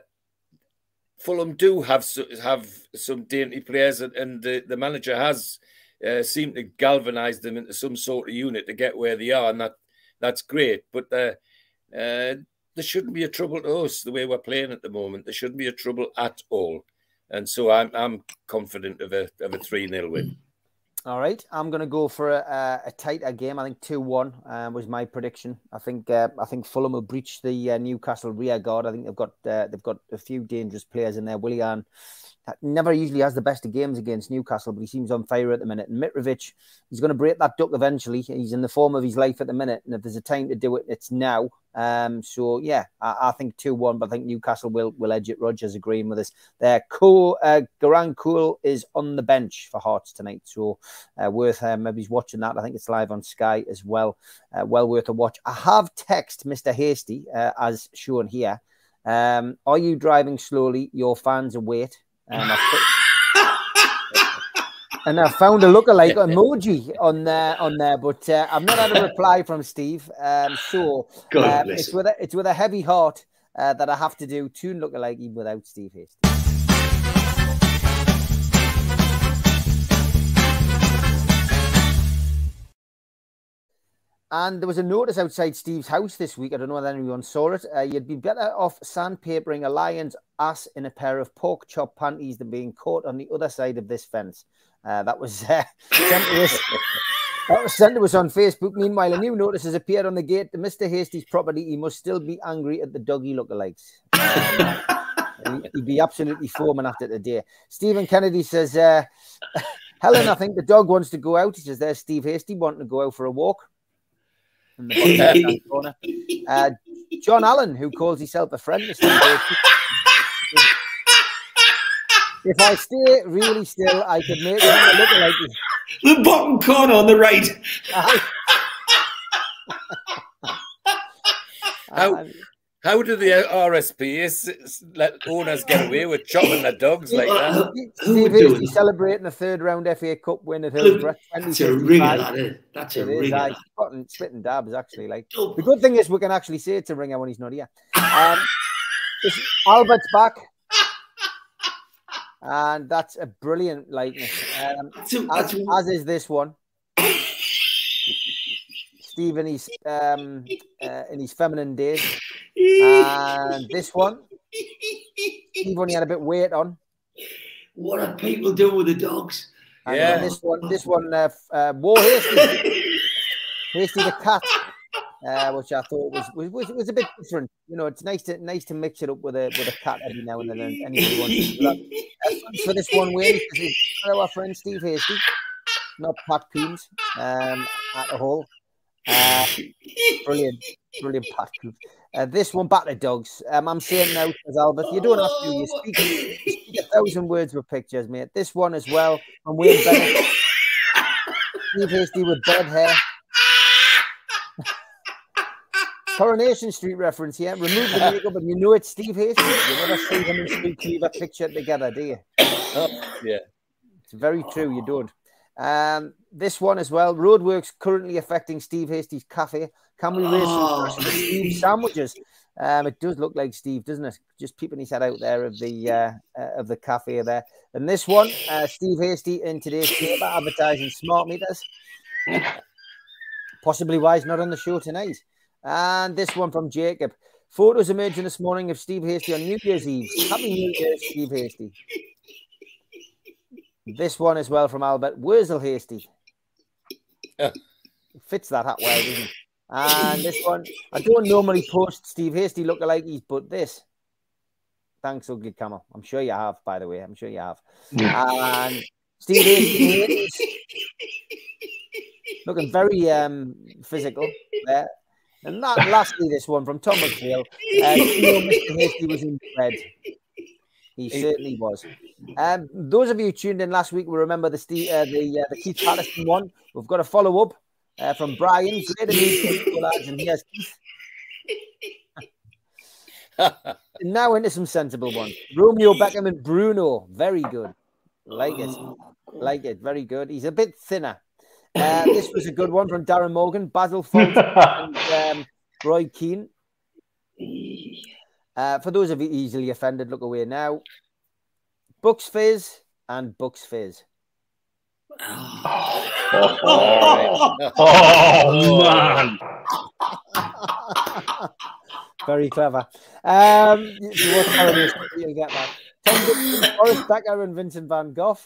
Fulham do have have some dainty players, and, and the, the manager has uh, seemed to galvanise them into some sort of unit to get where they are, and that that's great. But uh, uh, there shouldn't be a trouble to us the way we're playing at the moment. There shouldn't be a trouble at all. And so I'm I'm confident of a of a three 0 win. All right, I'm going to go for a, a tighter game. I think two one uh, was my prediction. I think uh, I think Fulham will breach the uh, Newcastle rear guard. I think they've got uh, they've got a few dangerous players in there. Willian never usually has the best of games against Newcastle, but he seems on fire at the minute. And Mitrovic, he's going to break that duck eventually. He's in the form of his life at the minute, and if there's a time to do it, it's now. Um, so yeah, I, I think two one, but I think Newcastle will will edge it. Rogers agreeing with us. There, cool. Uh, Garang Kuol is on the bench for Hearts tonight, so uh, worth uh, maybe he's watching that. I think it's live on Sky as well. Uh, well worth a watch. I have text Mr. Hasty uh, as shown here. Um, are you driving slowly? Your fans await. Um, and I found a lookalike emoji on there, on there, but uh, I've not had a reply from Steve. Um, so um, it's with a, it's with a heavy heart uh, that I have to do two lookalike even without Steve Hasty. And there was a notice outside Steve's house this week. I don't know whether anyone saw it. Uh, you'd be better off sandpapering a lion's ass in a pair of pork chop panties than being caught on the other side of this fence. Uh, that was uh, sent to us. That was sent to us on Facebook. Meanwhile, a new notice has appeared on the gate to Mr. Hasty's property. He must still be angry at the doggy lookalikes. Um, he'd be absolutely foaming after today. Stephen Kennedy says, uh, Helen, I think the dog wants to go out. He says, There's Steve Hasty wanting to go out for a walk. Corner. Uh, John Allen, who calls himself a friend of Steve Hasty, if I stay really still, I could make it look like this. The bottom corner on the right. how, how do the RSPs let owners get away with chopping their dogs like that? Steve is celebrating the third round FA Cup win at Hillsborough. That's a ringer, that is. That's a ringer. Like, spitting dabs, actually. Like The good thing is we can actually say it to Ringer when he's not here. Um, Albert's back and that's a brilliant likeness. Um, as, as, is this one. Steve in his um, uh, in his feminine days, and this one, Steve only had a bit weight on. What are people doing with the dogs? And yeah, this one, this one, uh, uh, War Hasty, Hasty the cat uh, which I thought was, was was a bit different. You know, it's nice to nice to mix it up with a with a cat every now and then. And anybody wants to do that. Uh, for this one win, our friend Steve Hasty, not Pat Coombs, um, at the hole. Uh, brilliant, brilliant Pat Uh, this one, back to dogs. Um, I'm saying now, as Albert, you don't have to. You speak, you speak a thousand words with pictures, mate. This one as well from Wayne Bennett. Steve Hasty with bed hair. Coronation Street reference here. Remove the makeup and you know it's Steve Hasty. You never see them in Steve Cleaver picture together, do you? Oh, yeah. It's very true, you don't. Um, this one as well. Roadworks currently affecting Steve Hasty's cafe. Can we raise oh. some Steve sandwiches? Um, it does look like Steve, doesn't it? Just peeping his head out there of the uh, uh, of the cafe there. And this one, uh, Steve Hasty in today's paper advertising smart meters. Possibly why he's not on the show tonight. And this one from Jacob. Photos emerging this morning of Steve Hasty on New Year's Eve. Happy New Year, Steve Hasty. This one as well from Albert. Wurzel Hasty. Fits that hat well, doesn't it? And this one, I don't normally post Steve Hasty lookalikes, but this. Thanks, Ugly Camel. I'm sure you have, by the way. I'm sure you have. and Steve Hasty looking very um, physical there. And that, lastly, this one from Tom McPhail. Uh, Mr. Hasty was in bed. He certainly was. Um, those of you tuned in last week will remember the Steve, uh, the, uh, the Keith Patterson one. We've got a follow up uh, from Brian. Great to lads, and here's Keith. now into some sensible ones. Romeo Beckham and Bruno. Very good. Like it. Like it. Very good. He's a bit thinner. Uh, this was a good one from Darren Morgan, Basil Font, and um, Roy Keane. Uh, for those of you easily offended, look away now. Bucks Fizz and Bucks Fizz. Oh, oh, oh man. Very clever. Um, you get that. Boris Becker, and Vincent Van Gogh.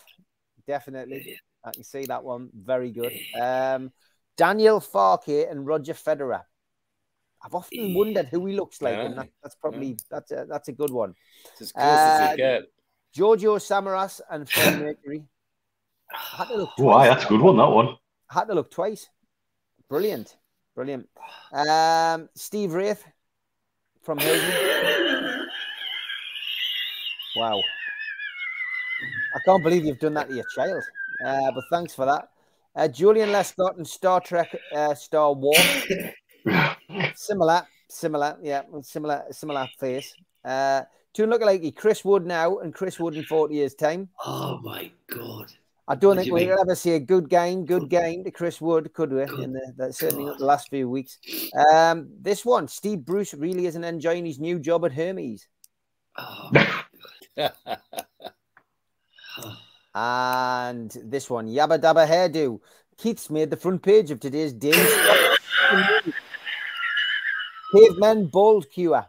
Definitely. I can see that one. Very good. Um, Daniel Farke and Roger Federer. I've often wondered who he looks like, yeah. and that, that's probably yeah. that's a that's a good one. It's as close uh, as you get. Giorgio Samaras and Freddie Mercury. had to look Why? That's a good one. That one. had to look twice. Brilliant, brilliant. Um, Steve Wraith from Hilton. wow. I can't believe you've done that to your child. Uh, but thanks for that. Uh, Joleon Lescott and Star Trek uh, Star Wars. similar, similar, yeah, similar, similar face. Uh, two look like Chris Wood now and Chris Wood in 40 years' time. Oh my God. I don't what think we'll ever see a good game, good game to Chris Wood, could we? in the, the certainly not the last few weeks. Um, this one, Steve Bruce really isn't enjoying his new job at Hermes. Oh, and this one, Yabba Dabba Hairdo. Keith's made the front page of today's Danish Caveman Bald Cure.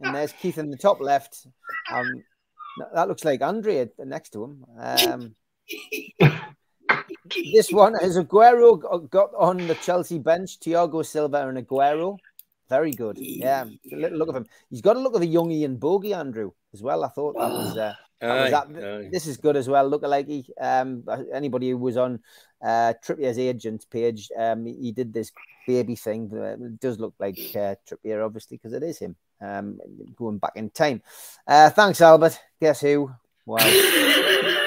And there's Keith in the top left. Um, that looks like Andrea next to him. Um, this one is Aguero got on the Chelsea bench. Thiago Silva and Aguero. Very good. Yeah, a look of him. He's got a look of a young Ian Bogie, Andrew, as well. I thought that was. Uh, Aye, that. This is good as well. Look like he, um, anybody who was on uh, Trippier's agent page, um, he did this baby thing. It does look like uh, Trippier, obviously, because it is him um, going back in time. Uh, thanks, Albert. Guess who? Wow.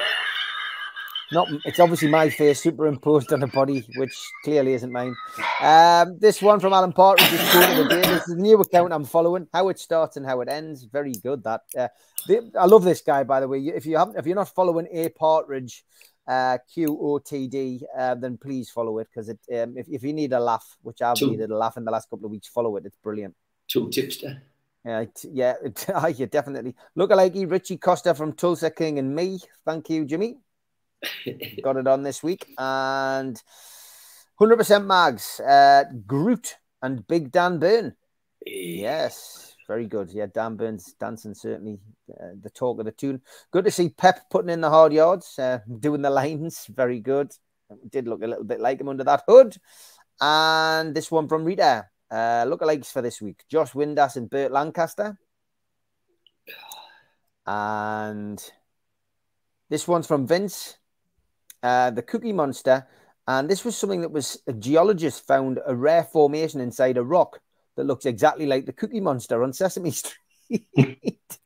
Not, it's obviously my face superimposed on a body, which clearly isn't mine. Um, this one from Alan Partridge is cool This is the new account I'm following. How it starts and how it ends. Very good. That uh, the, I love this guy. By the way, if you haven't, if you're not following A Partridge, uh, Q O T D, uh, then please follow it because it. Um, if, if you need a laugh, which I've Two. needed a laugh in the last couple of weeks, follow it. It's brilliant. Two tipster. Yeah, yeah, yeah, definitely. Look like Richie Costa from Tulsa King and me. Thank you, Jimmy. got it on this week. And 100% mags, uh, Groot and Big Dan Burn. Yes, very good. Yeah, Dan Burn's dancing certainly uh, the talk of the tune. Good to see Pep putting in the hard yards, uh, doing the lines. Very good. Did look a little bit like him under that hood. And this one from Rita. Uh, lookalikes for this week Josh Windass and Burt Lancaster. And this one's from Vince. Uh, the Cookie Monster. And this was something that was a geologist found a rare formation inside a rock that looks exactly like the Cookie Monster on Sesame Street.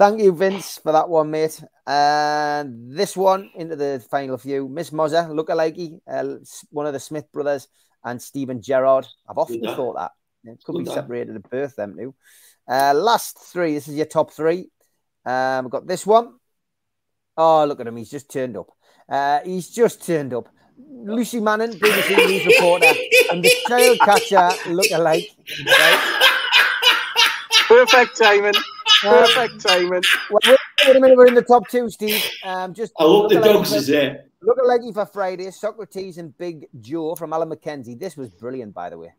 Thank you, Vince, for that one, mate. And this one into the final few. Miss Mozza, lookalike, uh, one of the Smith brothers, and Steven Gerrard. I've often yeah. thought that. It could Good be separated at birth, them two. Uh, last three. This is your top three. Um, I've got this one. Oh, look at him. He's just turned up. Uh, he's just turned up. Lucy Manning, BBC News reporter, and the child catcher look alike. Right? Perfect timing. Perfect timing. Well, wait a minute, we're in the top two, Steve. Um, just I hope the dogs is there. Look at Leggy for Friday, Socrates and Big Joe from Alan McKenzie. This was brilliant, by the way.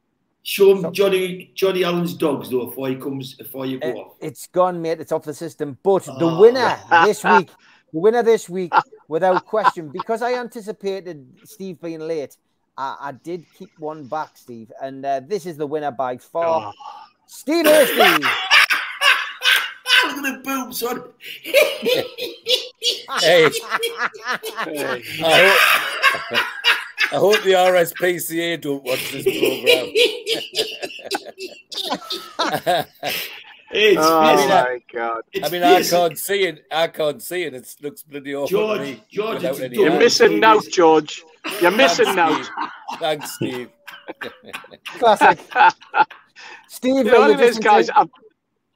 Show him Johnny Johnny Allen's dogs though before he comes before you go it, off. It's gone, mate. It's off the system. But oh. the winner this week the winner this week, without question, because I anticipated Steve being late, I, I did keep one back, Steve, and uh, this is the winner by far, oh. Steve Hasty. I'm gonna boom, son. hey. hey. I, hope, I hope the RSPCA don't watch this program. It's, oh it's, my god! I mean, I can't see it. I can't see it. It looks bloody awful. George, George, you're missing out, George. You're missing out. Thanks, Steve. Classic. Steve, you know what it is, guys? I've,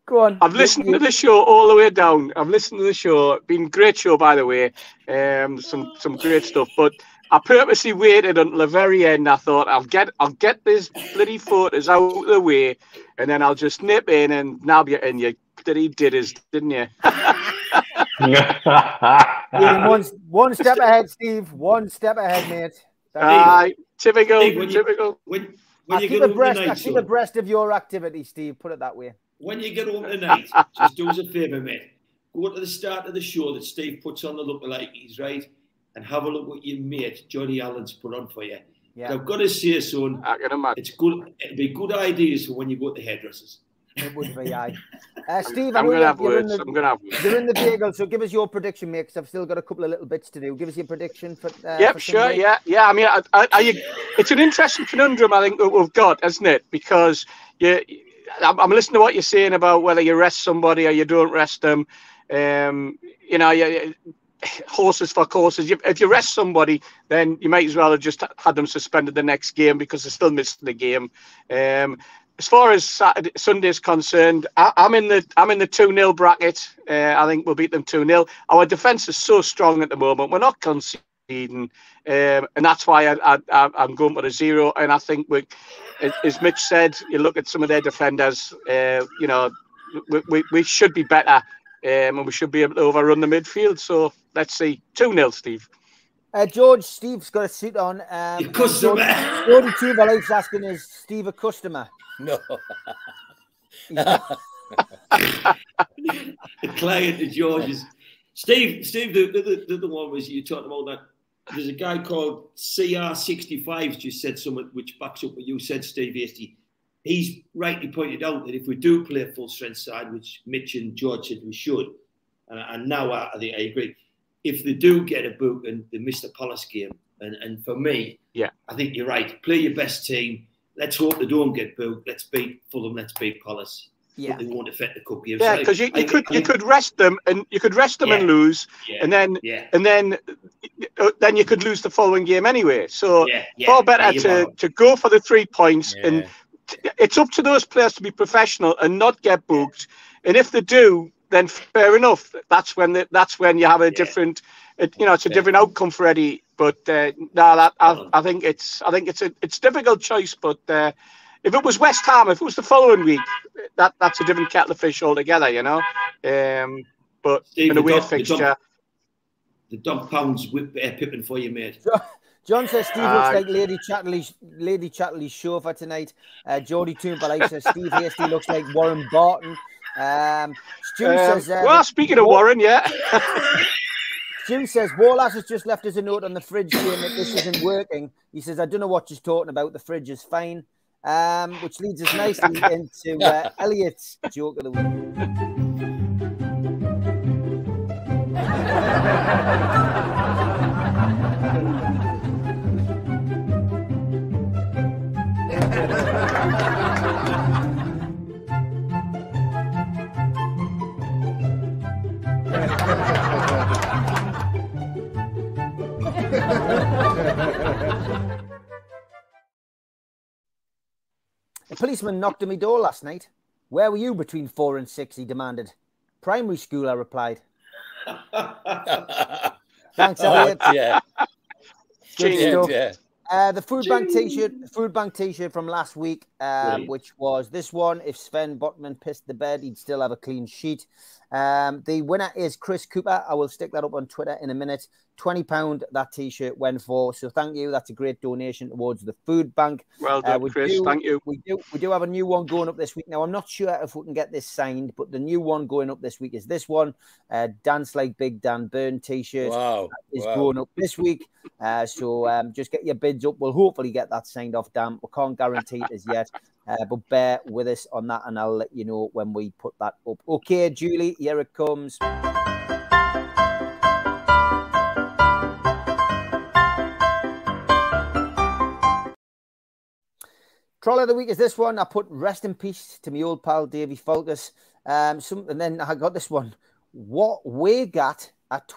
Go on. I've listened to the show all the way down. I've listened to the show. Been great show, by the way. Um, some some great stuff, but. I purposely waited until the very end. I thought I'll get I'll get this bloody photos out of the way, and then I'll just nip in and nab you. And you bloody did his, didn't you? one, one step ahead, Steve. One step ahead, mate. Aye, typical, when typical. You, when, when I you keep get abreast, tonight, I keep abreast of your activity, Steve. Put it that way. When you get home tonight, just do us a favour, mate. Go to the start of the show that Steve puts on the lookalikes, right? And have a look what your mate Johnny Allen's put on for you. Yeah. I've got to say, son, it's good. It'd be good ideas for when you go to the hairdressers. It would be, aye. Uh, Steve, I'm, going to have words. The, I'm going to have words. You're in the bagel, so give us your prediction, mate, because I've still got a couple of little bits to do. Give us your prediction for. Uh, yep, for sure. Yeah, yeah. I mean, I, I, I, it's an interesting conundrum, I think, that we've got, isn't it? Because you, I'm, I'm listening to what you're saying about whether you rest somebody or you don't rest them. Um, you know, you, horses for courses. If you rest somebody, then you might as well have just had them suspended the next game because they're still missing the game. Um, as far as Saturday, Sunday's concerned, I, am in the I'm in the two 0 bracket. Uh, I think we'll beat them two 0 Our defence is so strong at the moment. We're not conceding, um, and that's why I, am going for a zero. And I think we, as Mitch said, you look at some of their defenders. Uh, you know, we, we, we should be better, um, and we should be able to overrun the midfield. So let's see, two 0 Steve. Uh, George, Steve's got a suit on. Um, Your customer. George, Geordie asking, is Steve a customer? No. the client of George's. Steve, Steve, the, the, the, the one was you talking about that. There's a guy called CR65 just said something which backs up what you said, Steve Hasty. He's rightly pointed out that if we do play a full strength side, which Mitch and George said we should, and, and now I, I think I agree, if they do get a boot and they miss the Palace game, and, and for me, yeah, I think you're right. Play your best team. Let's hope they don't get booked. Let's beat Fulham. Let's beat Palace. Yeah, they won't affect the cup game. Yeah, because you, you I, could I, you could rest them and you could rest them yeah, and lose, yeah, and then yeah. and then uh, then you could lose the following game anyway. So far better to, to go for the three points, and it's up to those players to be professional and not get booked. And if they do, then fair enough. That's when the, that's when you have a different, it, you know, it's a different outcome for Eddie. But uh, no, that I, I, think it's I think it's a it's a difficult choice. But uh, if it was West Ham, if it was the following week, that that's a different kettle of fish altogether, you know. Um, but Steve, in a weird fixture. The dog pounds whip uh, Pippin for you, mate. John says Steve looks uh, like Lady Chatterley's Lady Chatterley's chauffeur tonight. Uh, Geordie Toombala says Steve Hasty looks like Warren Barton. Um, Stu um, says. Uh, well, speaking of Warren, yeah. Stu says Wallace has just left us a note on the fridge saying that this isn't working. He says, "I don't know what she's talking about. The fridge is fine." Um, which leads us nicely into uh, Elliot's joke of the week. A policeman knocked on my door last night. Where were you between four and six? He demanded. Primary school, I replied. Thanks, Elliot. Oh, yeah. Good stuff. Yeah. Uh, the food bank T-shirt, food bank T-shirt from last week, um, which was this one. If Sven Botman pissed the bed, he'd still have a clean sheet. Um, the winner is Chris Cooper. I will stick that up on Twitter in a minute. £20 that t-shirt went for. So thank you. That's a great donation towards the food bank. Well uh, done, uh, we Chris. Do, thank you. We do we do have a new one going up this week. Now I'm not sure if we can get this signed, but the new one going up this week is this one. Uh, Dance Like Big Dan Burn t-shirt wow. is wow. going up this week. Uh, so um, just get your bids up. We'll hopefully get that signed off, Dan. We can't guarantee it as yet. Uh, but bear with us on that, and I'll let you know when we put that up. Okay, Julie, here it comes. Troll of the week is this one. I put rest in peace to my old pal Davy Falkus. Um, some, and then I got this one. What way gat at?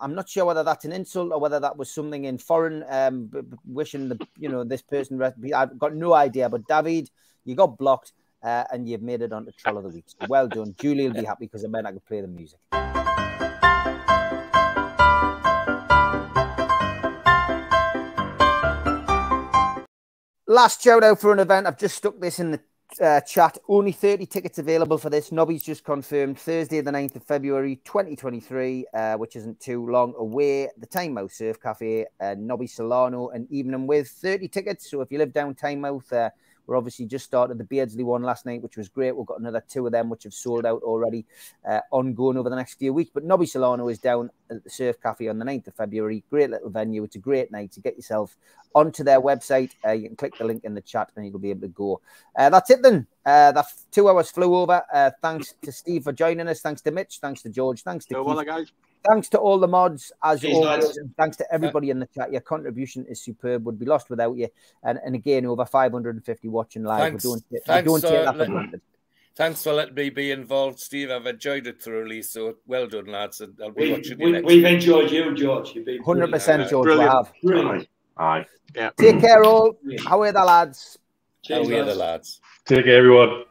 I'm not sure whether that's an insult or whether that was something in foreign, um, wishing the you know this person. Rest, I've got no idea. But David, you got blocked uh, and you've made it onto Troll of the Week. So well done. Julie will be happy because I meant I could play the music. Last shout out for an event. I've just stuck this in the uh, chat. Only 30 tickets available for this. Nobby's just confirmed Thursday, the 9th of February, 2023, uh, which isn't too long away. The Tynemouth Surf Cafe, uh, Nobby Solano, and Evening with 30 tickets. So if you live down Tynemouth, we're obviously just started the Beardsley one last night, which was great. We've got another two of them which have sold out already, uh, ongoing over the next few weeks. But Nobby Solano is down at the Surf Cafe on the 9th of February. Great little venue. It's a great night to get yourself onto their website. Uh, you can click the link in the chat and you'll be able to go. Uh, that's it then. Uh, that two hours flew over. Uh, thanks to Steve for joining us. Thanks to Mitch. Thanks to George. Thanks to well, guys. Thanks to all the mods as Cheers, always, lads. and thanks to everybody in the chat. Your contribution is superb. Would be lost without you. And, and again, over 550 watching live. Thanks. We don't, we Thanks, don't take uh, that for let- granted. Thanks for letting me be involved, Steve. I've enjoyed it thoroughly. So well done, lads. And I'll be We, watching you we, next we've week. enjoyed you, George. You've been Hundred brilliant. percent, George. We Brilliant. have. Brilliant. Aye. Yeah. Take care, all. How are the lads? How Cheers, are the lads. lads? Take care, everyone.